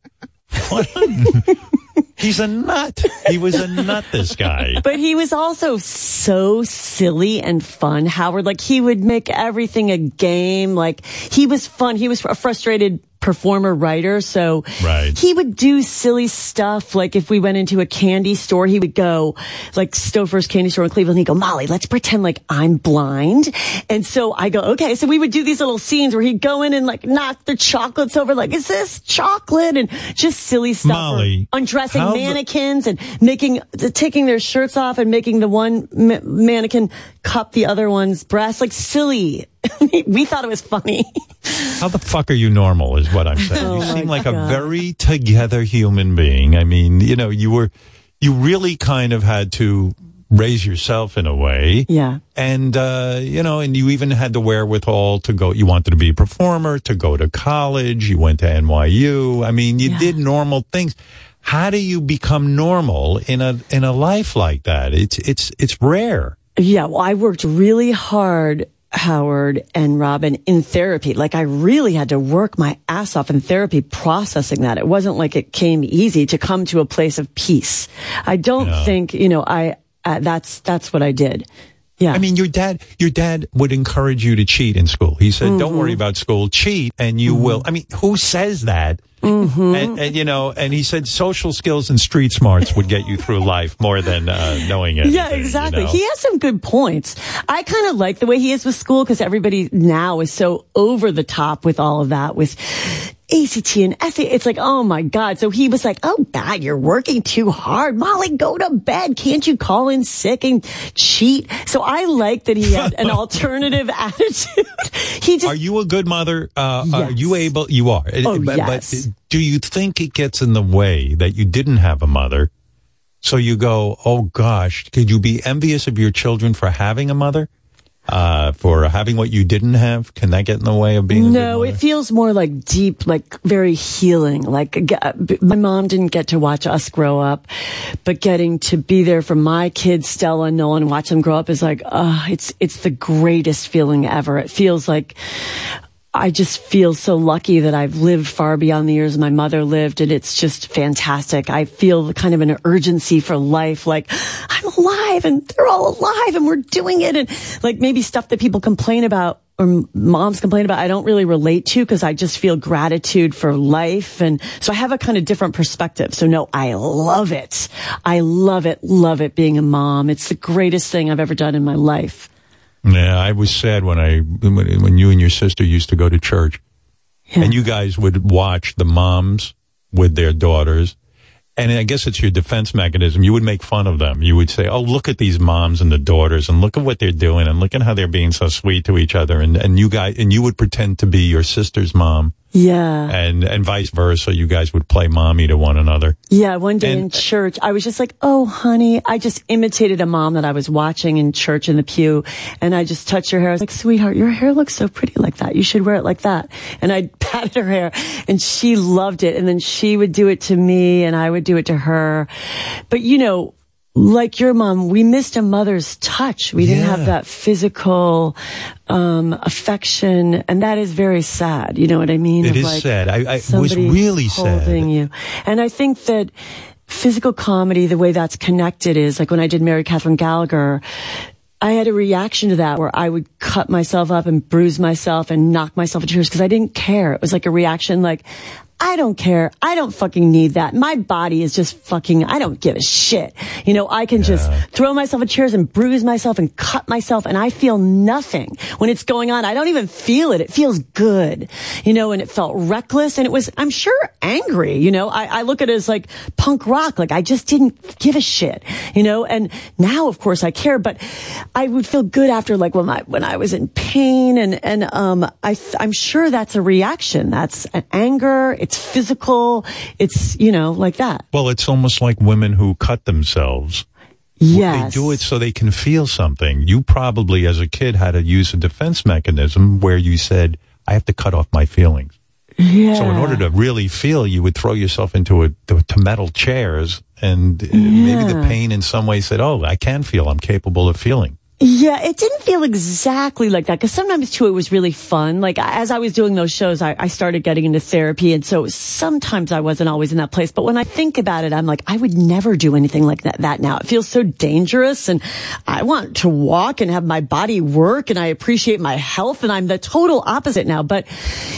*laughs* he's a nut. He was a nut, this guy. But he was also so silly and fun, Howard. Like he would make everything a game. Like he was fun. He was a frustrated performer writer. So Right. he would do silly stuff. Like if we went into a candy store, he would go like Stouffer's candy store in Cleveland. He'd go, Molly, let's pretend like I'm blind. And so I go, okay. So we would do these little scenes where he'd go in and like knock the chocolates over. Like, is this chocolate? And just silly stuff. Molly, undressing how the- mannequins and making, taking their shirts off and making the one ma- mannequin cup the other one's breast. Like silly. *laughs* we thought it was funny. How the fuck are you normal is what I'm saying. *laughs* Oh you seem like a very together human being. I mean, you know, you were, you really kind of had to raise yourself in a way. Yeah. And, uh, you know, and you even had the wherewithal to go, you wanted to be a performer, to go to college, you went to NYU. I mean, you did normal things. How do you become normal in a, in a life like that? It's, it's, it's rare. Yeah, well, I worked really hard, Howard and Robin, in therapy. Like I really had to work my ass off in therapy processing that. It wasn't like it came easy to come to a place of peace. I don't No. think, you know, I, uh, that's, that's what I did. Yeah. I mean, your dad, your dad would encourage you to cheat in school. He said, "Don't worry mm-hmm. about school, cheat, and you will." Mm-hmm. I mean, who says that? Mm-hmm. And, and you know, and he said, social skills and street smarts would get you through life more than uh, knowing it. Yeah, exactly. He has some good points. I kind of like the way he is with school because everybody now is so over the top with all of that with ACT and SAT. It's like, oh my God. So he was like, oh God, you're working too hard. Molly, go to bed. Can't you call in sick and cheat? So I like that he had an *laughs* alternative attitude. *laughs* he just, Are you a good mother? Uh, Are you able? You are. Oh, but, yes. but do you think it gets in the way that you didn't have a mother? So you go, oh gosh, could you be envious of your children for having a mother? Uh, for having what you didn't have? Can that get in the way of being no, it feels more like deep, like very healing. Like my mom didn't get to watch us grow up, but getting to be there for my kids, Stella and Nolan, watch them grow up is like, uh, it's, it's the greatest feeling ever. It feels like I just feel so lucky that I've lived far beyond the years my mother lived, and it's just fantastic. I feel kind of an urgency for life, like I'm alive and they're all alive and we're doing it, and like maybe stuff that people complain about or moms complain about, I don't really relate to because I just feel gratitude for life, and so I have a kind of different perspective. So no, I love it. I love it, love it being a mom. It's the greatest thing I've ever done in my life. Yeah, I was sad when I when, when you and your sister used to go to church, and you guys would watch the moms with their daughters, and I guess it's your defense mechanism. You would make fun of them. You would say, "Oh, look at these moms and the daughters, and look at what they're doing, and look at how they're being so sweet to each other." And and you guys and you would pretend to be your sister's mom, Yeah. and and vice versa. You guys would play mommy to one another. Yeah, one day in church, I was just like, "Oh, honey," I just imitated a mom that I was watching in church in the pew, and I just touched her hair. I was like, "Sweetheart, your hair looks so pretty like that. You should wear it like that." And I *laughs* patted her hair, and she loved it. And then she would do it to me, and I would do it to her. But you know. Like your mom, we missed a mother's touch. We didn't have that physical um, affection, and that is very sad. You know what I mean? It Of is like sad. I- I- was really sad. you. And I think that physical comedy, the way that's connected is like when I did Mary Catherine Gallagher, I had a reaction to that where I would cut myself up and bruise myself and knock myself to tears because I didn't care. It was like a reaction like, I don't care. I don't fucking need that. My body is just fucking, I don't give a shit. You know, I can just throw myself at chairs and bruise myself and cut myself and I feel nothing when it's going on. I don't even feel it. It feels good, you know, and it felt reckless and it was, I'm sure angry, you know, I, I look at it as like punk rock. Like I just didn't give a shit, you know, and now of course I care, but I would feel good after like when I, when I was in pain and, and, um, I, I'm sure that's a reaction. That's an anger. It's physical. It's, you know, like that. Well, it's almost like women who cut themselves. Yes. They do it so they can feel something. You probably, as a kid, had to use a defense mechanism where you said, I have to cut off my feelings. Yeah. So in order to really feel, you would throw yourself into a, to, metal chairs and uh, maybe the pain in some way said, oh, I can feel. I'm capable of feeling. Yeah, it didn't feel exactly like that because sometimes too it was really fun. Like as I was doing those shows, I, I started getting into therapy, and so sometimes I wasn't always in that place. But when I think about it, I'm like, I would never do anything like that, that now. It feels so dangerous, and I want to walk and have my body work, and I appreciate my health, and I'm the total opposite now. But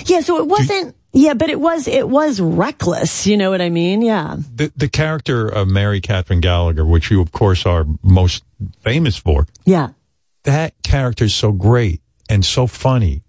yeah, so it wasn't. Yeah, but it was it was reckless. You know what I mean? Yeah. The, the character of Mary Catherine Gallagher, which you, of course, are most famous for, Yeah. that character is so great and so funny.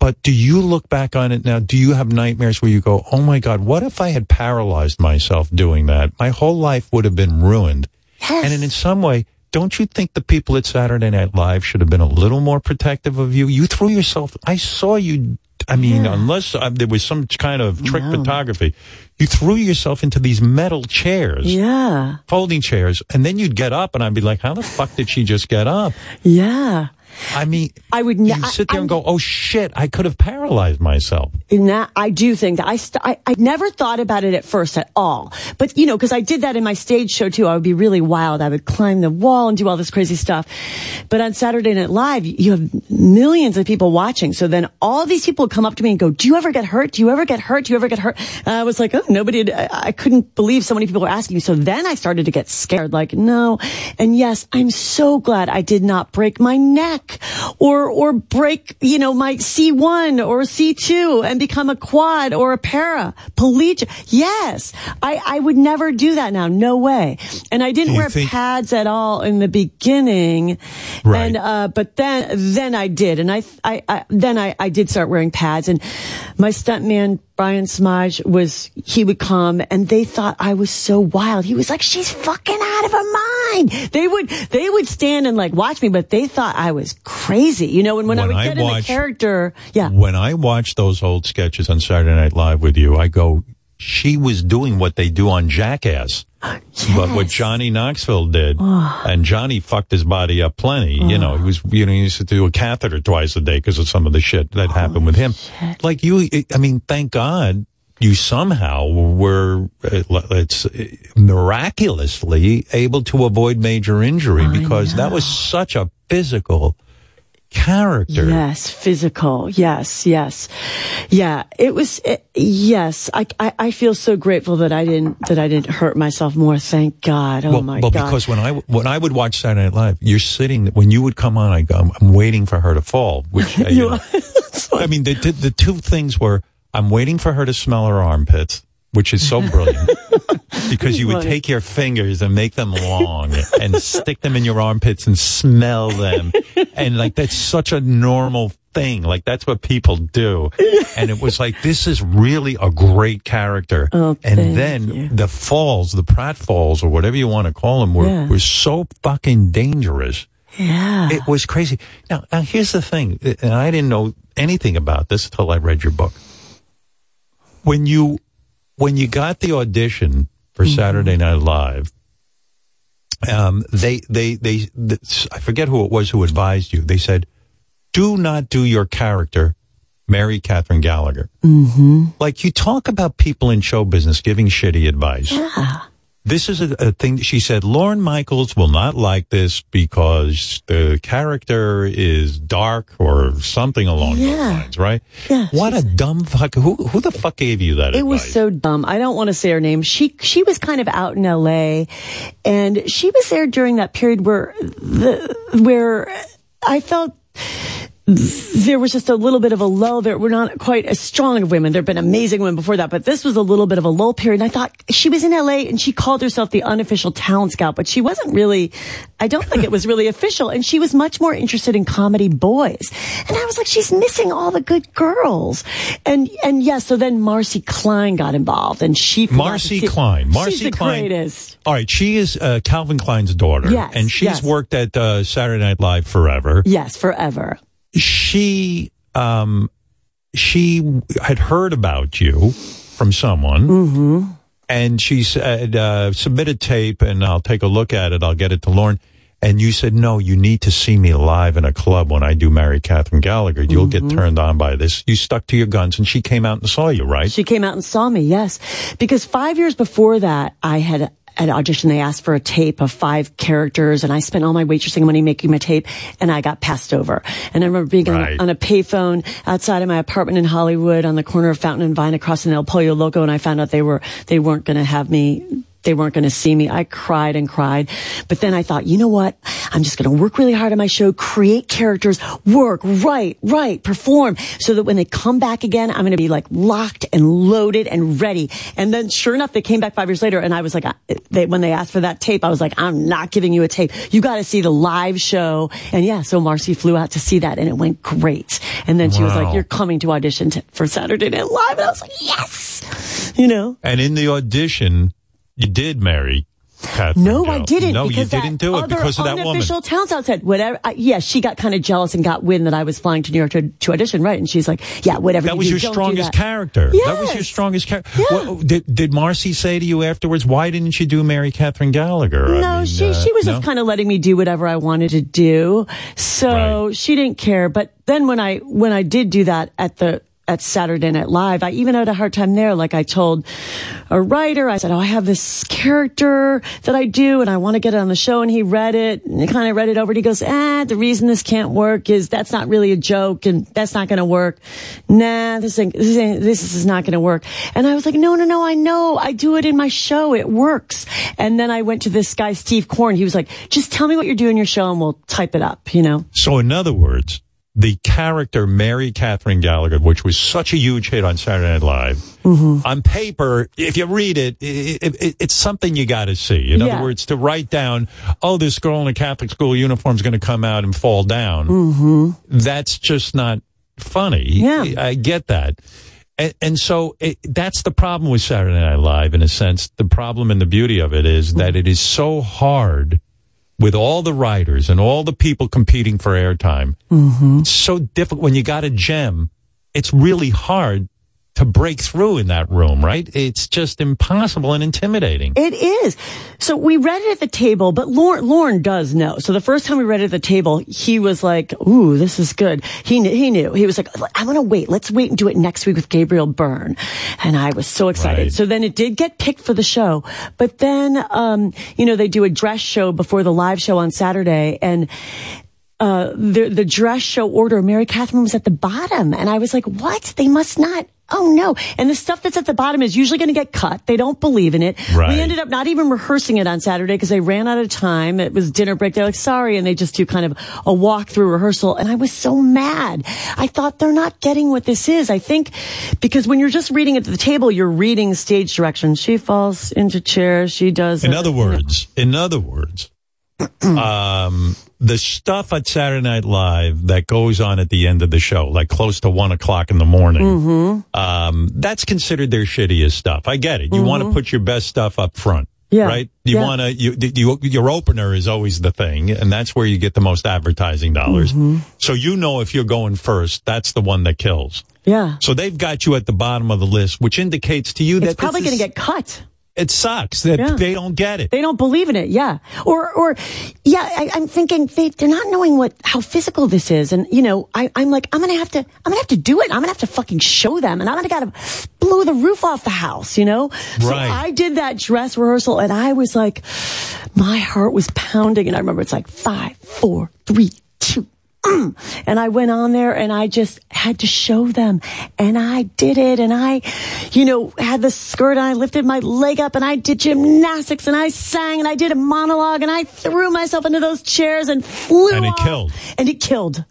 But do you look back on it now? Do you have nightmares where you go, oh my God, what if I had paralyzed myself doing that? My whole life would have been ruined. Yes. And in some way, don't you think the people at Saturday Night Live should have been a little more protective of you? You threw yourself, I saw you, I mean, unless uh, there was some kind of trick photography, you threw yourself into these metal chairs. Yeah. Folding chairs. And then you'd get up and I'd be like, how the fuck did she just get up? Yeah. I mean, I would not. sit there and go, "Oh shit, I could have paralyzed myself." Nah, I do think that I, st- I I never thought about it at first at all. But you know, because I did that in my stage show too. I would be really wild. I would climb the wall and do all this crazy stuff. But on Saturday Night Live, you have millions of people watching. So then all these people come up to me and go, "Do you ever get hurt? Do you ever get hurt? Do you ever get hurt?" And I was like, "Oh, nobody." Had, I, I couldn't believe so many people were asking. Me. So then I started to get scared. Like, no. And yes, I'm so glad I did not break my neck or or break, you know, my C1 or C2 and become a quad or a para collegiate. Yes, I, I would never do that now. No way. And I didn't wear think- pads at all in the beginning. Right. And, uh, but then, then I did. And I, I, I then I, I did start wearing pads and my stuntman, Brian Smudge was, he would come and they thought I was so wild. He was like, she's fucking out of her mind. They would, they would stand and like watch me, but they thought I was crazy, you know, and when, I When would I get in the character, yeah. When I watch those old sketches on Saturday Night Live with you, I go, "She was doing what they do on Jackass." *gasps* But what Johnny Knoxville did, and Johnny fucked his body up plenty. You know, he was, you know, he used to do a catheter twice a day because of some of the shit that happened with him. Like you, I mean, thank God you somehow were, uh, it's uh, miraculously able to avoid major injury because that was such a physical character. Yes, physical. Yes, yes, yeah. It was. It, yes, I, I I feel so grateful that I didn't that I didn't hurt myself more. Thank God. Oh well, my well, God. Well, because when I when I would watch Saturday Night Live, you're sitting when you would come on. I go, I'm, I'm waiting for her to fall. Which *laughs* uh, you know, *laughs* I mean, the, the the two things were I'm waiting for her to smell her armpits, which is so brilliant. *laughs* Because you would take your fingers and make them long and stick them in your armpits and smell them. And like, that's such a normal thing. Like, that's what people do. And it was like, this is really a great character. Oh, and then the falls, the Pratt falls or whatever you want to call them were, Yeah. were so fucking dangerous. yeah. It was crazy. Now, now here's the thing, and I didn't know anything about this until I read your book. When you when you got the audition for Saturday Night Live, um, they, they they th- I forget who it was who advised you. They said, "Do not do your character, Mary Catherine Gallagher." Mm-hmm. Like you talk about people in show business giving shitty advice. Yeah. This is a, a thing that she said. Lorne Michaels will not like this because the character is dark or something along those lines, right? Yeah. What a dumb fuck. Who, who the fuck gave you that It was so dumb. I don't want to say her name. She she was kind of out in L.A. and she was there during that period where the where I felt there was just a little bit of a lull there. We're not quite as strong of women. There have been amazing women before that, but this was a little bit of a lull period. And I thought she was in LA and she called herself the unofficial talent scout, but she wasn't really, I don't think it was really official. And she was much more interested in comedy boys. And I was like, she's missing all the good girls. And, and yeah, so then Marcy Klein got involved and she, Marcy see- Klein. Marcy she's the Klein. greatest. All right, she is uh, Calvin Klein's daughter, Yes, and she's yes. worked at uh, Saturday Night Live forever. Yes, forever. She, um, she had heard about you from someone, Mm-hmm. and she said, uh, "Submit a tape, and I'll take a look at it. I'll get it to Lorne." And you said, "No, you need to see me live in a club when I do Mary Catherine Gallagher. You'll Mm-hmm. get turned on by this." You stuck to your guns, and she came out and saw you, right? She came out and saw me, yes. Because five years before that, I had at audition, they asked for a tape of five characters and I spent all my waitressing money making my tape and I got passed over. And I remember being Right. on, a, on a payphone outside of my apartment in Hollywood on the corner of Fountain and Vine across an El Pollo Loco and I found out they were, they weren't going to have me they weren't going to see me. I cried and cried. But then I thought, you know what? I'm just going to work really hard on my show, create characters, work, write, write, perform so that when they come back again, I'm going to be like locked and loaded and ready. And then sure enough, they came back five years later and I was like, I- they, when they asked for that tape, I was like, I'm not giving you a tape. You got to see the live show. And yeah, so Marcy flew out to see that and it went great. And then she was like, you're coming to audition t- for Saturday Night Live. And I was like, yes, you know. And in the audition, you did Mary Catherine. No, I didn't. No, you didn't do it because of that woman. unofficial talent scout said whatever. I, yeah, she got kind of jealous and got wind that I was flying to New York to, to audition, right? And she's like, "Yeah, whatever." That was do, your strongest that." character. That was your strongest character. Did, did Marcy say to you afterwards, why didn't you do Mary Catherine Gallagher? I No, mean, she uh, she was no? just kind of letting me do whatever I wanted to do. So she didn't care. But then when I when I did do that at the at Saturday Night Live, I even had a hard time there. Like I told a writer, I said, "Oh, I have this character that I do, and I want to get it on the show." And he read it, and he kind of read it over. And he goes, "Ah, the reason this can't work is that's not really a joke, and that's not going to work. Nah, this ain't, this, this is not going to work." And I was like, "No, no, no, I know. I do it in my show. It works." And then I went to this guy, Steve Koren. He was like, "Just tell me what you're doing in your show, and we'll type it up." You know. So, in other words, the character Mary Catherine Gallagher, which was such a huge hit on Saturday Night Live, Mm-hmm. on paper, if you read it, it, it it's something you got to see. In Yeah. other words, to write down, oh, this girl in a Catholic school uniform is going to come out and fall down. Mm-hmm. That's just not funny. Yeah. I get that. And, and so it, that's the problem with Saturday Night Live, in a sense. The problem and the beauty of it is that it is so hard with all the writers and all the people competing for airtime. Mm-hmm. It's so difficult when you got a gem. It's really hard to break through in that room, right? It's just impossible and intimidating. It is. So we read it at the table, but Lorne, Lorne does know. So the first time we read it at the table, he was like, "Ooh, this is good." He knew. He knew. He was like, "I'm gonna wait. Let's wait and do it next week with Gabriel Byrne." And I was so excited. Right. So then it did get picked for the show, but then, um, you know, they do a dress show before the live show on Saturday, and uh, the the dress show order, Mary Catherine was at the bottom, and I was like, "What? They must not." Oh no! And the stuff that's at the bottom is usually going to get cut. They don't believe in it. Right. We ended up not even rehearsing it on Saturday because they ran out of time. It was dinner break. They're like, "Sorry," and they just do kind of a walk-through rehearsal. And I was so mad. I thought they're not getting what this is. I think because when you're just reading it at the table, you're reading stage directions. She falls into chair. She does. In other words, in other words, *clears throat* um, the stuff at Saturday Night Live that goes on at the end of the show, like close to one o'clock in the morning, Mm-hmm. um, that's considered their shittiest stuff. I get it. You want to put your best stuff up front. Yeah. Right? You Yeah. want to, you, you, your opener is always the thing, and that's where you get the most advertising dollars. Mm-hmm. So you know if you're going first, that's the one that kills. Yeah. So they've got you at the bottom of the list, which indicates to you that It's probably going to get cut. It sucks that Yeah. they don't get it. They don't believe in it. Yeah. Or, or, yeah, I, I'm thinking they, they're not knowing what, how physical this is. And, you know, I, I'm like, I'm going to have to, I'm going to have to do it. I'm going to have to fucking show them and I'm going to gotta blow the roof off the house, you know? So I did that dress rehearsal and I was like, my heart was pounding. And I remember it's like five, four, three, two. *clears throat* and I went on there and I just had to show them and I did it and I, you know, had the skirt and I lifted my leg up and I did gymnastics and I sang and I did a monologue and I threw myself into those chairs and flew And it off. killed. And it killed.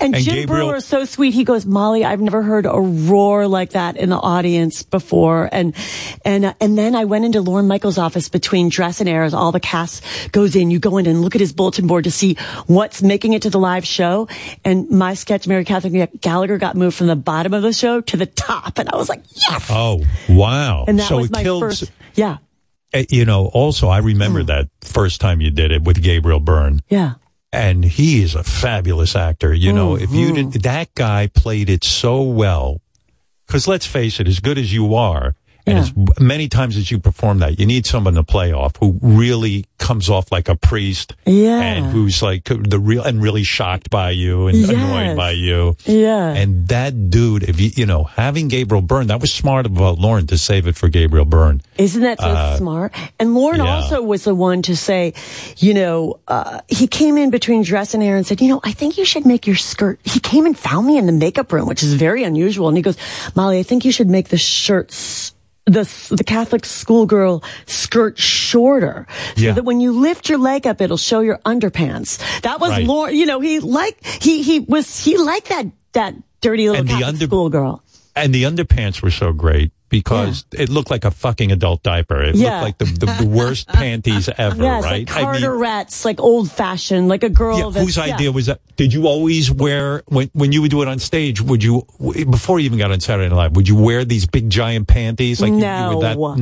And, And Jim Gabriel- Brewer is so sweet. He goes, Molly, I've never heard a roar like that in the audience before. And and uh, and then I went into Lorne Michaels' office between dress and air as all the cast goes in. You go in and look at his bulletin board to see what's making it to the live show. And my sketch, Mary Catherine Gallagher, got moved from the bottom of the show to the top. And I was like, yes. Oh, wow. And that so was it my killed, first. Yeah, uh, you know, also, I remember that first time you did it with Gabriel Byrne. yeah. And he is a fabulous actor. You know, if you Mm-hmm. did, that guy played it so well. Because let's face it, as good as you are, and as many times as you perform that, you need someone to play off who really comes off like a priest, Yeah. and who's like the real and really shocked by you and Yes. annoyed by you. Yeah. And that dude, if you you know, having Gabriel Byrne, that was smart of uh, Lorne to save it for Gabriel Byrne. Isn't that so Uh, smart? And Lorne yeah. also was the one to say, you know, uh, he came in between dress and air and said, you know, I think you should make your skirt. He came and found me in the makeup room, which is very unusual. And he goes, Molly, I think you should make the shirts. The, the Catholic schoolgirl skirt shorter so Yeah. that when you lift your leg up, it'll show your underpants. That was Right. Lorne, you know, he liked, he, he was, he liked that, that dirty little And Catholic under- schoolgirl. And the underpants were so great because it looked like a fucking adult diaper. It Yeah. looked like the, the, the worst *laughs* panties ever, Yes, right? like Carterettes, like old fashioned, like a girl. yeah, whose yeah. idea was that? Did you always wear when when you would do it on stage? Would you before you even got on Saturday Night Live? Would you wear these big giant panties? Like you- you No. that? No,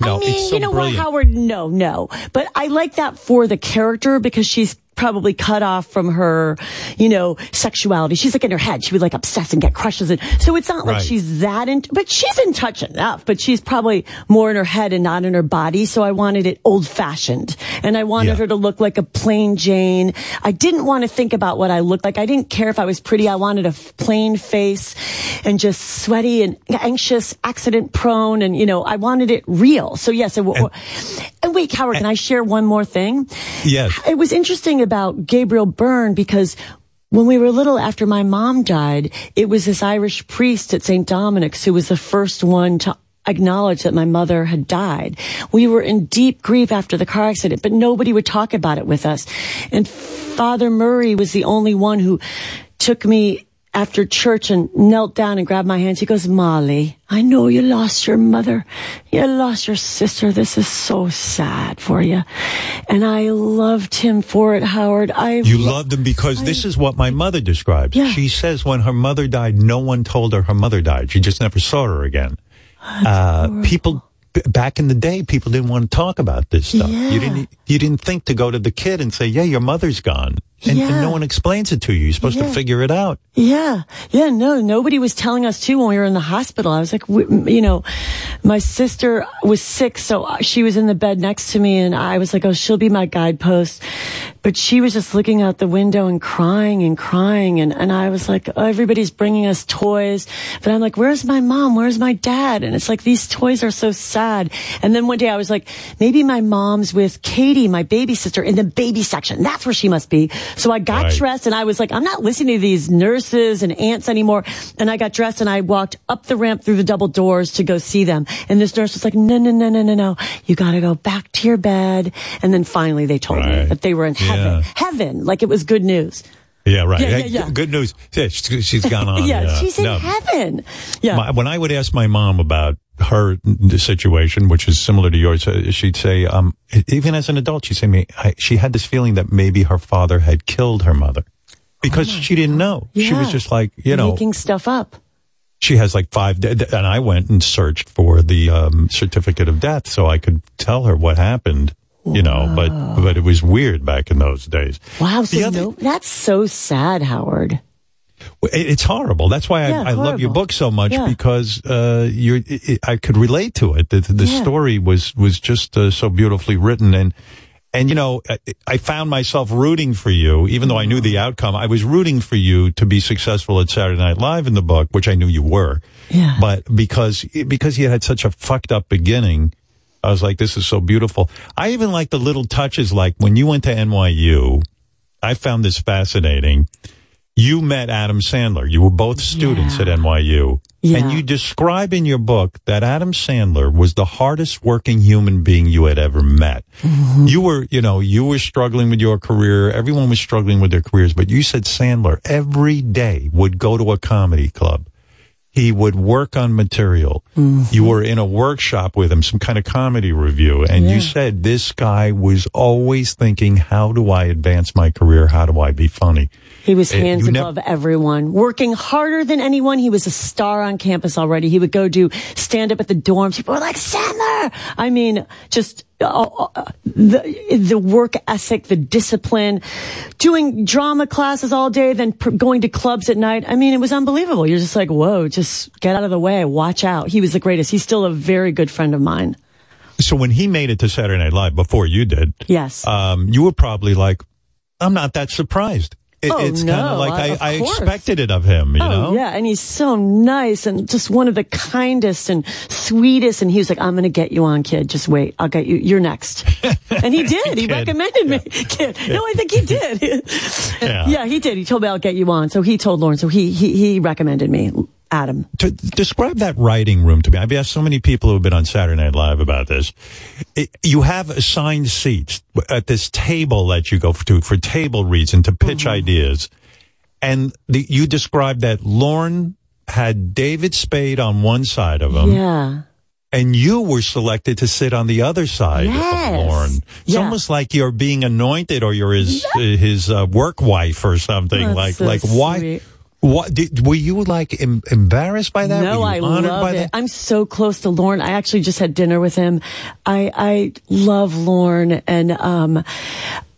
no. I mean, it's so you know brilliant. what, Howard? No, no. But I like that for the character because she's probably cut off from her, you know, sexuality. She's like in her head. She would like obsess and get crushes. And so it's not like she's that in, but she's in touch enough, but she's probably more in her head and not in her body. So I wanted it old fashioned and I wanted her to look like a plain Jane. I didn't want to think about what I looked like. I didn't care if I was pretty. I wanted a plain face and just sweaty and anxious, accident prone. And, you know, I wanted it real. So yes. it w- and wait, Howard, can I share one more thing? Yes. It was interesting about Gabriel Byrne because when we were little after my mom died, it was this Irish priest at St. Dominic's who was the first one to acknowledge that my mother had died. We were in deep grief after the car accident, but nobody would talk about it with us. And Father Murray was the only one who took me after church and knelt down and grabbed my hands. He goes, Molly, I know you lost your mother. You lost your sister. This is so sad for you. And I loved him for it, Howard. I You loved him because this is what my mother describes. She says when her mother died, no one told her her mother died. She just never saw her again. Uh, people back in the day, people didn't want to talk about this stuff. Yeah. You didn't. You didn't think to go to the kid and say, "Yeah, your mother's gone," and, and no one explains it to you. You're supposed Yeah. to figure it out. Yeah. Yeah. No, nobody was telling us too when we were in the hospital. I was like, you know, my sister was sick. So uh, she was in the bed next to me and I was like, oh, she'll be my guidepost. But she was just looking out the window and crying and crying. And, and I was like, oh, everybody's bringing us toys. But I'm like, where's my mom? Where's my dad? And it's like, these toys are so sad. And then one day I was like, maybe my mom's with Katie, my baby sister in the baby section. That's where she must be. So I got Right. dressed and I was like, I'm not listening to these nurses and aunts anymore. And I got dressed and I walked up the ramp through the double doors to go see them. And this nurse was like, no, no, no, no, no, no. You got to go back to your bed. And then finally they told me that they were in heaven. Yeah. Heaven. Like it was good news. Yeah, right. Yeah, yeah, yeah. Good news. Yeah, she's she's gone on. *laughs* yeah, she's in No. heaven. Yeah. My, when I would ask my mom about her situation, which is similar to yours, uh, she'd say, um, even as an adult, she'd say me, she had this feeling that maybe her father had killed her mother because she didn't know. She was just like, you know, Making stuff up. she has like five, de- and I went and searched for the um, certificate of death so I could tell her what happened. You know, but but it was weird back in those days. Wow. So no, that's so sad, Howard. It- It's horrible. That's why Yeah, I, I love your book so much Yeah. because uh, it- I could relate to it. The, the Yeah. story was was just uh, so beautifully written, and and you know, I, I found myself rooting for you, even though I knew the outcome. I was rooting for you to be successful at Saturday Night Live in the book, which I knew you were. Yeah. But because because you had such a fucked up beginning, I was like, this is so beautiful. I even like the little touches, like when you went to NYU. I found this fascinating. You met Adam Sandler. You were both students at NYU. Yeah. And you describe in your book that Adam Sandler was the hardest working human being you had ever met. Mm-hmm. You were, you know, you were struggling with your career. Everyone was struggling with their careers, but you said Sandler every day would go to a comedy club. He would work on material. Mm-hmm. You were in a workshop with him, some kind of comedy revue, and Yeah. you said this guy was always thinking, how do I advance my career? How do I be funny? He was Uh, hands above everyone, working harder than anyone. He was a star on campus already. He would go do stand up at the dorms. People were like, Sandler! I mean, just uh, uh, the, the work ethic, the discipline, doing drama classes all day, then pr- going to clubs at night. I mean, it was unbelievable. You're just like, whoa, just get out of the way. Watch out. He was the greatest. He's still a very good friend of mine. So when he made it to Saturday Night Live before you did, Yes. um, you were probably like, I'm not that surprised. It, Oh, it's kind of like I, I expected it of him, you oh, know? yeah. And he's so nice and just one of the kindest and sweetest. And he was like, I'm going to get you on, kid. Just wait. I'll get you. You're next. *laughs* and he did. He recommended me. *laughs* Kid. No, I think he did. *laughs* Yeah. he did. He told me I'll get you on. So he told Lorne. So he, he, he recommended me, Adam. to describe that writing room to me. I've asked so many people who have been on Saturday Night Live about this. It, you have assigned seats at this table that you go to for table reads and to pitch ideas. And the, you described that Lorne had David Spade on one side of him. Yeah. And you were selected to sit on the other side Yes. of Lorne. It's Yeah. almost like you're being anointed or you're his his uh, work wife or something. That's like so like why? sweet. What did, were you like em- embarrassed by that? No, I love by it. That? I'm so close to Lorne. I actually just had dinner with him. I I love Lorne, and um,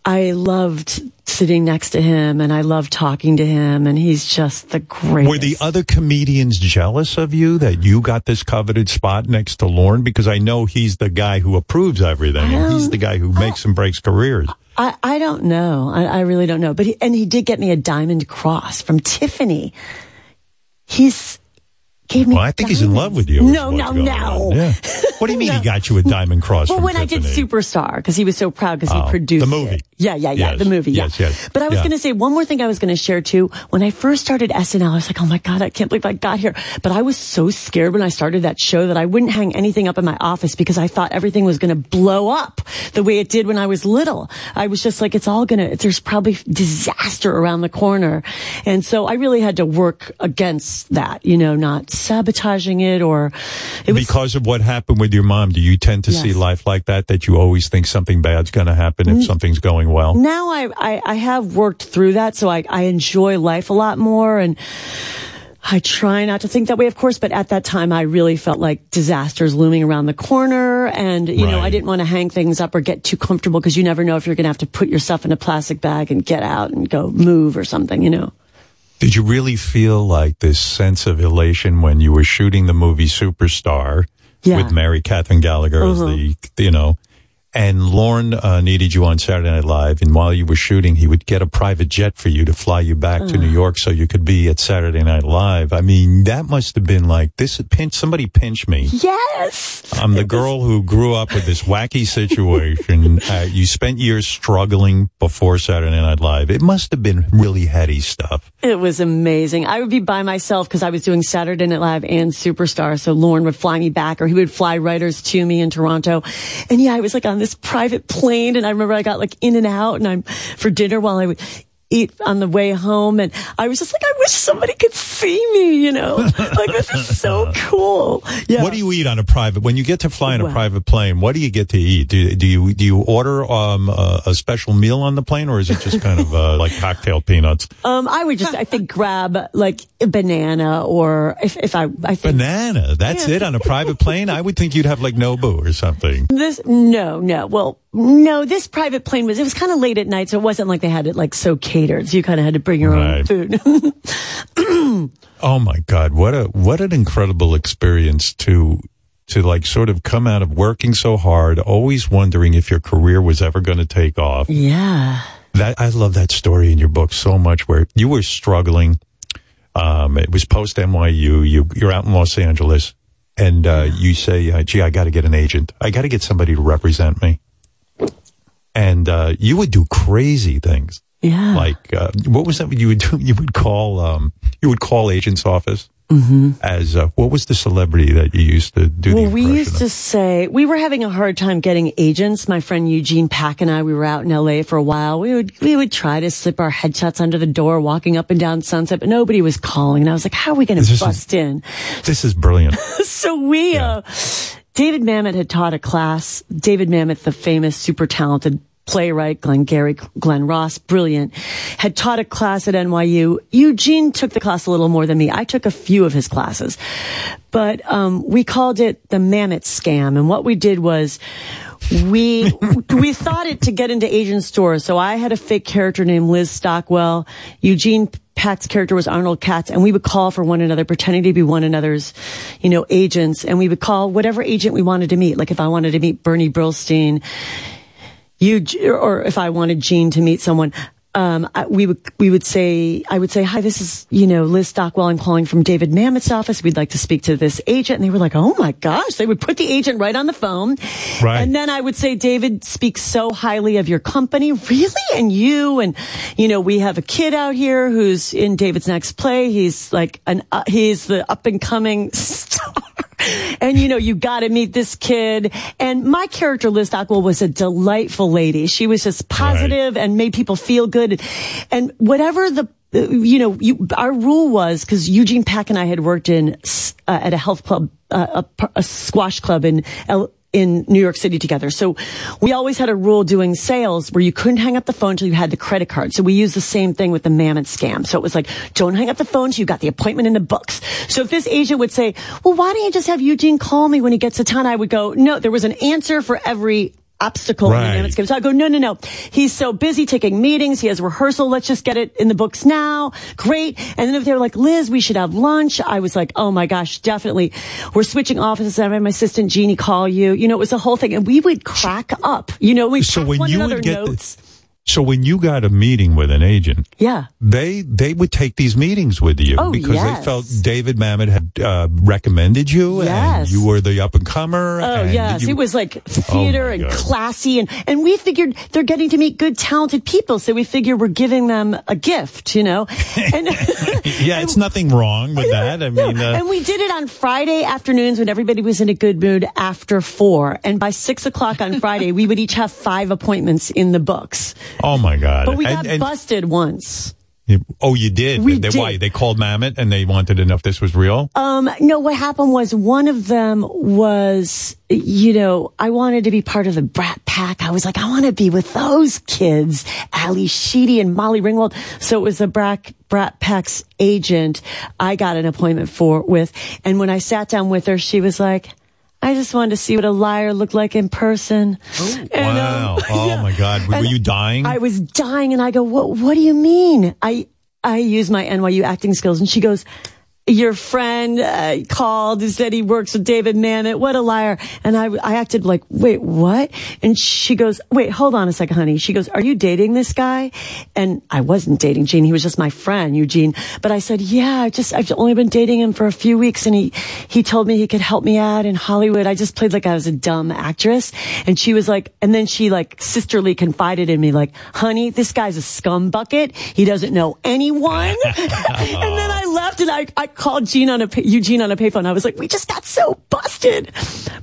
I loved sitting next to him, and I loved talking to him, and he's just the greatest. Were the other comedians jealous of you that you got this coveted spot next to Lorne? Because I know he's the guy who approves everything, and he's the guy who um, makes and breaks careers. I, I don't know. I, I really don't know. But he, and he did get me a diamond cross from Tiffany. He's gave me. Well, I think he's in love with you. No, no, no. Yeah. What do you mean he *laughs* got you a diamond cross? Well, when I did Superstar, because he was so proud because Oh, he produced the movie. it. Yeah, yeah, yeah, Yes, the movie. Yeah. yes, yes. But I was Yeah. going to say one more thing I was going to share too. When I first started SNL, I was like, oh my God, I can't believe I got here. But I was so scared when I started that show that I wouldn't hang anything up in my office because I thought everything was going to blow up the way it did when I was little. I was just like, it's all going to, there's probably disaster around the corner. And so I really had to work against that, you know, not sabotaging it or it was because of what happened with your mom, do you tend to see life like that? That you always think something bad's going to happen if Mm. something's going well? now I, I, I have worked through that, so I, I enjoy life a lot more and I try not to think that way, of course, but at that time I really felt like disasters looming around the corner and, you know, I didn't want to hang things up or get too comfortable because you never know if you're going to have to put yourself in a plastic bag and get out and go move or something, you know. Did you really feel like this sense of elation when you were shooting the movie Superstar Yeah. with Mary Catherine Gallagher as Uh-huh. the, you know, and Lorne uh, needed you on Saturday Night Live, and while you were shooting, he would get a private jet for you to fly you back to Uh. New York so you could be at Saturday Night Live. I mean, that must have been like this. Pinch somebody pinch me. Yes. I'm the girl who grew up with this wacky situation. *laughs* uh, you spent years struggling before Saturday Night Live. It must have been really heady stuff. It was amazing. I would be by myself because I was doing Saturday Night Live and Superstar. So Lorne would fly me back or he would fly writers to me in Toronto. And yeah, I was like on this private plane and I remember I got like in and out and I'm for dinner while I would eat on the way home. And I was just like, I wish somebody could see me, you know, *laughs* like this is so cool. Yeah. What do you eat on a private? When you get to fly in a Well- private plane, what do you get to eat? Do, do you do you order um, a, a special meal on the plane, or is it just kind of uh, like cocktail peanuts? Um, I would just, I think grab like a banana or if, if I, I think Banana. That's Yeah. it on a private plane. I would think you'd have like Nobu or something. This no, no. Well, no, this private plane was, it was kind of late at night, so it wasn't like they had it like so catered. So you kind of had to bring your own food. *laughs* Oh my God, what a what an incredible experience to to like sort of come out of working so hard, always wondering if your career was ever going to take off. yeah. That I love that story in your book so much, where you were struggling. Um, it was post NYU. You you're out in Los Angeles, and uh, you say, uh, "Gee, I got to get an agent. I got to get somebody to represent me." And uh, you would do crazy things. Yeah. Like uh, what was that you would do? *laughs* You would call um, you would call agent's office Mm-hmm. as uh, what was the celebrity that you used to do well, the we used of? to say we were having a hard time getting agents. My friend Eugene Pack and I, we were out in LA for a while. We would we would try to slip our headshots under the door, walking up and down Sunset, but nobody was calling. And I was like, "How are we going to is- bust in?" This is brilliant. *laughs* so we, uh, David Mamet had taught a class. David Mamet, the famous, super talented playwright, Glenn Gary, Glenn Ross, brilliant, had taught a class at NYU. Eugene took the class a little more than me. I took a few of his classes, but, um, we called it the Mamet scam. And what we did was, we we thought it to get into Asian stores. So I had a fake character named Liz Stockwell. Eugene Pack's character was Arnold Katz, and we would call for one another, pretending to be one another's, you know, agents. And we would call whatever agent we wanted to meet. Like if I wanted to meet Bernie Brillstein, you, or if I wanted Gene to meet someone, um, I, we would, we would say, I would say, hi, this is, you know, Liz Stockwell. I'm calling from David Mamet's office. We'd like to speak to this agent. And they were like, oh my gosh. They would put the agent right on the phone. Right. And then I would say, David speaks so highly of your company. Really? And you? And, you know, we have a kid out here who's in David's next play. He's like an, uh, he's the up and coming *laughs* star. And you know, you got to meet this kid. And my character, Liz Stockwell, was a delightful lady. She was just positive and made people feel good. And whatever the, you know, you, our rule was because Eugene Pack and I had worked in uh, at a health club, uh, a, a squash club in. L- in New York City together. So we always had a rule doing sales where you couldn't hang up the phone until you had the credit card. So we used the same thing with the Mamet scam. So it was like, don't hang up the phone until you got the appointment in the books. So if this agent would say, well, why don't you just have Eugene call me when he gets to town? I would go, no, there was an answer for every obstacle in Right. the Mamet scam. So I go, no, no, no. He's so busy taking meetings. He has rehearsal. Let's just get it in the books now. Great. And then if they were like, Liz, we should have lunch. I was like, oh my gosh, definitely. We're switching offices. I had my assistant Jeannie call you. You know, it was a whole thing. And we would crack up. You know, we So when one you would get the- notes. So when you got a meeting with an agent, yeah. they they would take these meetings with you Oh, because yes. they felt David Mamet had uh, recommended you, and Yes. you were the up and comer. Oh and yes, you- it was like theater Oh, and God. classy, and and we figured they're getting to meet good, talented people, so we figure we're giving them a gift, you know. *laughs* And yeah, *laughs* it's nothing wrong with that. I mean, uh, and we did it on Friday afternoons when everybody was in a good mood after four, and by six o'clock on Friday we would each have five appointments in the books. Oh my God! But we got and- busted once. oh, you did. We they, did. Why they called Mamet and they wanted to know if this was real? Um, no, what happened was one of them was, you know, I wanted to be part of the Brat Pack. I was like, I want to be with those kids, Ally Sheedy and Molly Ringwald. So it was the Brat, Brat Pack's agent I got an appointment for with. And when I sat down with her, she was like, I just wanted to see what a liar looked like in person. And, wow! um, oh *laughs* yeah. my God! Were And you dying? I was dying and I go, what, what do you mean? I, I use my NYU acting skills and she goes, your friend uh, called and said he works with David Mamet. What a liar. And I, I acted like, wait, what? And she goes, wait, hold on a second, honey. She goes, are you dating this guy? And I wasn't dating Gene. He was just my friend, Eugene. But I said, yeah, I just, I've only been dating him for a few weeks and he, he told me he could help me out in Hollywood. I just played like I was a dumb actress. And she was like, and then she like sisterly confided in me, like, honey, this guy's a scum bucket. He doesn't know anyone. *laughs* and then I left and I, I called Gene on a, Eugene on a payphone. I was like, we just got so busted.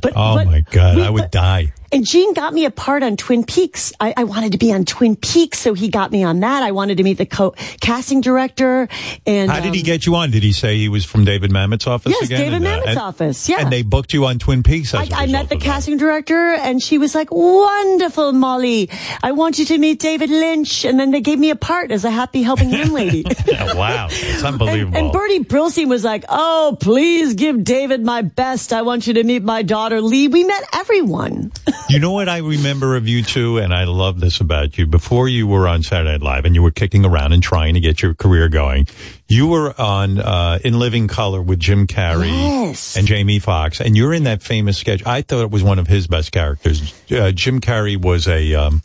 But, oh but my God! we- I would die. And Gene got me a part on Twin Peaks. I, I wanted to be on Twin Peaks, so he got me on that. I wanted to meet the co- casting director. And How did he um, get you on? Did he say he was from David Mamet's office Yes, again? David And, uh, Mamet's and- office. Yeah. And they booked you on Twin Peaks. I, As a I met the of that. casting director and she was like, wonderful, Molly. I want you to meet David Lynch. And then they gave me a part as a happy helping hand lady. *laughs* *laughs* wow, it's unbelievable. And Bernie Brillstein was like, oh, please give David my best. I want you to meet my daughter, Lee. We met everyone. *laughs* You know what I remember of you two, and I love this about you. Before you were on Saturday Night Live, and you were kicking around and trying to get your career going, you were on uh, In Living Color with Jim Carrey Yes. and Jamie Foxx, and you're in that famous sketch. I thought it was one of his best characters. Uh, Jim Carrey was a um,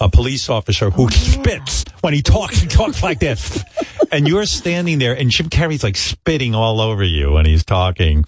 a police officer who spits when he talks. He talks like this, and you're standing there, and Jim Carrey's like spitting all over you when he's talking.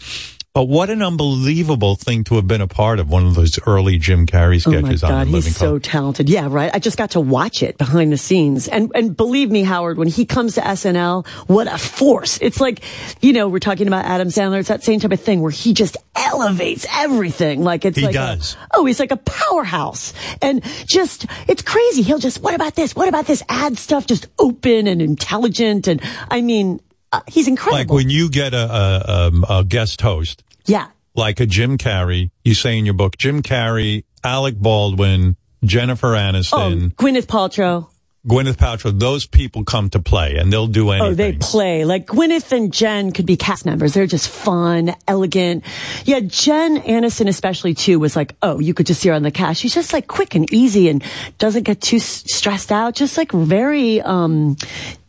But what an unbelievable thing to have been a part of one of those early Jim Carrey Oh my sketches God, on In Living he's so talented. Yeah, right. I just got to watch it behind the scenes. And, and believe me, Howard, when he comes to SNL, what a force. It's like, you know, we're talking about Adam Sandler. It's that same type of thing where he just elevates everything. Like it's He like, a- does. oh, he's like a powerhouse and just, it's crazy. He'll just, what about this? What about this? Add stuff just open and intelligent. And I mean, uh, he's incredible. Like when you get a, a, um, a guest host, yeah. like a Jim Carrey, you say in your book, Jim Carrey, Alec Baldwin, Jennifer Oh, Aniston, Gwyneth Paltrow. Gwyneth Paltrow, those people come to play and they'll do anything. Oh, they play. Like Gwyneth and Jen could be cast members. They're just fun, elegant. Yeah, Jen Aniston especially too was like, oh, you could just see her on the cast. She's just like quick and easy and doesn't get too s- stressed out. Just like very, um,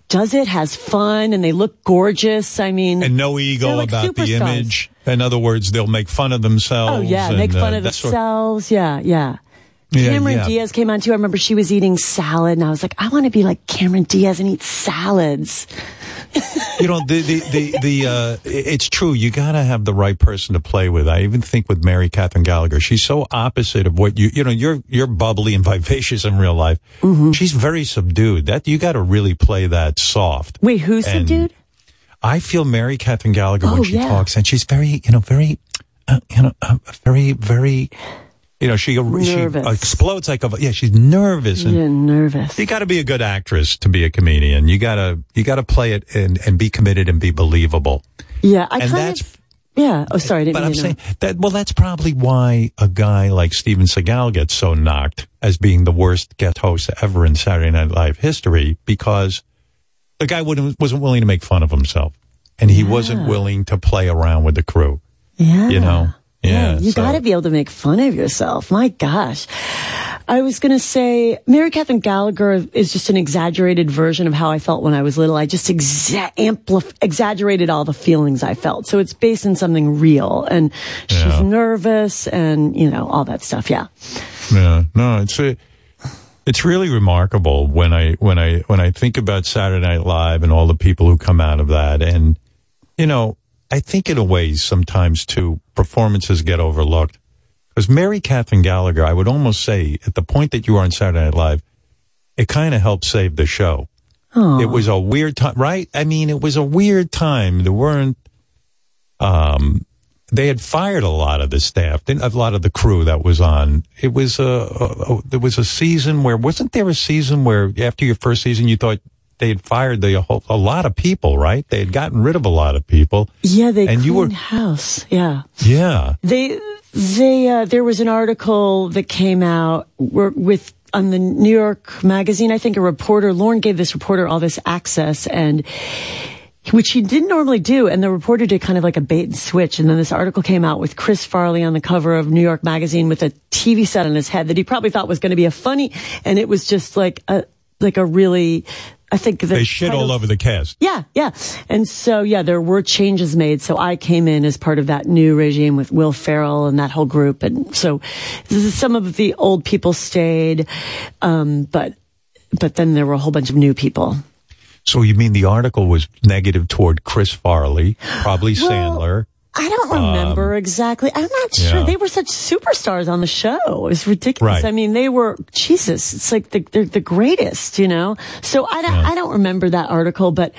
does it, has fun, and they look gorgeous. I mean, and no ego like about the image. In other words, they'll make fun of themselves. Oh yeah, and, make fun uh, of that sort- themselves. Yeah, yeah. Yeah, Cameron yeah. Diaz came on too. I remember she was eating salad, and I was like, I want to be like Cameron Diaz and eat salads. *laughs* you know the the the, the uh it's true you gotta have the right person to play with i even think with mary catherine gallagher she's so opposite of what you you know you're you're bubbly and *laughs* vivacious in real life Mm-hmm. she's very subdued that you gotta really play that soft Wait, who's And subdued? I feel mary catherine gallagher when Oh, she yeah. talks and she's very you know very uh, you know uh, very very you know she she explodes like a yeah she's nervous and Yeah, nervous. you got to be a good actress to be a comedian. You got to you got to play it and, and be committed and be believable. Yeah, I And kind that's- of. Yeah. Oh, sorry. But I'm saying that well, that's probably why a guy like Steven Seagal gets so knocked as being the worst guest host ever in Saturday Night Live history because the guy wouldn't wasn't willing to make fun of himself and he wasn't willing to play around with the crew. Yeah. You know. Yeah. you so- got to be able to make fun of yourself. My gosh. I was going to say Mary Catherine Gallagher is just an exaggerated version of how I felt when I was little. I just exa- amplif- exaggerated all the feelings I felt. So it's based in something real and she's Yeah. nervous and, you know, all that stuff. Yeah. Yeah, no, it's a, it's really remarkable when I when I when I think about Saturday Night Live and all the people who come out of that, and you know, I think in a way sometimes too performances get overlooked because Mary Catherine Gallagher, I would almost say at the point that you are on Saturday Night Live, it kind of helped save the show. Oh. It was a weird time, right? I mean, it was a weird time. There weren't, um, they had fired a lot of the staff, didn't a lot of the crew that was on. It was a, a, a there was a season where wasn't there a season where after your first season you thought they had fired the whole, a lot of people, right? They had gotten rid of a lot of people. Yeah. They And you were- house. Yeah. Yeah. They they uh, there was an article that came out with on the New York Magazine. I think a reporter Lorne gave this reporter all this access and. Which he didn't normally do, and the reporter did kind of like a bait and switch. And then this article came out with Chris Farley on the cover of New York Magazine with a TV set on his head that he probably thought was going to be a funny, and it was just like a like a really, I think the They shit all over the cast. yeah, yeah. And so, yeah, there were changes made. So I came in as part of that new regime with Will Ferrell and that whole group. And so some of the old people stayed. Um, but, but then there were a whole bunch of new people. So you mean the article was negative toward Chris Farley, probably Well, Sandler? I don't remember exactly. I'm not sure. Um, yeah. They were such superstars on the show. It was ridiculous. Right. I mean, they were Jesus. It's like the, they're the greatest, you know. So I don't. I don't remember that article, but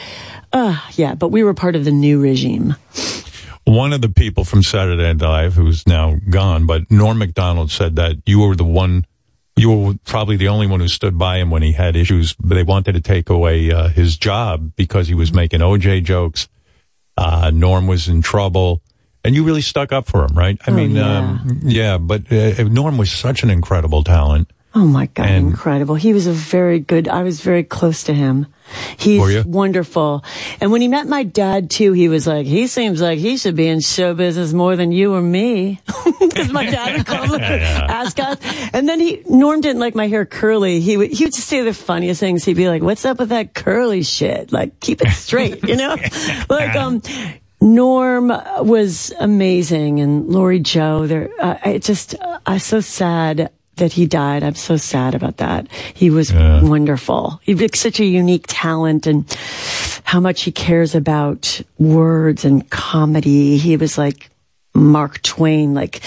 uh, yeah. But we were part of the new regime. One of the people from Saturday Night Live, who's now gone, but Norm Macdonald said that you were the one, you were probably the only one who stood by him when he had issues. They wanted to take away uh, his job because he was making OJ jokes. Uh, Norm was in trouble, and you really stuck up for him, right? I Oh, mean, yeah. Um, yeah, but uh, Norm was such an incredible talent. Oh my God, And- incredible. He was a very good, I was very close to him. He's wonderful. And when he met my dad too, he was like, he seems like he should be in show business more than you or me. *laughs* Because my dad would come *laughs* and ask us. And then he, Norm didn't like my hair curly. He would, he would just say the funniest things. He'd be like, what's up with that curly shit? Like, keep it straight, you know? *laughs* like, um, Norm was amazing and Lori Jo, they're, uh, I just, uh, I'm so sad that he died. I'm so sad about that. He was wonderful. He was such a unique talent and how much he cares about words and comedy. He was like Mark Twain, like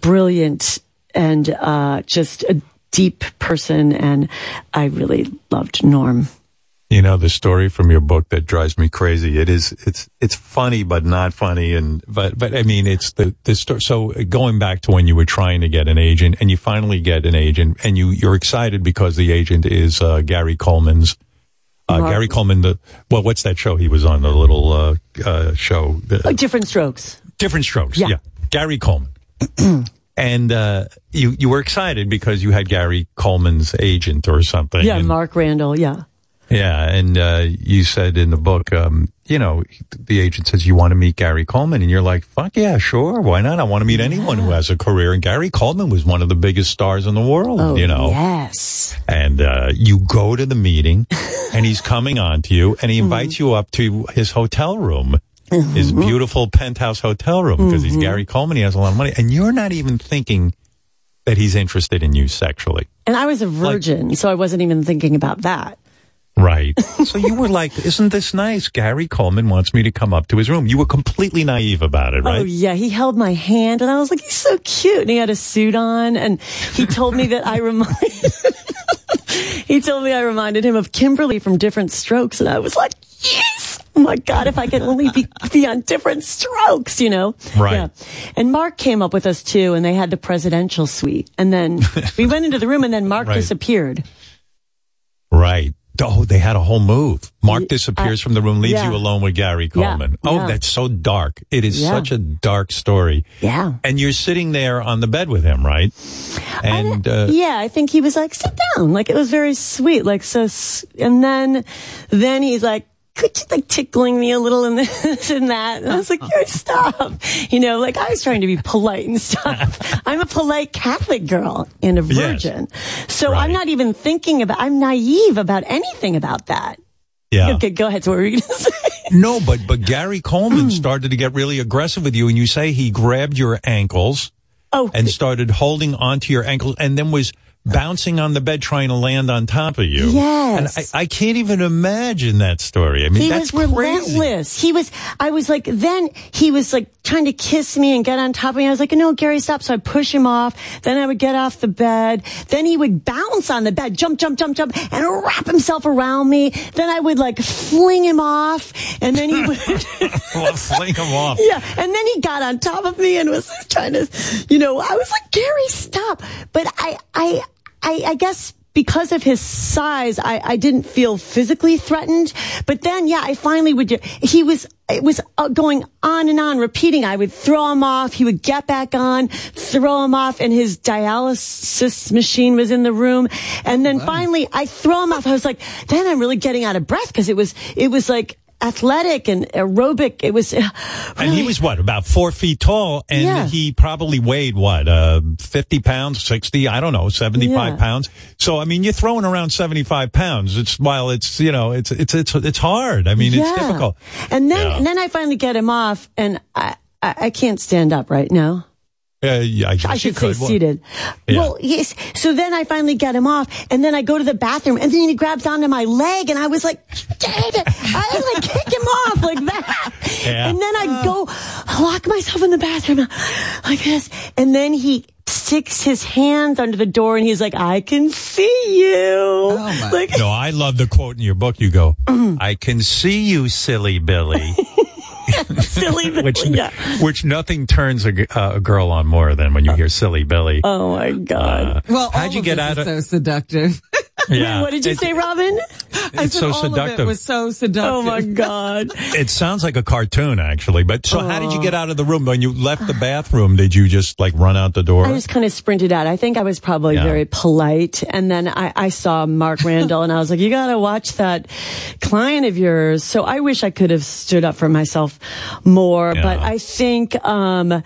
brilliant and, uh, just a deep person. And I really loved Norm. You know the story from your book that drives me crazy. It is it's it's funny but not funny and but but I mean it's the the story. So going back to when you were trying to get an agent and you finally get an agent and you you're excited because the agent is uh, Gary Coleman's. Uh, Gary Coleman, the well, what's that show he was on? The little uh, uh, show, the, Uh, different strokes. Diff'rent Strokes. Yeah. Yeah, Gary Coleman. *clears throat* and uh, you you were excited because you had Gary Coleman's agent or something. Yeah, and- Mark Randall. Yeah. Yeah, and uh, you said in the book, um, you know, the agent says you want to meet Gary Coleman, and you're like, "Fuck yeah, sure, why not? I want to meet anyone who has a career." And Gary Coleman was one of the biggest stars in the world, Oh, you know. Yes. And uh, you go to the meeting, and he's coming on to you, and he Mm-hmm. invites you up to his hotel room. His beautiful penthouse hotel room because he's Mm-hmm. Gary Coleman. He has a lot of money, and you're not even thinking that he's interested in you sexually. And I was a virgin, so I wasn't even thinking about that. Right. *laughs* so you were like, isn't this nice? Gary Coleman wants me to come up to his room. You were completely naive about it, right? Oh yeah, he held my hand and I was like, he's so cute. And he had a suit on and he told me that I remind, *laughs* he told me I reminded him of Kimberly from Diff'rent Strokes. And I was like, yes! Oh my God, if I could only be, be on Diff'rent Strokes, you know? Right. And Mark came up with us too and they had the presidential suite. And then *laughs* we went into the room and then Mark Right. disappeared. Right. Oh, they had a whole move. Mark disappears from the room, leaves yeah. you alone with Gary Yeah, Coleman. Oh, yeah. that's so dark. It is Yeah. such a dark story. Yeah. And you're sitting there on the bed with him, right? And uh, yeah, I think he was like, sit down. Like it was very sweet. Like so, and then, then he's like, could you like tickling me a little in this *laughs* and that? And I was like, *laughs* stop. You know, like I was trying to be polite and stuff. *laughs* I'm a polite Catholic girl and a Yes. virgin. So I'm not even thinking about, I'm naive about anything about that. yeah. Okay, go ahead. So what were you going to say? No, but but Gary Coleman hmm. started to get really aggressive with you, and you say he grabbed your ankles oh. and started holding onto your ankles, and then was bouncing on the bed trying to land on top of you. Yes. and I, I can't even imagine that story. I mean, he that's was crazy. relentless. He was, I was like, then he was like trying to kiss me and get on top of me. I was like, no, Gary, stop. So I push him off. Then I would get off the bed. Then he would bounce on the bed, jump, jump, jump, jump, and wrap himself around me. Then I would like fling him off. And then he would, *laughs* *laughs* well, fling him off. yeah. And then he got on top of me and was trying to, you know, I was like, Gary, stop. But I, I, I, I guess because of his size, I, I didn't feel physically threatened. But then, yeah, I finally would, do- he was, it was uh, going on and on, repeating. I would throw him off. He would get back on, throw him off, and his dialysis machine was in the room. And then finally, I throw him off. I was like, then I'm really getting out of breath because it was, it was like, athletic and aerobic it was uh, And he was what, about four feet tall, and Yeah. he probably weighed what, uh, 50 pounds, 60, I don't know, 75 Yeah. pounds. So, I mean, you're throwing around 75 pounds. It's, while it's, you know, it's, it's, it's, it's hard. I mean, it's difficult. And then, Yeah. and then I finally get him off, and I, I, I can't stand up right now. Uh, yeah, I, guess I you should say could. Well, seated. Yeah. Well, yes. So then I finally get him off, and then I go to the bathroom, and then he grabs onto my leg, and I was like, "Dad!" I like kick him off like that. Yeah. And then I go lock myself in the bathroom like this, and then he sticks his hands under the door, and he's like, "I can see you." like, No, I love the quote in your book. You go, I can see you, silly Billy. *laughs* *laughs* silly, which, yeah. which nothing turns a, g- uh, a girl on more than when you hear silly Billy. Oh my god. Uh, Well, how'd all you of get this out of? so seductive. *laughs* Yeah. What did you It- say, Robin? I It's said so all of seductive. it was so seductive. Oh my God. *laughs* It sounds like a cartoon, actually. But so, how did you get out of the room when you left the bathroom? Did you just like run out the door? I just kind of sprinted out. I think I was probably Yeah. very polite. And then I, I saw Mark Randall and I was like, you got to watch that client of yours. So I wish I could have stood up for myself more, but I think, um,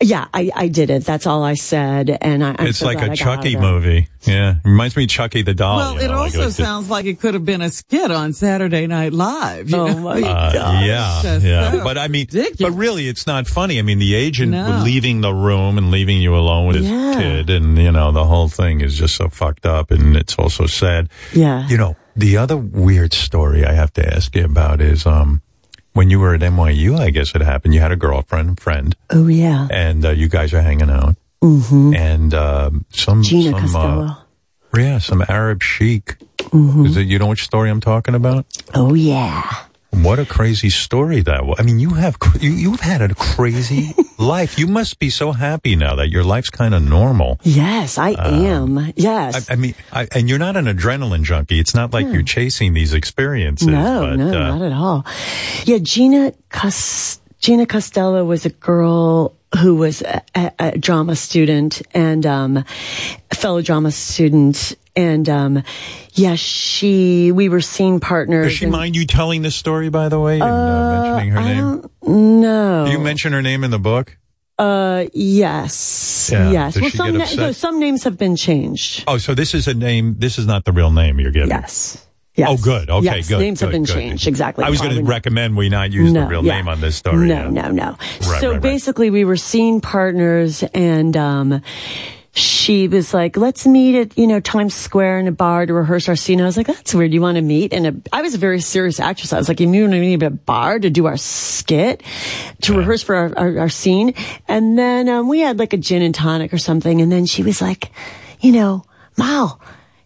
yeah, I, I did it. That's all I said. And I, I'm it's so like glad a I got Chucky movie. Yeah, reminds me of Chucky the doll. Well, you it know, like also was- sounds like it could have been a skit on Saturday Night Live. You Oh know? my Uh, yeah, yeah. so But I mean, but really, it's not funny. I mean, the agent No. leaving the room and leaving you alone with his Yeah. kid, and you know, the whole thing is just so fucked up, and it's also sad. Yeah. You know, the other weird story I have to ask you about is, um, when you were at NYU, I guess it happened. You had a girlfriend, friend, Oh yeah. and uh, you guys are hanging out, Mm-hmm. and um, some Gina some, Costello. Uh, yeah, some Arab sheik. Mhm. Is it? You know which story I'm talking about? Oh yeah. What a crazy story that was. I mean, you have, you, you've had a crazy *laughs* life. You must be so happy now that your life's kind of normal. Yes, I am. Yes. I, I mean, I, and you're not an adrenaline junkie. It's not like you're chasing these experiences. No, but, no, uh, not at all. Yeah, Gina Cos- Gina Costello was a girl who was a, a, a drama student and um, fellow drama student, and um, yeah, she we were scene partners. Does she and- mind you telling this story, by the way, and uh, mentioning her I name? don't. Do you mention her name in the book? Uh, yes, Yeah. yes. Does well, some na- no, some names have been changed. Oh, so this is a name. This is not the real name you're giving. Yes. Yes. Oh, good. Okay, Yes, good. names have been good. changed. Exactly. I was going to recommend we not use the real yeah. name on this story. No, yeah. no, no. Right, so right, right. basically, we were scene partners, and um, she was like, "Let's meet at you know Times Square in a bar to rehearse our scene." I was like, "That's weird. You want to meet?" And I was a very serious actress. I was like, "You want to meet at a bar to do our skit, to rehearse for our, our, our scene?" And then um, we had like a gin and tonic or something, and then she was like, "You know, Mal."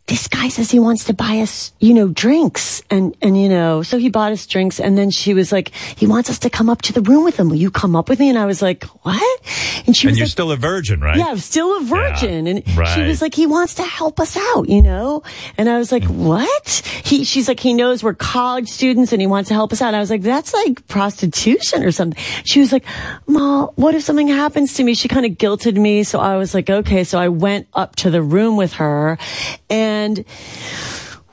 This guy says he wants to buy us, you know, drinks. And, and, you know, so he bought us drinks. And then she was like, he wants us to come up to the room with him. Will you come up with me? And I was like, what? And she and was you're like, still a virgin, right? yeah, I'm still a virgin. and she was like, he wants to help us out, you know? And I was like, mm. what? He, she's like, he knows we're college students and he wants to help us out. And I was like, that's like prostitution or something. She was like, Ma, what if something happens to me? She kind of guilted me. So I was like, okay. So I went up to the room with her and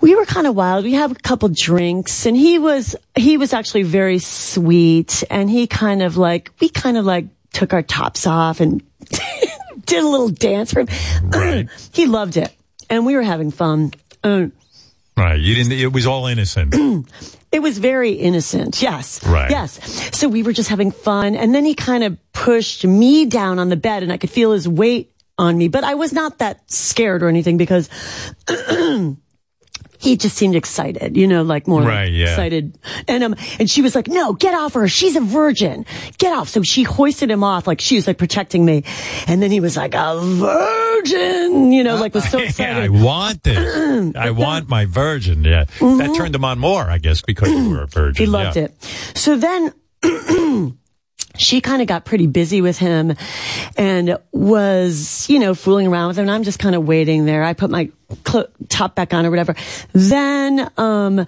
we were kind of wild. We had a couple drinks and he was, he was actually very sweet and he kind of like, we kind of like took our tops off and *laughs* did a little dance for him. *clears throat* he loved it. And we were having fun. *clears throat* Right. You didn't. It was all innocent. *clears throat* it was very innocent. Yes. Right. Yes. So we were just having fun. And then he kind of pushed me down on the bed and I could feel his weight on me, but I was not that scared or anything because *clears throat* he just seemed excited, you know, like more Right, yeah. excited. And um, and she was like, "No, get off her. She's a virgin. Get off." So she hoisted him off, like she was like protecting me. And then he was like, "A virgin," you know, like was so *laughs* Yeah, I excited. want this. I want my virgin. Yeah. That turned him on more, I guess, because you were a virgin. Mm-hmm. He loved yeah. it. So then *clears throat* she kind of got pretty busy with him and was, you know, fooling around with him. And I'm just kind of waiting there. I put my clo- top back on or whatever. Then, um,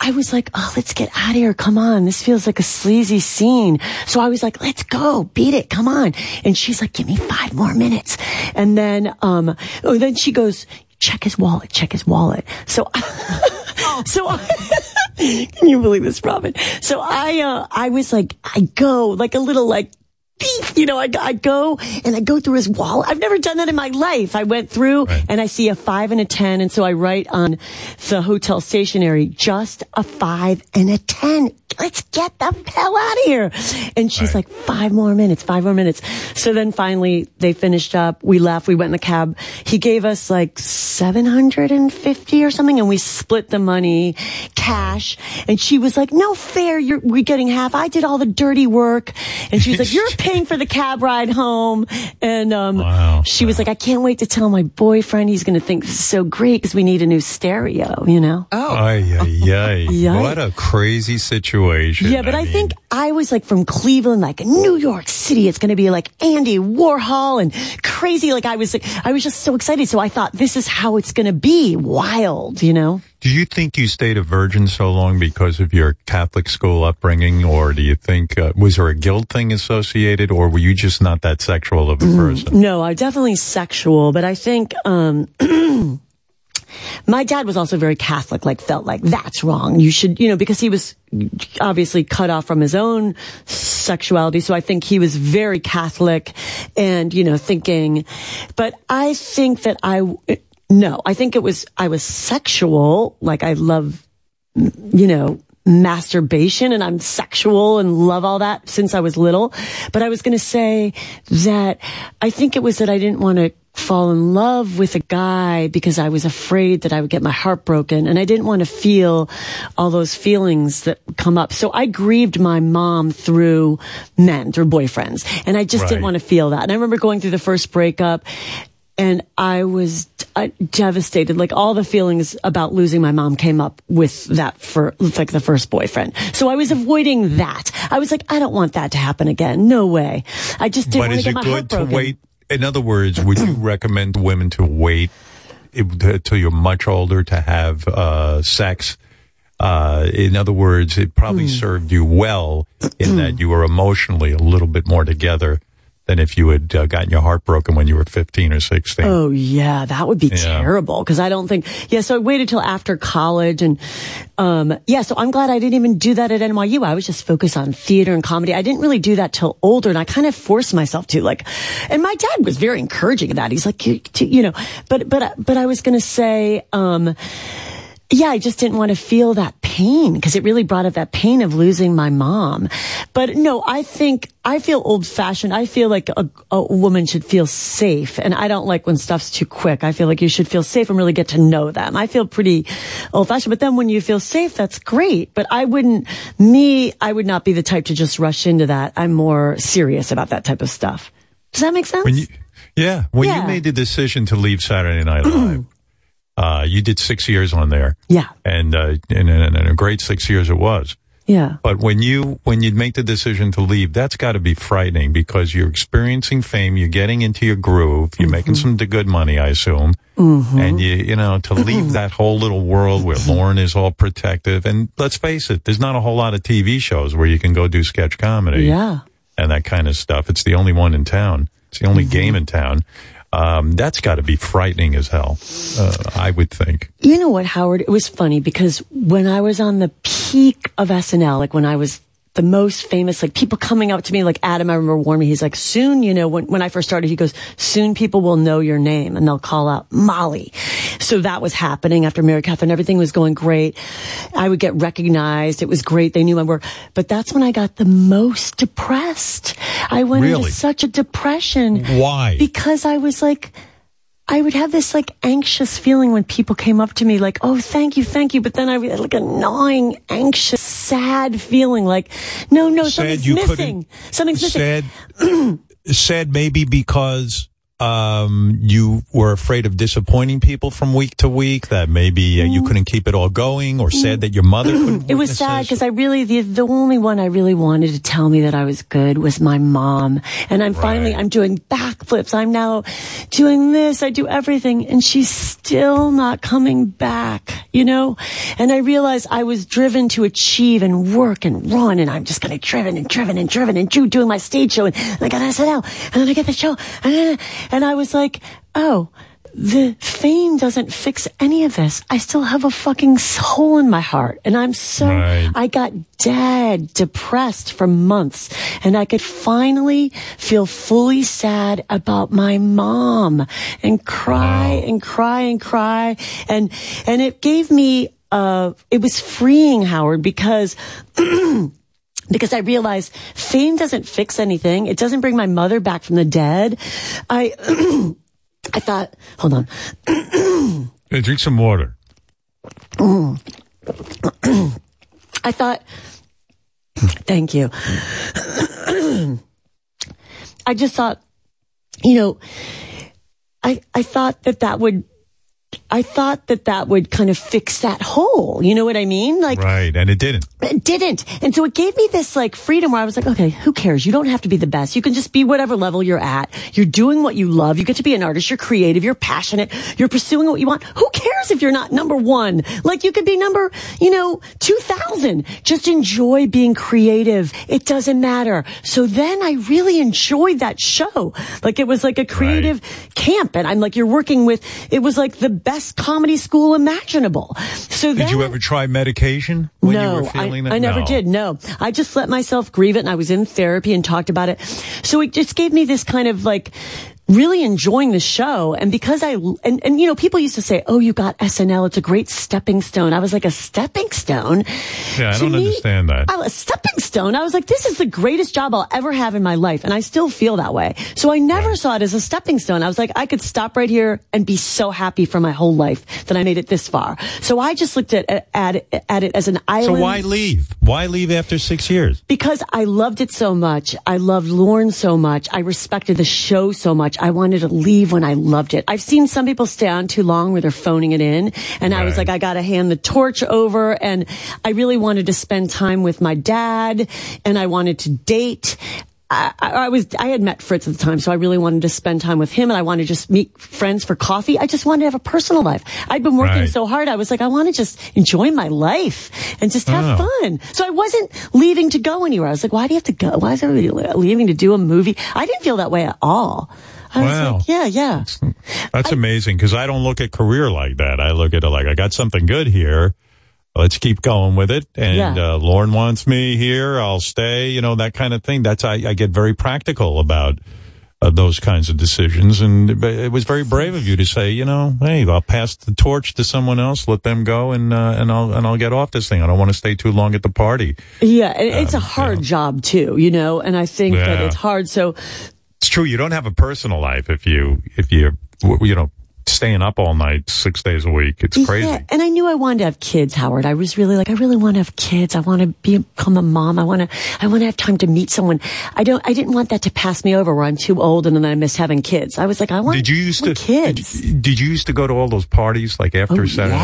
I was like, oh, let's get out of here. Come on. This feels like a sleazy scene. So I was like, let's go. Beat it. Come on. And she's like, give me five more minutes. And then, um, oh, then she goes, check his wallet, check his wallet. So, I, *laughs* so I, *laughs* *laughs* can you believe this, Robin? So I, uh, I was like, I go like a little like, you know, I, I go and I go through his wallet. I've never done that in my life. I went through and I see a five and a 10. And so I write on the hotel stationery, just a five and a 10. Let's get the hell out of here. And she's like, five more minutes, five more minutes. So then finally they finished up. We left. We went in the cab. He gave us like 750 or something and we split the money cash. And she was like, no fair. You're, we're getting half. I did all the dirty work. And she was like, you're *laughs* paying for the cab ride home. And, um, Wow. she was like, I can't wait to tell my boyfriend. He's going to think this is so great because we need a new stereo, you know? Oh. Ay, ay, ay. *laughs* Yikes. What a crazy situation. Yeah, but I, think I was like from Cleveland, like New York City. It's going to be like Andy Warhol and crazy. Like I was, like, I was just so excited. So I thought this is how it's going to be. Wild, you know? Do you think you stayed a virgin so long because of your Catholic school upbringing, or do you think uh, was there a guilt thing associated, or were you just not that sexual of a person? No, I'm definitely sexual, but I think, um, *clears throat* my dad was also very Catholic, like felt like that's wrong. You should, you know, because he was obviously cut off from his own sexuality. So I think he was very Catholic and, you know, thinking, but I think that I, no, I think it was, I was sexual. Like I love, you know, masturbation and I'm sexual and love all that since I was little. But I was going to say that I think it was that I didn't want to fall in love with a guy because I was afraid that I would get my heart broken and I didn't want to feel all those feelings that come up. So I grieved my mom through men, through boyfriends. And I just didn't want to feel that. And I remember going through the first breakup and I was uh, devastated. Like all the feelings about losing my mom came up with that for like the first boyfriend. So I was avoiding that. I was like, I don't want that to happen again. No way. I just didn't But want to is get it good to wait? In other words, would you *clears throat* recommend women to wait until you're much older to have uh, sex? Uh, in other words, it probably Hmm. served you well in that *clears throat* you were emotionally a little bit more together than if you had uh, gotten your heart broken when you were 15 or 16. Oh yeah, that would be Yeah. terrible because I don't think. Yeah, so I waited till after college, and um, yeah, so I'm glad I didn't even do that at NYU. I was just focused on theater and comedy. I didn't really do that till older, and I kind of forced myself to. Like, and my dad was very encouraging of that. He's like, you, you know, but but but I was gonna say. um yeah, I just didn't want to feel that pain because it really brought up that pain of losing my mom. But no, I think I feel old fashioned. I feel like a, a woman should feel safe. And I don't like when stuff's too quick. I feel like you should feel safe and really get to know them. I feel pretty old fashioned. But then when you feel safe, that's great. But I wouldn't, me, I would not be the type to just rush into that. I'm more serious about that type of stuff. Does that make sense? When you, yeah, when Yeah. you made the decision to leave Saturday Night Live, *clears throat* uh, you did six years on there. Yeah. And, uh, and, and, and a great six years it was. yeah. But when you when you make the decision to leave, that's got to be frightening because you're experiencing fame, you're getting into your groove, you're making some d- good money, I assume, Mm-hmm. and you you know to leave that whole little world where Lorne is all protective, and let's face it, there's not a whole lot of TV shows where you can go do sketch comedy, Yeah. and that kind of stuff. It's the only one in town. It's the only Mm-hmm. game in town. Um, that's got to be frightening as hell. Uh, I would think. You know what, Howard? It was funny because when I was on the peak of SNL, like when I was the most famous, like people coming up to me, like Adam, I remember warned me, he's like, soon, you know, when, when I first started, he goes, soon people will know your name and they'll call out Molly. So that was happening after Mary Catherine. Everything was going great. I would get recognized. It was great. They knew my work. But that's when I got the most depressed. I went Really? into such a depression. Why? Because I was like, I would have this like anxious feeling when people came up to me like, "Oh, thank you, thank you," but then I would have like a gnawing, anxious, sad feeling like, "No, no, Sad something's missing. Something's missing." Sad, *clears throat* sad maybe because um, you were afraid of disappointing people from week to week. That maybe uh, you couldn't keep it all going, or sad that your mother couldn't. It was sad because I really the the only one I really wanted to tell me that I was good was my mom, and I'm finally I'm doing backflips. I'm now doing this. I do everything, and she's still not coming back. You know, and I realized I was driven to achieve and work and run, and I'm just going to driven and driven and driven and do doing my stage show, and I got SNL, and then I get the show, and, and I was like, oh the fame doesn't fix any of this. I still have a fucking hole in my heart. And I'm so, Right. I got dead, depressed for months. And I could finally feel fully sad about my mom and cry and cry and cry. And, and it gave me, uh, it was freeing, Howard, because *clears throat* because I realized fame doesn't fix anything. It doesn't bring my mother back from the dead. I, *clears throat* I thought, hold on. *clears throat* Hey, drink some water. I thought, thank you. *clears throat* I just thought, you know, I, I thought that that would, I thought that that would kind of fix that hole. You know what I mean? Like, right, and it didn't. it didn't. And so it gave me this like freedom where I was like, okay, who cares? You don't have to be the best. You can just be whatever level you're at. You're doing what you love. You get to be an artist. You're creative. You're passionate. You're pursuing what you want. Who cares if you're not number one? Like you could be number, you know, 2000. Just enjoy being creative. It doesn't matter. So then I really enjoyed that show. Like it was like a creative camp. And I'm like, you're working with, it was like the best comedy school imaginable. So Did then you ever try medication when no, you were feeling I, that? I never No. did. No, I just let myself grieve it and I was in therapy and talked about it. So it just gave me this kind of like, really enjoying the show. And because I, and, and you know, people used to say, oh, you got SNL. It's a great stepping stone. I was like, a stepping stone? Yeah, I To don't me, understand that. I, a stepping stone. I was like, this is the greatest job I'll ever have in my life. And I still feel that way. So I never saw it as a stepping stone. I was like, I could stop right here and be so happy for my whole life that I made it this far. So I just looked at, at, it- at it as an island. So why leave? Why leave after six years? Because I loved it so much. I loved Lorne so much. I respected the show so much. I wanted to leave when I loved it. I've seen some people stay on too long where they're phoning it in. And I was like, I got to hand the torch over. And I really wanted to spend time with my dad and I wanted to date. I, I I was, I had met Fritz at the time, so I really wanted to spend time with him and I wanted to just meet friends for coffee. I just wanted to have a personal life. I'd been working Right. so hard. I was like, I want to just enjoy my life and just have Oh. fun. So I wasn't leaving to go anywhere. I was like, why do you have to go? Why is everybody leaving to do a movie? I didn't feel that way at all. I Wow. like, yeah, yeah. That's amazing because I don't look at career like that. I look at it like I got something good here. Let's keep going with it. And Yeah. uh, Lorne wants me here. I'll stay. You know that kind of thing. That's I, I get very practical about uh, those kinds of decisions. And it was very brave of you to say, you know, hey, I'll pass the torch to someone else. Let them go, and uh, and I'll and I'll get off this thing. I don't want to stay too long at the party. Yeah. And it's a hard job too, you know, and I think that it's hard. So It's true. You don't have a personal life if you if you you know staying up all night six days a week. It's crazy. Yeah, and I knew I wanted to have kids, Howard. I was really like, I really want to have kids. I want to be, become a mom. I want to, I want to have time to meet someone. I don't, I didn't want that to pass me over where I'm too old and then I miss having kids. I was like, I want, Did you used to kids. Did, did you used to go to all those parties like after Oh, Saturday?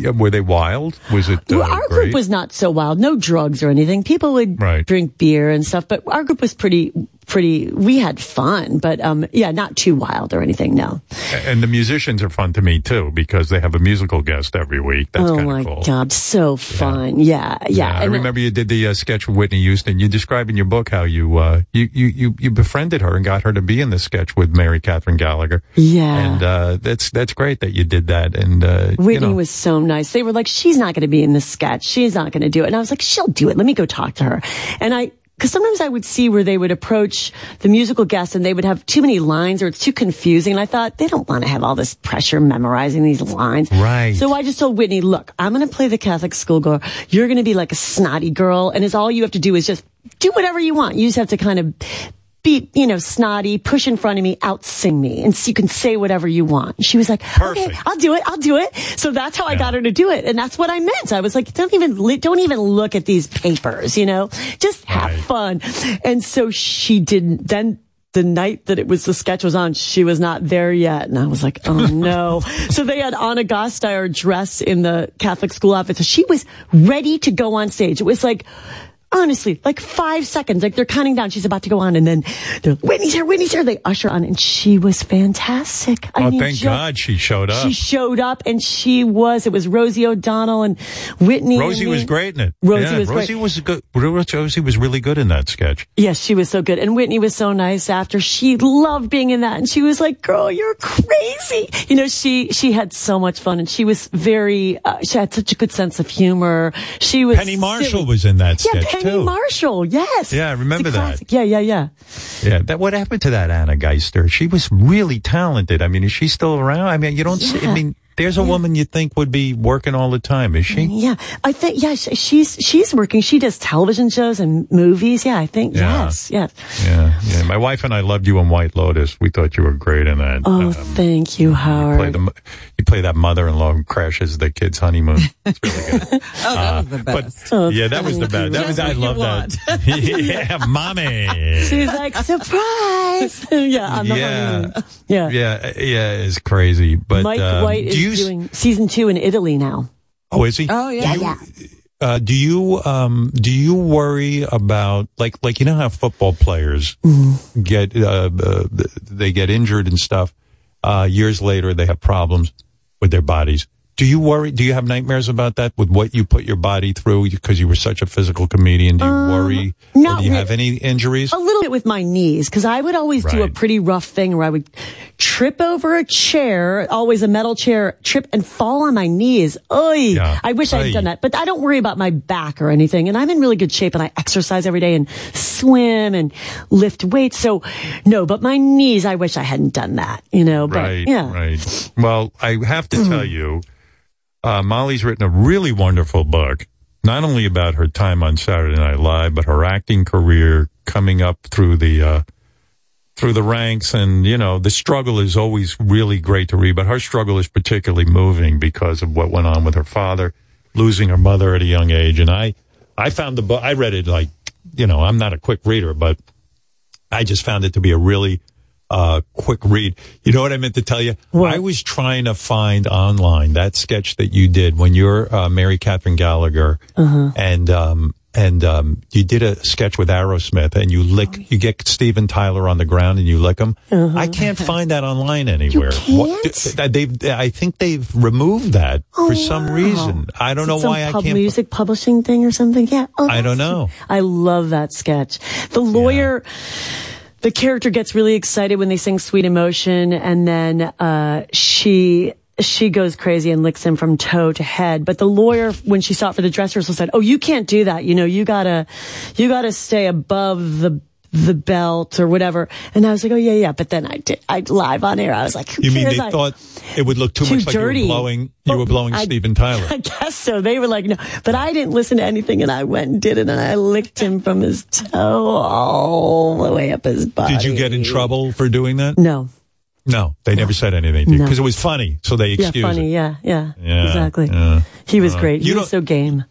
yeah. Like, were they wild? Was it uh, our great? group was not so wild. No drugs or anything. People would Right. drink beer and stuff, but our group was pretty, pretty, we had fun, but, um, yeah, not too wild or anything. No. and the musicians are fun to me too because they have a musical guest every week. That's oh kind my of cool. God. So fun. Yeah. Yeah. I And, uh, remember you did the uh, sketch with Whitney Houston. You describe in your book how you, uh, you, you, you, you befriended her and got her to be in the sketch with Mary Catherine Gallagher. Yeah. And, uh, that's, that's great that you did that. And, uh, Whitney you know, was so nice. They were like, she's not going to be in the sketch. She's not going to do it. And I was like, she'll do it. Let me go talk to her. And I, cause sometimes I would see where they would approach the musical guest and they would have too many lines or it's too confusing. And I thought they don't want to have all this pressure memorizing these lines. Right. So I just told Whitney, look, I'm going to play the Catholic schoolgirl. You're going to be like a snotty girl. And it's all you have to do is just do whatever you want. You just have to kind of be, you know, snotty, push in front of me, out sing me, and so you can say whatever you want. She was like, okay, I'll do it, I'll do it. So that's how I got her to do it, and that's what I meant. I was like, don't even, don't even look at these papers, you know, just have fun. And so she didn't. Then the night that it was the sketch was on, she was not there yet, and I was like, oh *laughs* no. so they had Anna Gasteyer dressed in the Catholic school outfit, so she was ready to go on stage. It was like. Honestly, like five seconds, like they're counting down. She's about to go on, and then they're Whitney's here, Whitney's here. They usher on, and she was fantastic. I oh, mean, thank just- God she showed up. She showed up, and she was. It was Rosie O'Donnell and Whitney. Rosie and was great in it. Rosie Yeah, was Rosie great. was good. Rosie was really good in that sketch. Yes, she was so good. And Whitney was so nice after. She loved being in that. And she was like, girl, you're crazy. You know, she, she had so much fun and she was very, uh, she had such a good sense of humor. She was. Penny Marshall silly. was in that Yeah, sketch Penny too. Marshall. Yes. Yeah, I remember that. Yeah, yeah, yeah. Yeah, that what happened to that Anna Gasteyer? She was really talented. I mean, is she still around? I mean, you don't see. I mean, there's a woman you think would be working all the time, is she? Yeah, I think yeah, she's she's working. She does television shows and movies. Yeah, I think Yeah. yes, yes. Yeah, yeah. My wife and I loved you in White Lotus. We thought you were great in that. Oh, thank you, play Howard. the, you play that mother-in-law who crashes the kid's honeymoon. It's really good. *laughs* Oh, that was the best. Oh, yeah, that was the best. That was I love that. *laughs* yeah, mommy. She's like surprise. *laughs* yeah, on the Yeah. honeymoon. Yeah. Yeah, yeah, it's crazy. But Mike um, White is do you, doing season two in Italy now. Oh, is he? Oh Yeah, yeah. Uh, do you um do you worry about like like you know how football players Mm-hmm. get uh, uh they get injured and stuff uh years later they have problems with their bodies do you worry do you have nightmares about that with what you put your body through because you were such a physical comedian do you worry or Um, do you have any injuries A little bit with my knees because I would always do a pretty rough thing where I would trip over a chair, always a metal chair, trip and fall on my knees. Oy! Yeah. I wish I had done that, but I don't worry about my back or anything. And I'm in really good shape and I exercise every day and swim and lift weights. So no, but my knees, I wish I hadn't done that, you know, but right yeah. right well i have to tell *clears throat* you uh, molly's written a really wonderful book not only about her time on saturday night live but her acting career coming up through the uh, through the ranks. And you know the struggle is always really great to read but her struggle is particularly moving because of what went on with her father losing her mother at a young age. And i i found the book i read it like you know i'm not a quick reader but I just found it to be a really uh, quick read. You know what I meant to tell you? I was trying to find online that sketch that you did when you're uh, Mary Catherine Gallagher, Uh-huh. and um, and um, you did a sketch with Aerosmith, and you lick, you get Steven Tyler on the ground and you lick him. Uh-huh. I can't find that online anywhere. What, they've, I think they've removed that for some reason. I don't know why I can't. music publishing thing or something. Yeah. Oh, I don't know. I love that sketch. The lawyer, the character gets really excited when they sing "Sweet Emotion," and then uh, she she goes crazy and licks him from toe to head. But the lawyer, when she saw for the dress rehearsal, said, "Oh, you can't do that. You know, you gotta you gotta stay above the." The belt or whatever, and I was like, "Oh yeah, yeah." But then I did, I live on air. I was like, You mean they I- thought it would look too, Too much like you dirty. were blowing you were blowing I- Steven Tyler? *laughs* I guess so. They were like, no, but I didn't listen to anything and I went and did it and I licked him from his toe all the way up his body. Did you get in trouble for doing that? No. No, they never said anything to you No. because it was funny, so they Yeah, excused funny. it. Yeah, yeah, Yeah, exactly. yeah. He was Uh, great. He was so game.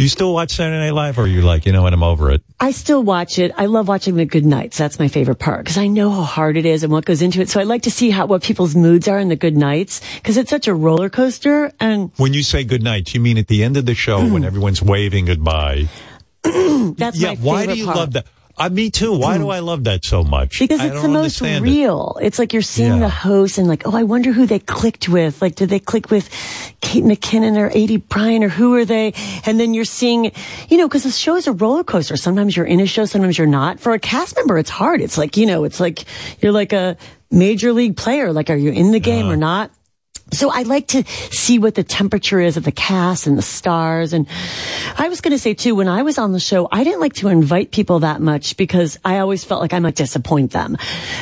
Do you still watch Saturday Night Live, or are you like, you know what, I'm over it? I still watch it. I love watching the good nights. That's my favorite part because I know how hard it is and what goes into it. So I like to see how what people's moods are in the good nights because it's such a roller coaster. And When you say good night, you mean at the end of the show when mm. everyone's waving goodbye? *clears throat* that's yeah. my favorite Why do you part. love that? Uh, me too. Why do I love that so much? Because it's the most understand it. real. It's like you're seeing Yeah. the host and like, oh, I wonder who they clicked with. Like, did they click with Kate McKinnon or Aidy Bryant or who are they? And then you're seeing, you know, because the show is a roller coaster. Sometimes you're in a show, sometimes you're not. For a cast member, it's hard. It's like, you know, it's like you're like a major league player. Like, are you in the game or not? So I like to see what the temperature is of the cast and the stars. And I was going to say too, when I was on the show, I didn't like to invite people that much because I always felt like I might disappoint them.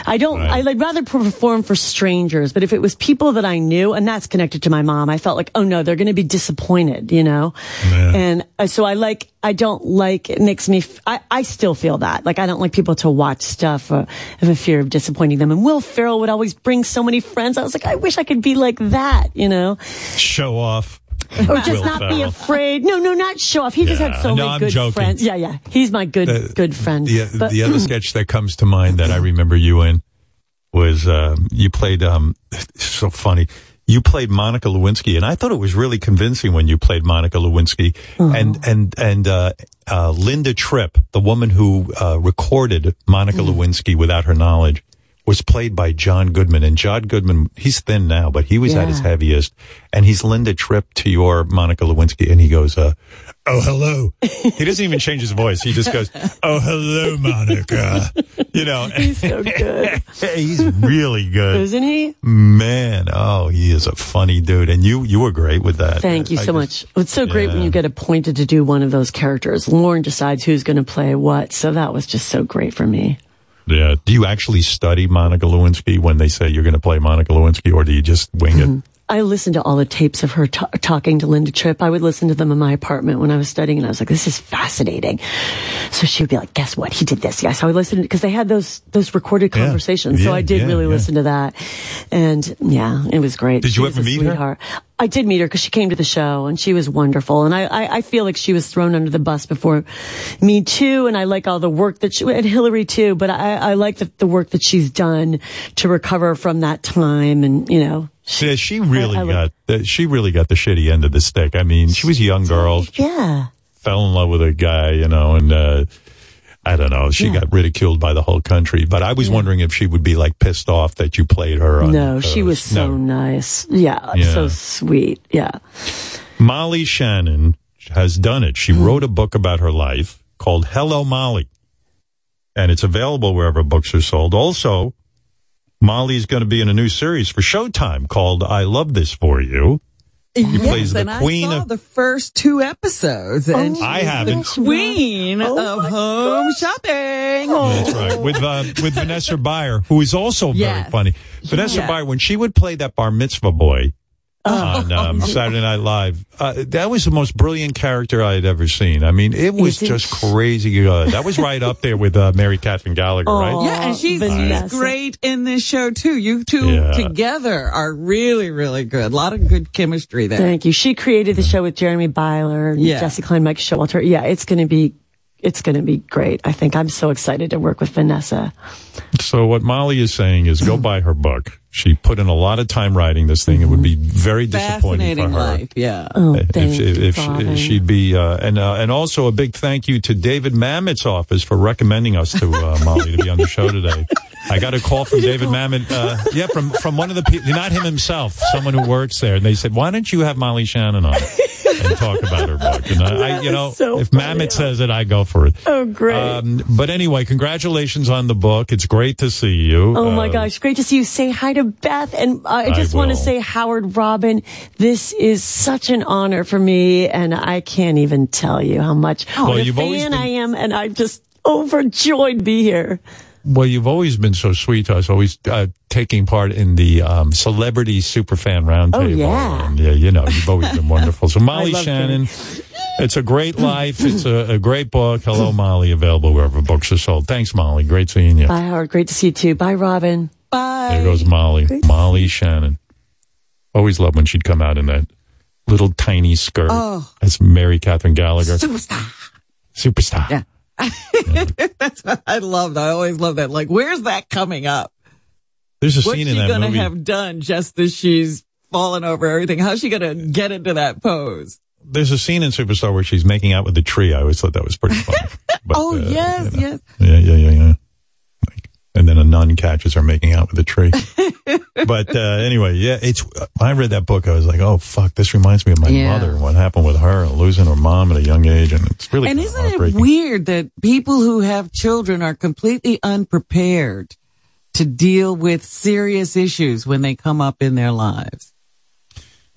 I don't, I would rather perform for strangers, but if it was people that I knew, and that's connected to my mom, I felt like, oh no, they're going to be disappointed, you know? And uh, so I like, I don't like, it makes me, f- I, I still feel that. Like I don't like people to watch stuff uh, of a fear of disappointing them. And Will Ferrell would always bring so many friends. I was like, I wish I could be like that, you know? Show off. or just Will not be afraid. No, no, not show off. He just had so no, many I'm good joking. friends. Yeah, yeah. He's my good, The- good friend. The, But- the other *clears throat* sketch that comes to mind that I remember you in was um, you played. Um, *sighs* so funny. You played Monica Lewinsky, and I thought it was really convincing when you played Monica Lewinsky, Uh-huh. and and and uh, uh, Linda Tripp, the woman who uh, recorded Monica Mm. Lewinsky without her knowledge, was played by John Goodman, and John Goodman, he's thin now, but he was at his heaviest, and he's Linda Tripp to your Monica Lewinsky, and he goes, uh, "Oh hello." he doesn't even change his voice; he just goes, "Oh hello, Monica." You know, *laughs* He's so good. *laughs* he's really good, Isn't he? Man, oh, he is a funny dude, and you you were great with that. Thank you I so just- much. It's so great when you get appointed to do one of those characters. Lorne decides who's going to play what. So that was just so great for me. Yeah. Do you actually study Monica Lewinsky when they say you're going to play Monica Lewinsky, or do you just wing it? Mm-hmm. I listened to all the tapes of her ta talking to Linda Tripp. I would listen to them in my apartment when I was studying, and I was like, "This is fascinating." So she would be like, "Guess what? He did this." Yeah, so I would listen because they had those those recorded Yeah. conversations. so Yeah, I did yeah, really yeah. listen to that, and yeah, it was great. Did you She was ever meet her? I did meet her because she came to the show and she was wonderful. And I, I, I feel like she was thrown under the bus before me too. And I like all the work that she, and Hillary too, but I, I like the, the work that she's done to recover from that time. And, you know, Yeah, she really I- got the, she really got the shitty end of the stick. I mean, she was a young girl, yeah. fell in love with a guy, you know, and uh, I don't know. She got ridiculed by the whole country. But I was wondering if she would be like pissed off that you played her. On, no, she was so no. nice. Yeah, Yeah. So sweet. Yeah. Molly Shannon has done it. Hmm. She wrote a book about her life called Hello Molly. And it's available wherever books are sold. Also, Molly's going to be in a new series for Showtime called I Love This For You. She yes, plays the and queen I saw of the first two episodes, and Oh, I haven't. the queen of home shopping. That's right. With uh, with Vanessa Bayer, who is also very funny. Vanessa Yeah. Bayer, when she would play that bar mitzvah boy Oh. *laughs* on um, Saturday Night Live, uh, that was the most brilliant character I had ever seen. I mean, it was Is it? just crazy good. That was right up there with uh, Mary Catherine Gallagher, right? Yeah, and she's, Vanessa. she's great in this show too. You two Yeah. together are really, really good. A lot of good chemistry there. Thank you. She created the show with Jeremy Beiler, and Yeah. Jessi Klein, Mike Showalter. Yeah, it's going to be, it's going to be great. I think I'm so excited to work with Vanessa. So what Molly is saying is go *laughs* buy her book. She put in a lot of time writing this thing. It would be very disappointing for her. life, yeah. Oh, if, thank if, you, if Robin. she'd be uh, and uh, and also a big thank you to David Mamet's office for recommending us to uh, Molly to be on the show today. *laughs* I got a call from David Mamet, uh, yeah, from from one of the people, not him himself, someone who works there, and they said, "Why don't you have Molly Shannon on and talk about her book?" And I, I you know, so if Mamet says it, I go for it. Oh, great. Um, but anyway, congratulations on the book. It's great to see you. Oh my Uh, gosh, great to see you. Say hi to Beth. And I I just want to say, Howard Robin, this is such an honor for me. And I can't even tell you how much Well, what a fan been- I am. And I'm just overjoyed to be here. Well, you've always been so sweet to us, always uh, taking part in the um, celebrity superfan roundtable. Oh, yeah. And, yeah, you know, you've always been wonderful. So, *laughs* Molly love Shannon, it's a great life. It's a, a great book. Hello, Molly, available wherever books are sold. Thanks, Molly. Great seeing you. Bye, Howard. Great to see you too. Bye, Robin. Bye. There goes Molly. Molly Shannon. Always loved when she'd come out in that little tiny skirt. Oh. That's Mary Catherine Gallagher. Superstar. Superstar. Yeah. *laughs* That's what I loved. I always love that. Like, where's that coming up? There's a What's scene in that gonna movie. have done just as she's fallen over everything? How's she gonna get into that pose? There's a scene in Superstar where she's making out with the tree. I always thought that was pretty funny. *laughs* But, oh uh, yes, you know. yes. Yeah, yeah, yeah, yeah. And then a nun catches her making out with a tree. *laughs* but uh, anyway, yeah, it's. When I read that book, I was like, "Oh fuck, this reminds me of my Yeah. mother and what happened with her, and losing her mom at a young age, and it's really and isn't it weird that people who have children are completely unprepared to deal with serious issues when they come up in their lives?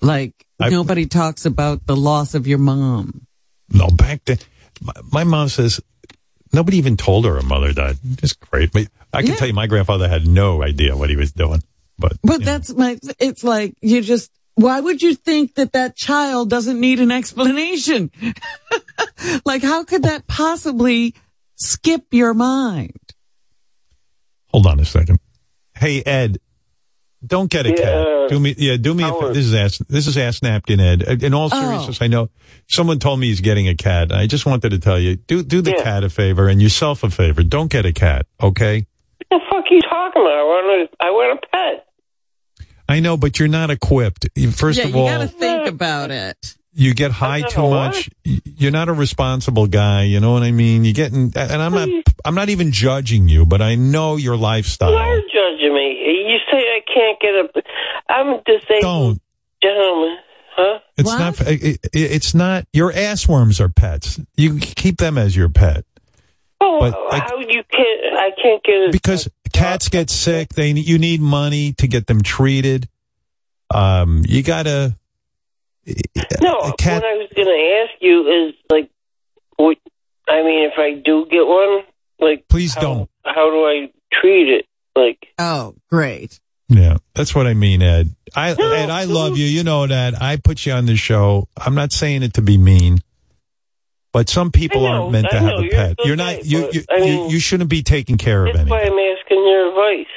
Like I- nobody talks about the loss of your mom. No, back then, my, my mom says nobody even told her her mother died. It's great. But I can Yeah. tell you, my grandfather had no idea what he was doing. But But that's my, it's like you just, why would you think that that child doesn't need an explanation? *laughs* like how could that possibly skip your mind? hold on a second. Hey Ed, don't get a Yeah, cat. Do me, yeah, do me. A, fa- this is ass. This is ass napkin Ed. Uh, In all Oh. seriousness, I know someone told me he's getting a cat. I just wanted to tell you, do do the Yeah. cat a favor and yourself a favor. Don't get a cat, okay? What the fuck are you talking about? I want a, I want a pet. I know, but you're not equipped. First yeah, of you gotta think about it. you get high too much. Y- You're not a responsible guy. You know what I mean? You're getting, and I'm not, I'm not even judging you, but I know your lifestyle. You lifestyle. are judging me. You say I can't get a. I'm disabled Don't. gentleman, huh? It's What? not. It, it- it's not. Your ass worms are pets. You keep them as your pet Oh, But, like- how you can't? I can't get a. because cats get sick. They you need money to get them treated. Um, you gotta. no, a cat- what I was going to ask you is like, what? I mean, if I do get one, like, Please how, don't. How do I treat it? Like, Oh, great. Yeah, that's what I mean, Ed. I Ed, I love you. You know that. I put you on the show. I'm not saying it to be mean, but some people know, aren't meant to I have know, a you're pet. You're not. right, You you, I mean- you shouldn't be taking care of That's why I'm asking your advice.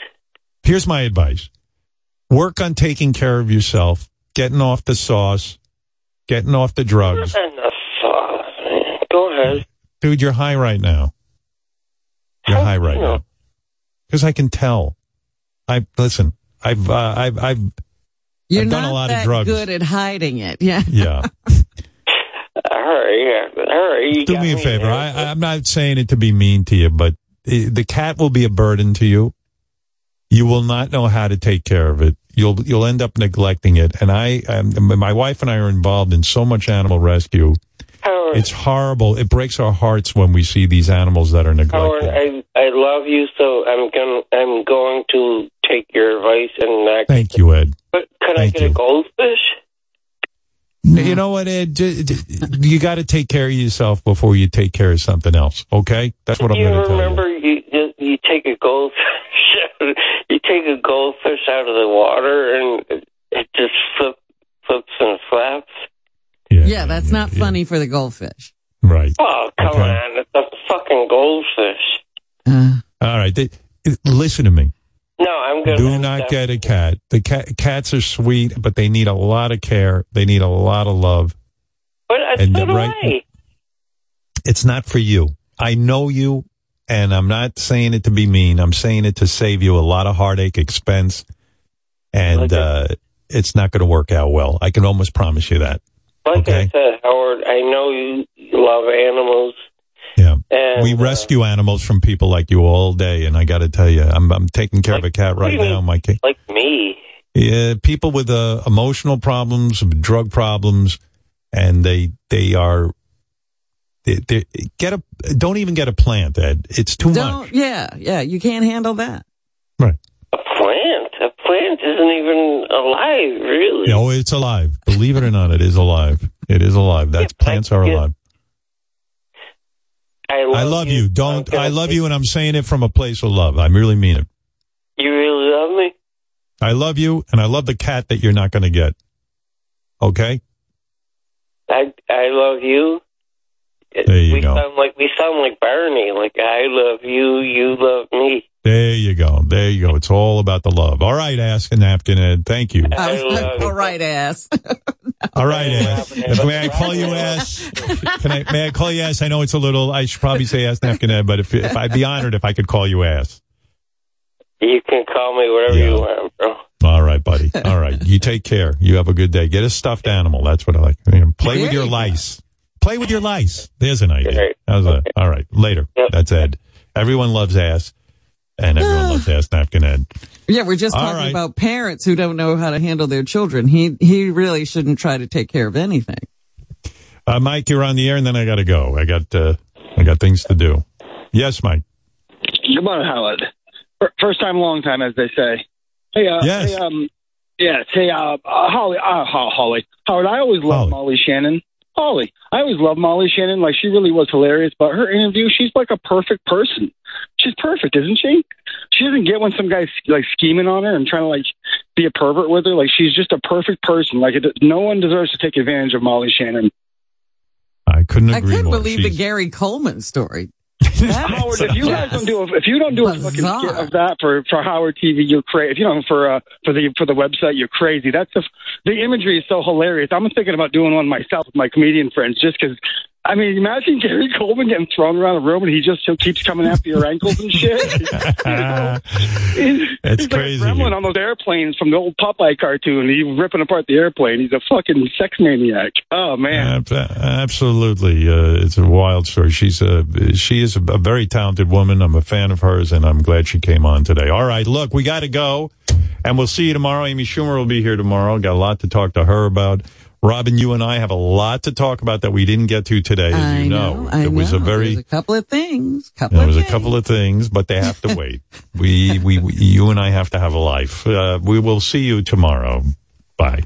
Here's my advice: work on taking care of yourself, getting off the sauce, getting off the drugs. And the sauce, man. Go ahead. Dude, you're high right now. You're high right now. Because I can tell. I listen. I've uh, I've I've You're I've not done a lot that of drugs. good at hiding it. Yeah. Yeah. *laughs* All right, yeah. All right. Do me a favor. I, I'm not saying it to be mean to you, but the cat will be a burden to you. You will not know how to take care of it. You'll you'll end up neglecting it. And I, um, my wife and I are involved in so much animal rescue. Howard, It's horrible. It breaks our hearts when we see these animals that are Howard, neglected. I I love you, so I'm going I'm going to take your advice and not. Thank you, Ed. But can Thank I get you. a goldfish? You know what, Ed? J- j- You got to take care of yourself before you take care of something else. Okay, that's what I'm going to tell you. remember you, you you take a goldfish *laughs* you take a goldfish out of the water and it, it just flip, flips and flaps. Yeah, that's not funny for the goldfish. Right. Oh come Okay. on, it's a fucking goldfish. Uh. All right. They, listen to me. No, I'm gonna Do not get a cat. The cat, cats are sweet, but they need a lot of care. They need a lot of love. But I And so do right- I. It's not for you. I know you, and I'm not saying it to be mean. I'm saying it to save you a lot of heartache, expense, and uh, it's not going to work out well. I can almost promise you that. Like Okay. I said, Howard, I know you love animals. Yeah. And we uh, rescue animals from people like you all day, and I got to tell you, I'm, I'm taking care of a cat right what do you now. mean? My cat. like me. Yeah, people with uh, emotional problems, drug problems, and they they are they, they get a don't even get a plant, Ed. It's too much. Don't. Yeah, yeah. You can't handle that. Right. A plant? A plant isn't even alive, really. No, it's alive. Believe it or not, it is alive. It is alive. That's plants are alive. I love, I love you. Don't I love you, and I'm saying it from a place of love. I really mean it. You really love me? I love you, and I love the cat that you're not going to get. Okay. I I love you. There you we go. sound like we sound like Barney. Like I love you, you love me. There you go. There you go. It's all about the love. All right, ask a napkin, Ed. Thank you. I was like, all right, ass. *laughs* All right, ass. May I call you ass? Can I? May I call you ass? I know it's a little. I should probably say ass napkin, Ed, but if if I'd be honored if I could call you ass. You can call me whatever you want, bro. All right, buddy. All right. You take care. You have a good day. Get a stuffed animal. That's what I like. You know, play with your lice. Play with your lice. There's an idea. How's that? All right. Later. That's Ed. Everyone loves ass, and everyone loves ass napkin Ed. Yeah, we're just All talking right. about parents who don't know how to handle their children. He he really shouldn't try to take care of anything. Uh, Mike, you're on the air, and then I got to go. I got uh, I got things to do. Yes, Mike. Good morning, Howard. First time, long time, as they say. Hey, uh, Yes. hey, um, yeah, hey, uh, uh, Holly, uh, Holly, Howard. I always loved Molly Shannon. Holly, I always loved Molly Shannon. Like she really was hilarious. But her interview, she's like a perfect person. She's perfect, isn't she? She doesn't get when some guy's like scheming on her and trying to like be a pervert with her. Like she's just a perfect person. Like it, no one deserves to take advantage of Molly Shannon. I couldn't I couldn't more. believe the Gary Coleman story. Howard, if you guys don't do a, if you don't do a fucking Bizarre. skit of that for for Howard TV, you're crazy. If you don't for uh for the for the website, you're crazy. That's the the imagery is so hilarious. I'm thinking about doing one myself with my comedian friends, just because. I mean, imagine Gary Coleman getting thrown around the room and he just keeps coming after your ankles and shit. *laughs* He's, That's he's crazy. like gremlin on those airplanes from the old Popeye cartoon. He's ripping apart the airplane. He's a fucking sex maniac. Oh man. Ab- absolutely, uh, it's a wild story. She's a she is a, a very talented woman. I'm a fan of hers, and I'm glad she came on today. All right, look, we got to go, and we'll see you tomorrow. Amy Schumer will be here tomorrow. Got a lot to talk to her about. Robin, you and I have a lot to talk about that we didn't get to today. As I you know. know, I there was know. a very There's a couple of things. Couple there was a couple of things, but they have to *laughs* wait. we, we, we, you and I have to have a life. Uh, we will see you tomorrow. Bye.